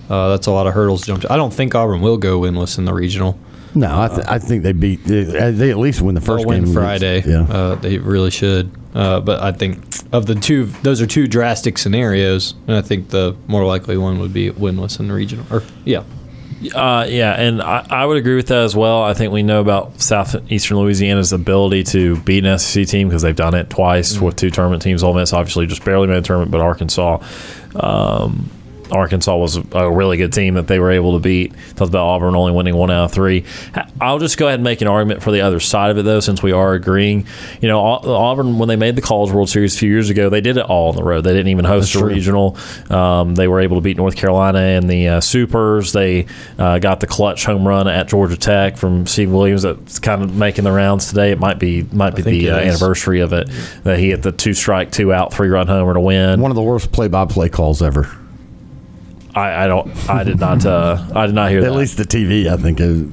uh, that's a lot of hurdles jumped. I don't think Auburn will go winless in the regional. No, I, th- I think they beat. They, they at least win the 1st They'll game win Friday. Yeah. Uh, they really should. Uh, but I think of the two, those are two drastic scenarios, and I think the more likely one would be winless in the regional. Or yeah, Uh, yeah, and I, I would agree with that as well. I think we know about Southeastern Louisiana's ability to beat an SEC team because they've done it twice with two tournament teams. Ole Miss obviously just barely made a tournament, but Arkansas. Um, Arkansas was a really good team that they were able to beat. Talked about Auburn only winning one out of three. I'll just go ahead and make an argument for the other side of it, though, since we are agreeing. You know, Auburn, when they made the College World Series a few years ago, they did it all on the road. They didn't even host That's a true. regional. Um, they were able to beat North Carolina in the uh, Supers. They uh, got the clutch home run at Georgia Tech from Steve Williams. That's kind of making the rounds today. It might be might be the uh, anniversary of it that he hit the two strike, two out, three run homer to win. One of the worst play-by-play calls ever. I, I don't. I did not. Uh, I did not hear that. At that. least the TV, I think. Is,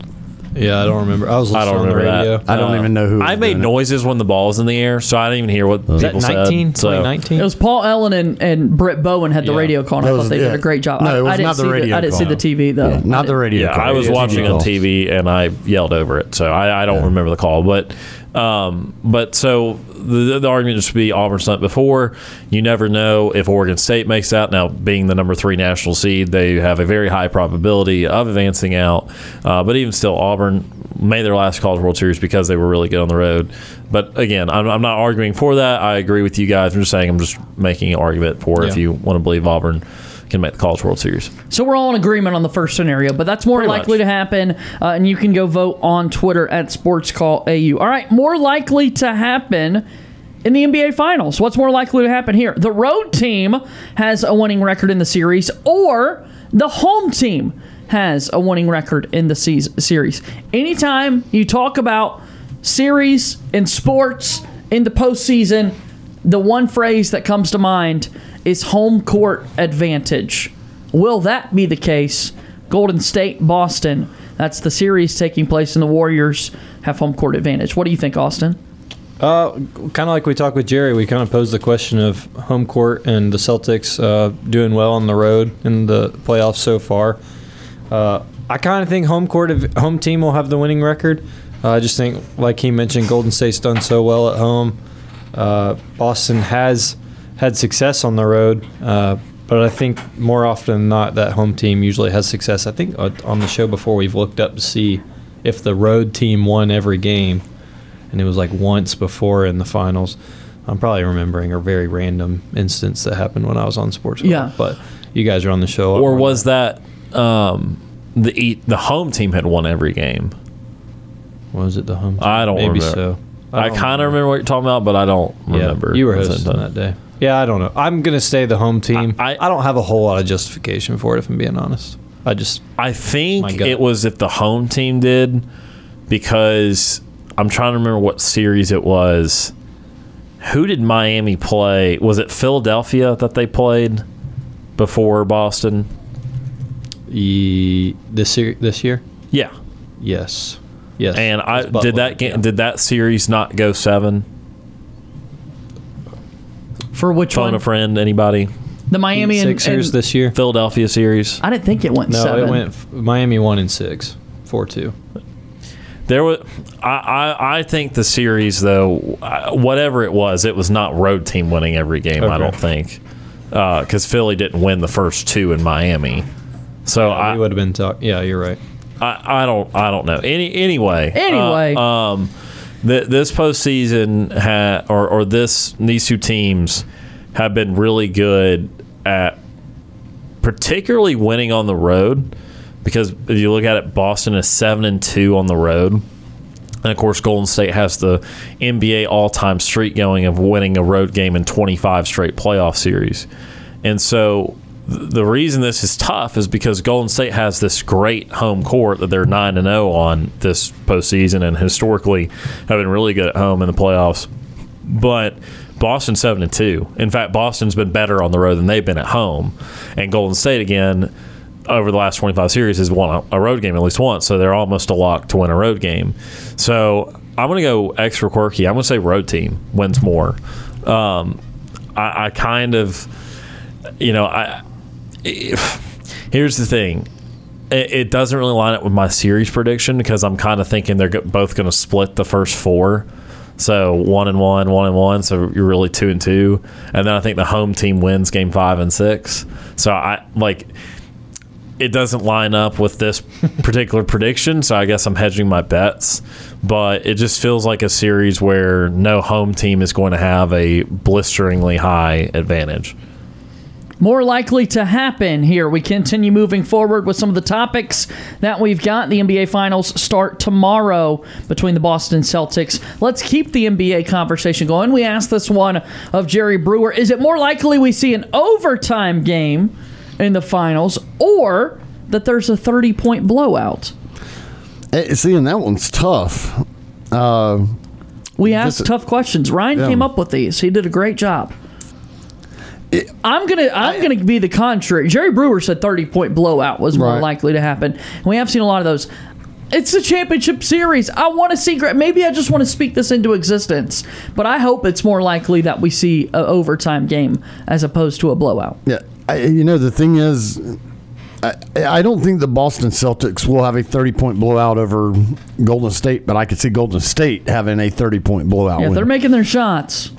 Yeah, I don't remember. I was I listening don't on the remember radio. that. I don't Uh, even know who. I was made doing it. noises when the ball was in the air, so I didn't even hear what Was that people 19, said. So 2019? It was Paul Ellen and, and Brett Bowen had the Yeah. radio call. and I That thought was- they yeah. did a great job. No, I, it was I didn't not the see radio I didn't see the TV though. Yeah, not the radio. yeah, call. I was Yeah, watching call. on TV and I yelled over it, so I, I don't remember the call. But um, but so the, the argument should be Auburn's done before. You never know if Oregon State makes out. Now, being the number three national seed, they have a very high probability of advancing out. Uh, but even still, Auburn made their last College World Series because they were really good on the road. But again, I'm, I'm not arguing for that. I agree with you guys. I'm just saying I'm just making an argument for if you want to believe Auburn can make the College World Series. So we're all in agreement on the first scenario, but that's more Pretty likely much. to happen. Uh, and you can go vote on Twitter at SportsCallAU. All right, more likely to happen in the NBA Finals. What's more likely to happen here? The road team has a winning record in the series, or the home team has a winning record in the series. Anytime you talk about series in sports in the postseason, the one phrase that comes to mind is home court advantage. Will that be the case? Golden State, Boston. That's the series taking place, and the Warriors have home court advantage. What do you think, Austin? Uh, kind of like we talked with Jerry, we kind of posed the question of home court and the Celtics uh, doing well on the road in the playoffs so far. Uh, I kind of think home court, home team will have the winning record. Uh, I just think, like he mentioned, Golden State's done so well at home. Uh, Boston has had success on the road, uh, but I think more often than not, that home team usually has success. I think uh, on the show before we've looked up to see if the road team won every game and it was like once before in the finals. I'm probably remembering a very random instance that happened when I was on Sports. Call, Yeah. but you guys are on the show. or was that um, the e- the home team had won every game? was it the home? Team? I don't Maybe remember. so. I, don't kind of remember what you're talking about, but I don't Yeah, remember. you were at hosting that day. Yeah, I don't know. I'm gonna stay the home team. I- I, don't have a whole lot of justification for it, if I'm being honest. I just I think it was if the home team did because I'm trying to remember what series it was. Who did Miami play? Was it Philadelphia that they played before Boston? e, this year. This year, Yeah. yes, yes. And I did that game, yeah. did that series not go 7? For which Phone one? a friend anybody? The Miami and, Sixers and- this year. Philadelphia series. I didn't think it went No, seven. it went f- Miami one and six, four two. There was, I, I, I think the series though, uh, whatever it was, it was not road team winning every game. I Okay. don't think, because Philly didn't win the first two in Miami. So I, we would have been talk. Yeah, you're right. I, I don't, I don't know. Any, anyway, Anyway. uh, um, th- this postseason ha, or, or this these two teams have been really good at particularly winning on the road because if you look at it, Boston is seven and two on the road. And of course, Golden State has the NBA all time streak going of winning a road game in 25 straight playoff series. And so the reason this is tough is because Golden State has this great home court that they're 9 and 0 on this postseason and historically have been really good at home in the playoffs. But Boston 7 and 2. In fact, Boston's been better on the road than they've been at home. And Golden State, again, over the last 25 series has won a, a road game at least once, so they're almost a lock to win a road game. So I'm going to go extra quirky. I'm going to say road team wins more. Um, I, I kind of, you know, I here's the thing. It, it doesn't really line up with my series prediction because I'm kind of thinking they're both going to split the first four. So one and one, one and one. So you're really two and two, and then I think the home team wins game five and six. So I like it doesn't line up with this particular prediction, so I guess I'm hedging my bets. But it just feels like a series where no home team is going to have a blisteringly high advantage. More likely to happen here. We continue moving forward with some of the topics that we've got. The NBA Finals start tomorrow between the Boston Celtics. Let's keep the NBA conversation going. We asked this one of Jerry Brewer Is it more likely we see an overtime game in the finals or that there's a 30 point blowout? Eh, See, and that one's tough. Uh, We asked tough questions. Ryan Yeah. came up with these. He did a great job. I'm gonna I'm gonna be the contrary. Jerry Brewer said 30 point blowout was more Right. likely to happen. And we have seen a lot of those. It's the championship series. I want to see. gra- Maybe I just want to speak this into existence, but I hope it's more likely that we see an overtime game as opposed to a blowout. Yeah, I, you know the thing is, I, I don't think the Boston Celtics will have a thirty point blowout over Golden State, but I could see Golden State having a thirty point blowout. Yeah, win. they're making their shots.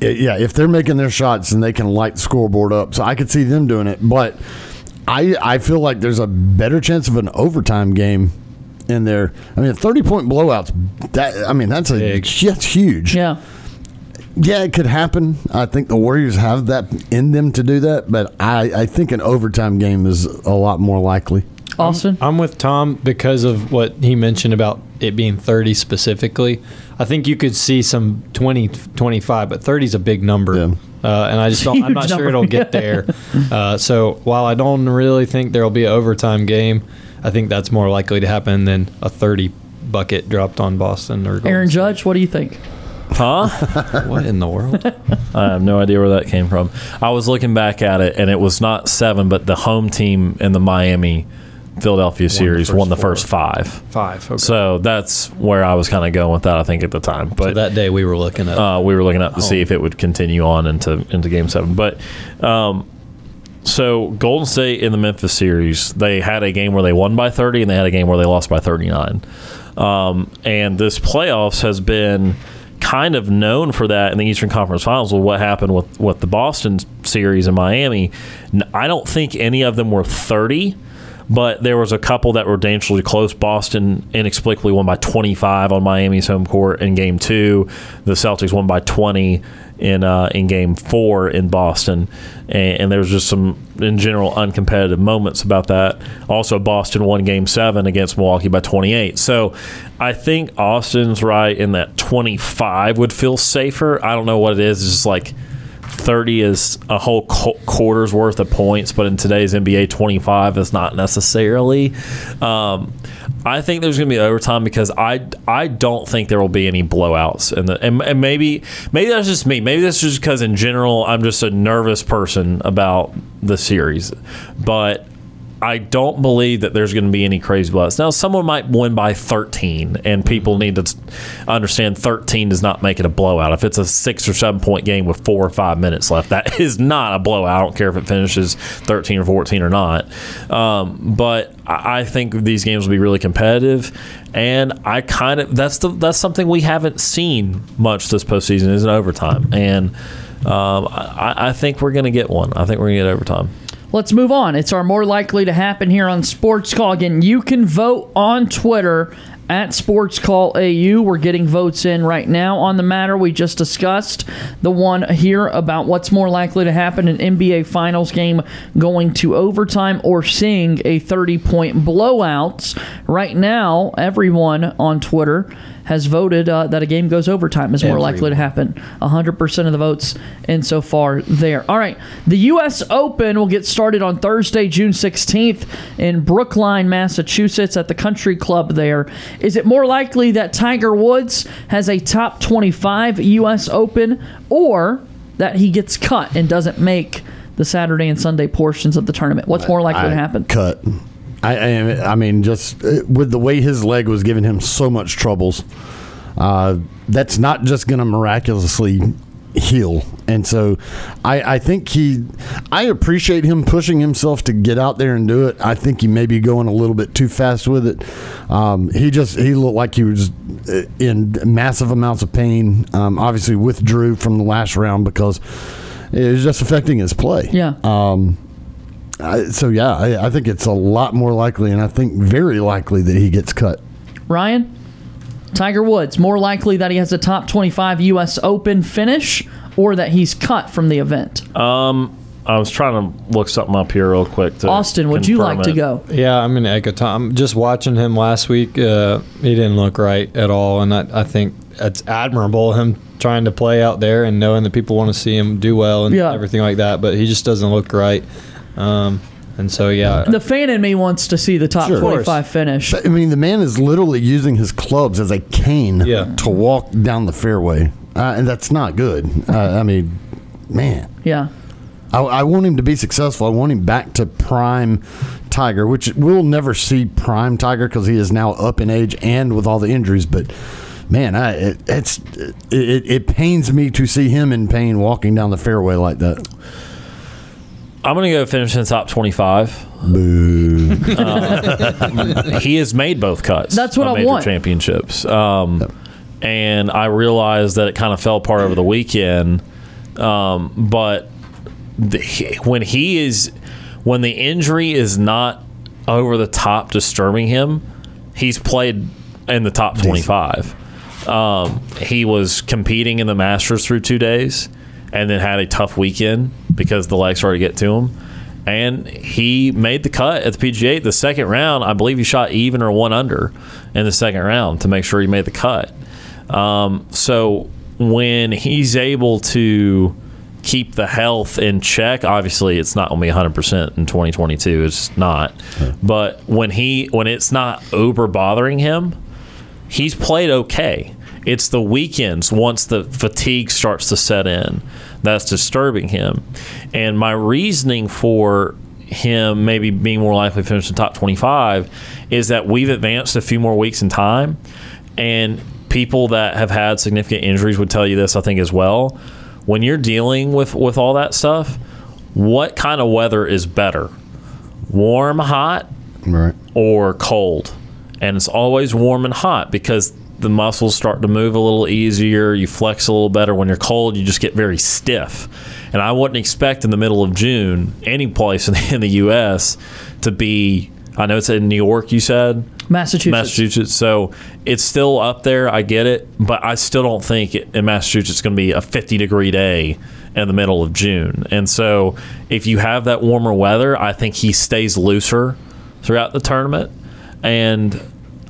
Yeah, if they're making their shots, then they can light the scoreboard up. So I could see them doing it, but I I feel like there's a better chance of an overtime game in there. I mean, a thirty point blowouts. That I mean, that's a that's huge. Yeah. Yeah, it could happen. I think the Warriors have that in them to do that, but I, I think an overtime game is a lot more likely. Austin? I'm, I'm with Tom because of what he mentioned about it being 30 specifically. I think you could see some 20, 25, but 30 is a big number. Uh, and I just don't, I'm Huge not sure it'll get there. Uh, so while I don't really think there'll be an overtime game, I think that's more likely to happen than a 30 bucket dropped on Boston or Golden Aaron Judge, what do you think? Huh? what in the world? I have no idea where that came from. I was looking back at it, and it was not seven, but the home team in the Miami Philadelphia series won the first five. Five. Okay. So that's where I was kind of going with that. I think at the time, but that day we were looking at uh, we were looking up to see if it would continue on into into Game Seven. But um, so Golden State in the Memphis series, they had a game where they won by thirty, and they had a game where they lost by thirty nine. Um, and this playoffs has been kind of known for that in the Eastern Conference Finals. With what happened with with the Boston series in Miami, I don't think any of them were thirty but there was a couple that were dangerously close. Boston inexplicably won by 25 on Miami's home court in Game Two. The Celtics won by 20 in uh, in Game Four in Boston, and, and there was just some in general uncompetitive moments about that. Also, Boston won Game Seven against Milwaukee by 28. So, I think Austin's right in that 25 would feel safer. I don't know what it is. It's just like 30 is a whole qu- quarter's worth of points, but in today's NBA, 25 is not necessarily. Um, I think there's going to be overtime because I I don't think there will be any blowouts, and and, and maybe maybe that's just me. Maybe that's just because in general I'm just a nervous person about the series, but. I don't believe that there's going to be any crazy blowouts. Now, someone might win by 13, and people need to understand 13 does not make it a blowout. If it's a six or seven point game with four or five minutes left, that is not a blowout. I don't care if it finishes 13 or 14 or not. Um, but I think these games will be really competitive, and I kind of that's the that's something we haven't seen much this postseason is an overtime, and um, I, I think we're going to get one. I think we're going to get overtime. Let's move on. It's our more likely to happen here on Sports Call. Again, you can vote on Twitter at Sports Call AU. We're getting votes in right now on the matter we just discussed. The one here about what's more likely to happen an NBA Finals game going to overtime or seeing a 30 point blowout. Right now, everyone on Twitter has voted uh, that a game goes overtime is more likely to happen. 100% of the votes in so far there. All right. The U.S. Open will get started on Thursday, June 16th in Brookline, Massachusetts at the country club there. Is it more likely that Tiger Woods has a top 25 U.S. Open or that he gets cut and doesn't make the Saturday and Sunday portions of the tournament? What's more likely I- to happen? Cut. I, I, I mean, just uh, with the way his leg was giving him so much troubles, uh, that's not just going to miraculously heal. And so I, I think he, I appreciate him pushing himself to get out there and do it. I think he may be going a little bit too fast with it. Um, he just, he looked like he was uh, in massive amounts of pain. Um, obviously withdrew from the last round because it was just affecting his play. Yeah. Um, I, so yeah, I, I think it's a lot more likely, and I think very likely that he gets cut. Ryan, Tiger Woods more likely that he has a top 25 U.S. Open finish or that he's cut from the event. Um, I was trying to look something up here real quick. To Austin, would you confirm like to go? Yeah, I'm going to echo Tom. Just watching him last week, uh, he didn't look right at all, and I, I think it's admirable him trying to play out there and knowing that people want to see him do well and Yeah. everything like that. But he just doesn't look right, um, and so yeah, The fan in me wants to see the top Sure. 25 finish. But, I mean, the man is literally using his clubs as a cane to walk down the fairway, uh, and that's not good. Uh, I mean, man. Yeah. I, I want him to be successful. I want him back to prime Tiger, which we'll never see prime Tiger because he is now up in age and with all the injuries. But man, I, it, it's it, it, it pains me to see him in pain walking down the fairway like that. I'm going to go finish in the top 25. Boo. Uh, he has made both cuts. That's what of I major want. championships. Um, and I realized that it kind of fell apart over the weekend. Um, but the, when he is, when the injury is not over the top disturbing him, he's played in the top 25. Um, he was competing in the Masters through two days and then had a tough weekend because the legs started to get to him. And he made the cut at the PGA. The second round, I believe he shot even or one under in the second round to make sure he made the cut. Um, so when he's able to keep the health in check, obviously it's not going to be 100% in 2022. It's not. But when he when it's not over bothering him, he's played okay. It's the weekends once the fatigue starts to set in that's disturbing him. And my reasoning for him maybe being more likely to finish the top 25 is that we've advanced a few more weeks in time. And people that have had significant injuries would tell you this, I think, as well. When you're dealing with, with all that stuff, what kind of weather is better? Warm, hot, right. or cold. And it's always warm and hot because the muscles start to move a little easier. You flex a little better. When you're cold, you just get very stiff. And I wouldn't expect in the middle of June any place in, in the U.S. to be. I know it's in New York. You said Massachusetts. Massachusetts. So it's still up there. I get it, but I still don't think it, in Massachusetts it's going to be a 50 degree day in the middle of June. And so if you have that warmer weather, I think he stays looser throughout the tournament. And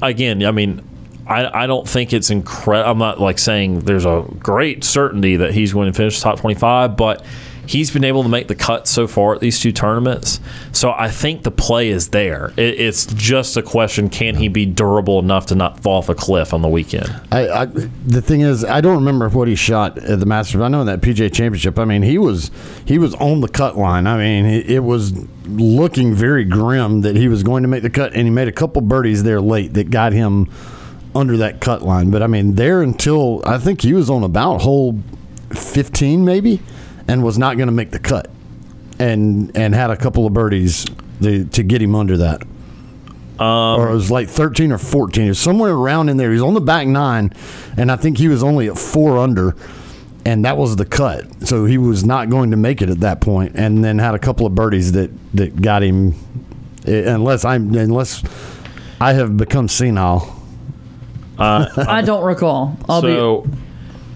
again, I mean, I, I don't think it's incredible. I'm not like saying there's a great certainty that he's going to finish top 25, but he's been able to make the cut so far at these two tournaments. So I think the play is there. It, it's just a question: can he be durable enough to not fall off a cliff on the weekend? I, I the thing is, I don't remember what he shot at the Masters. I know in that PGA Championship. I mean, he was he was on the cut line. I mean, it, it was looking very grim that he was going to make the cut, and he made a couple birdies there late that got him under that cut line. But I mean, there until I think he was on about hole fifteen, maybe, and was not going to make the cut, and and had a couple of birdies to, to get him under that Um, or it was like 13 or 14. It was somewhere around in there. He was on the back nine, and I think he was only at four under, and that was the cut. So he was not going to make it at that point, and then had a couple of birdies that, that got him. eh, Unless I'm unless I have become senile. Uh, I don't recall. I'll be. so,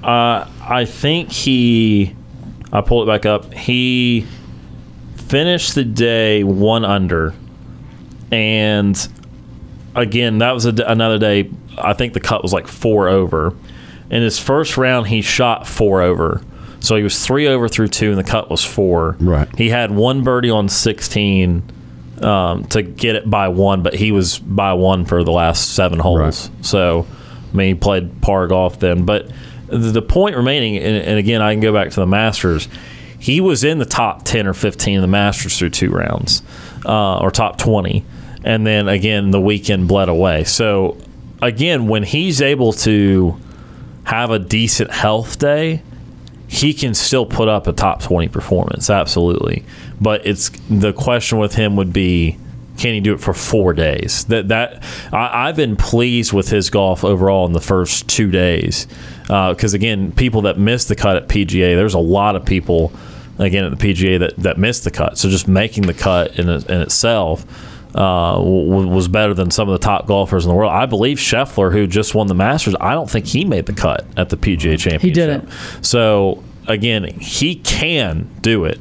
uh, I think he. I pull it back up. He finished the day one under, and again, that was a, another day. I think the cut was like four over. In his first round, he shot four over. So he was three over through two, and the cut was four. Right. He had one birdie on 16 um, to get it by one, but he was by one for the last seven holes. So, I mean, he played par golf then. But the the point remaining, and, and again, I can go back to the Masters. He was in the top 10 or 15 of the Masters through two rounds, uh, or top 20. And then again, the weekend bled away. So, again, when he's able to have a decent health day, he can still put up a top 20 performance absolutely. But it's the question with him would be can he do it for four days? That that I, i've been pleased with his golf overall in the first two days. Uh, because again people that missed the cut at pga there's a lot of people again at the PGA that, that missed the cut. So just making the cut in, in itself uh, w- was better than some of the top golfers in the world. I believe Scheffler, who just won the Masters, I don't think he made the cut at the PGA Championship. He didn't. So again, he can do it.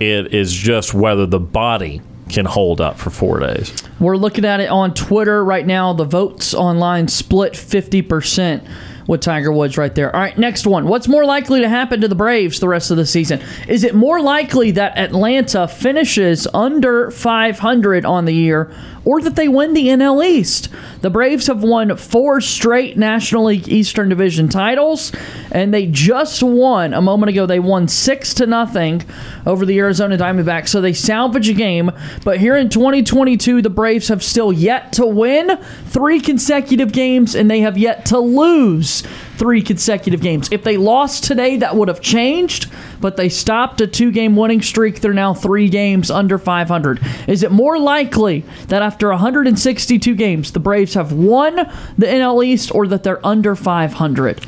It is just whether the body can hold up for four days. We're looking at it on Twitter right now. The votes online split 50% with Tiger Woods right there. All right, next one. What's more likely to happen to the Braves the rest of the season? Is it more likely that Atlanta finishes under 500 on the year or that they win the NL East? The Braves have won four straight National League Eastern Division titles, and they just won a moment ago. They won six to nothing over the Arizona Diamondbacks, so they salvage a game. But here in 2022, the Braves have still yet to win three consecutive games, and they have yet to lose three consecutive games. If they lost today, that would have changed, but they stopped a two game winning streak. They're now three games under 500. Is it more likely that after 162 games, the Braves have won the NL East or that they're under 500?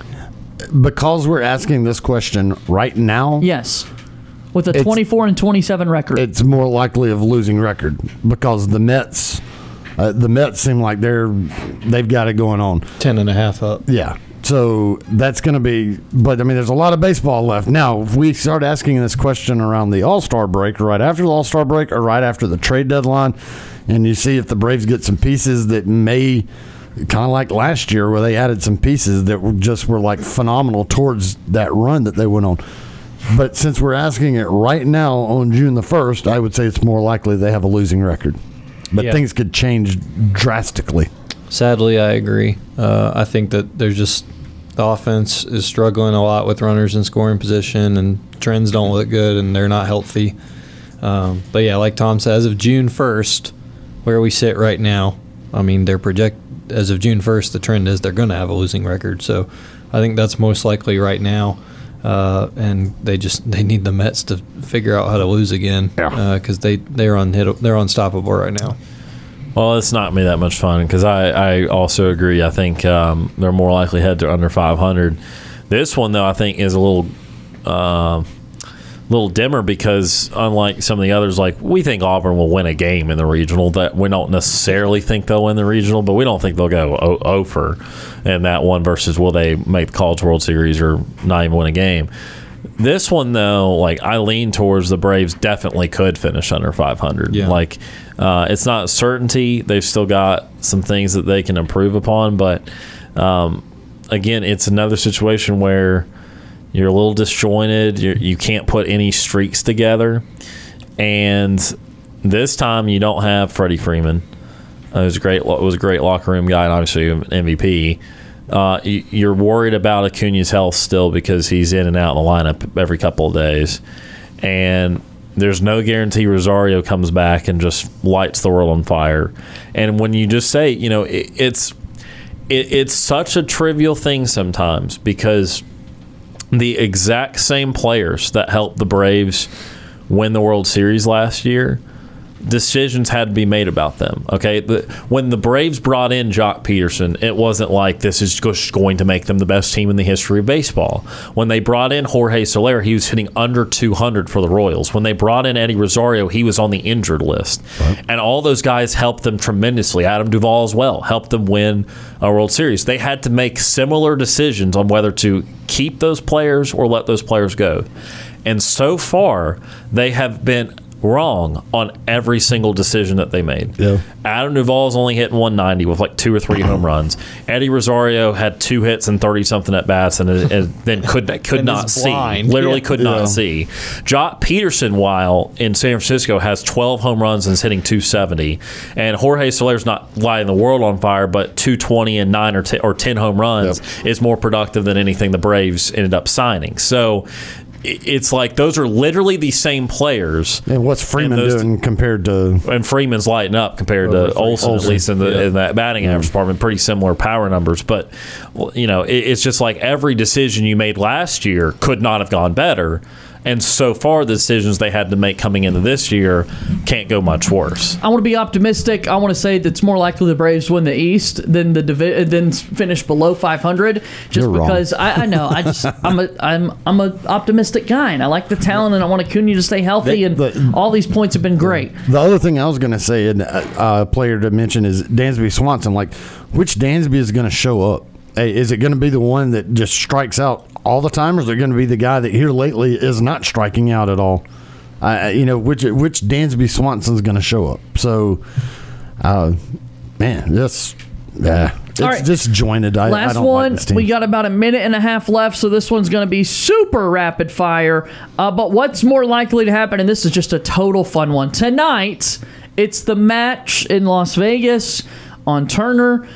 Because we're asking this question right now. Yes. With a It's- 24 and 27 record. It's more likely of losing record because the Mets, uh, the Mets seem like they're they've got it going on. Ten and a half up. Yeah. So that's going to be, but I mean, there's a lot of baseball left. Now, if we start asking this question around the All Star break, right after the All Star break, or right after the trade deadline, and you see if the Braves get some pieces that may, kind of like last year, where they added some pieces that were just were like phenomenal towards that run that they went on. But since we're asking it right now on June the 1st, I would say it's more likely they have a losing record. But Yeah. things could change drastically. Sadly, I agree. Uh, I think that there's just the offense is struggling a lot with runners in scoring position, and trends don't look good, and they're not healthy. Um, but yeah, like Tom said, as of June 1st, where we sit right now, I mean, they're project as of June 1st, the trend is they're going to have a losing record. So I think that's most likely right now. Uh, and they just they need the Mets to figure out how to lose again because they they're on they're unstoppable right now. Well, it's not me that much fun because I, I also agree. I think um, they're more likely head to under 500. This one, though, I think is a little uh, little dimmer because unlike some of the others, like we think Auburn will win a game in the regional. That we don't necessarily think they'll win the regional, but we don't think they'll go over in that one versus will they make the College World Series or not even win a game. This one though, like I lean towards the Braves definitely could finish under 500. Yeah. Like uh, it's not certainty. They've still got some things that they can improve upon, but um, again, it's another situation where you're a little disjointed. You're, you can't put any streaks together, and this time you don't have Freddie Freeman. Uh, was a great was a great locker room guy and obviously MVP. Uh, you- you're worried about Acuna's health still because he's in and out of the lineup every couple of days, and there's no guarantee Rosario comes back and just lights the world on fire. And when you just say, you know, it, it's it, it's such a trivial thing sometimes because the exact same players that helped the Braves win the World Series last year, decisions had to be made about them. Okay, when the Braves brought in Joc Pederson, it wasn't like this is just going to make them the best team in the history of baseball. When they brought in Jorge Soler, he was hitting under 200 for the Royals. When they brought in Eddie Rosario, he was on the injured list, and all those guys helped them tremendously. Adam Duvall as well helped them win a World Series. They had to make similar decisions on whether to keep those players or let those players go. And so far, they have been wrong on every single decision that they made. Yeah. Adam Duvall's only hitting 190 with like two or three home runs. Eddie Rosario had two hits and 30 something at bats and, uh, and then could could And not see. blind. Literally Yeah. could Yeah. not see. Joc Pederson, while in San Francisco, has 12 home runs and is hitting 270. And Jorge Soler's not lighting the world on fire, but 220 and 9 or 10, or 10 home runs is more productive than anything the Braves ended up signing. So i- it's like those are literally the same players. And what's Freeman those- doing compared to and Freeman's lighting up compared to Olson, at least in the yeah. in that batting average department. Pretty similar power numbers, but you know, it, it's just like every decision you made last year could not have gone better. And so far, the decisions they had to make coming into this year can't go much worse. I want to be optimistic. I want to say that it's more likely the Braves win the East than the divi- than finish below 500. Just You're because I, I know I just I'm a I'm I'm a optimistic guy and I like the talent and I want Acuna to stay healthy and all these points have been great. The other thing I was going to say, and uh, uh, player to mention is Dansby Swanson. Like, which Dansby is going to show up? Hey, is it going to be the one that just strikes out all the time, or is it going to be the guy that here lately is not striking out at all? Uh, you know, which which Dansby Swanson's going to show up? So, uh, man, this, yeah, it's All right. disjointed. I, I Last don't one. Like we got about a minute and a half left, so this one's going to be super rapid fire. Uh, but what's more likely to happen, and this is just a total fun one. Tonight, it's the match in Las Vegas on Turner.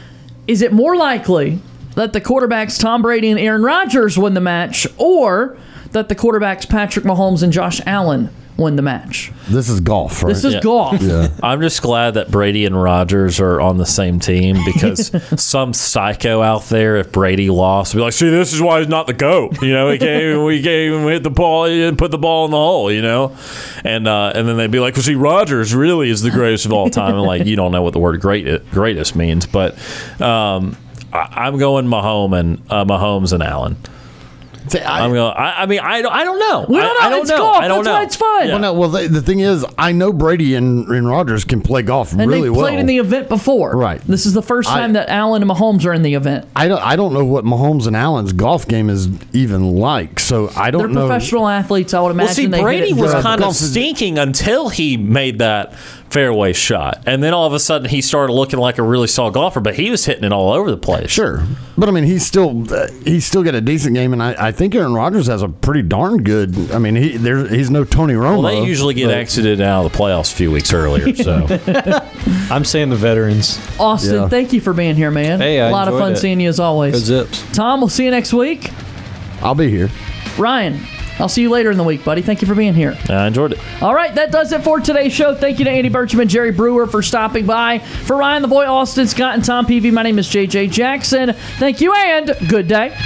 Is it more likely that the quarterbacks Tom Brady and Aaron Rodgers win the match, or that the quarterbacks Patrick Mahomes and Josh Allen win the match? This is golf, right? This is golf. Yeah. I'm just glad that Brady and Rodgers are on the same team because some psycho out there, if Brady lost, would be like, "See, this is why he's not the goat." You know, he can't even, we can't even hit the ball and put the ball in the hole. You know, and uh, and then they'd be like, "Well, see, Rodgers really is the greatest of all time." And like, you don't know what the word great greatest means, but um, I, I'm going Mahomes and uh, Mahomes and Allen. I, am going. I, I mean, I don't. I don't know. We don't know. I don't It's know. golf. I don't That's know. why it's fun. Well, no, well, the, the thing is, I know Brady and, and Rodgers can play golf And really they played well. in the event before. Right. This is the first I- time that Allen and Mahomes are in the event. I don't, I don't know what Mahomes and Allen's golf game is even like, so I They're don't know. professional athletes. I would imagine. Well, see, they Brady was kind of golf stinking until he made that fairway shot, and then all of a sudden he started looking like a really solid golfer. But he was hitting it all over the place. Sure, but I mean, he's still uh, he's still got a decent game, and I, I think Aaron Rodgers has a pretty darn good. I mean, he there he's no Tony Romo. Well, they usually get but- exited out of the playoffs a few weeks earlier. So I'm saying the veterans. Austin, Yeah. thank you for being here, man. Hey, I a lot of fun it. seeing you as Go always. Zips. Tom, we'll see you next week. I'll be here. Ryan, I'll see you later in the week, buddy. Thank you for being here. I enjoyed it. All right, that does it for today's show. Thank you to Andy Burcham and Jerry Brewer for stopping by. For Ryan the Boy, Austin, Scott, and Tom Peavy, my name is JJ Jackson. Thank you and good day.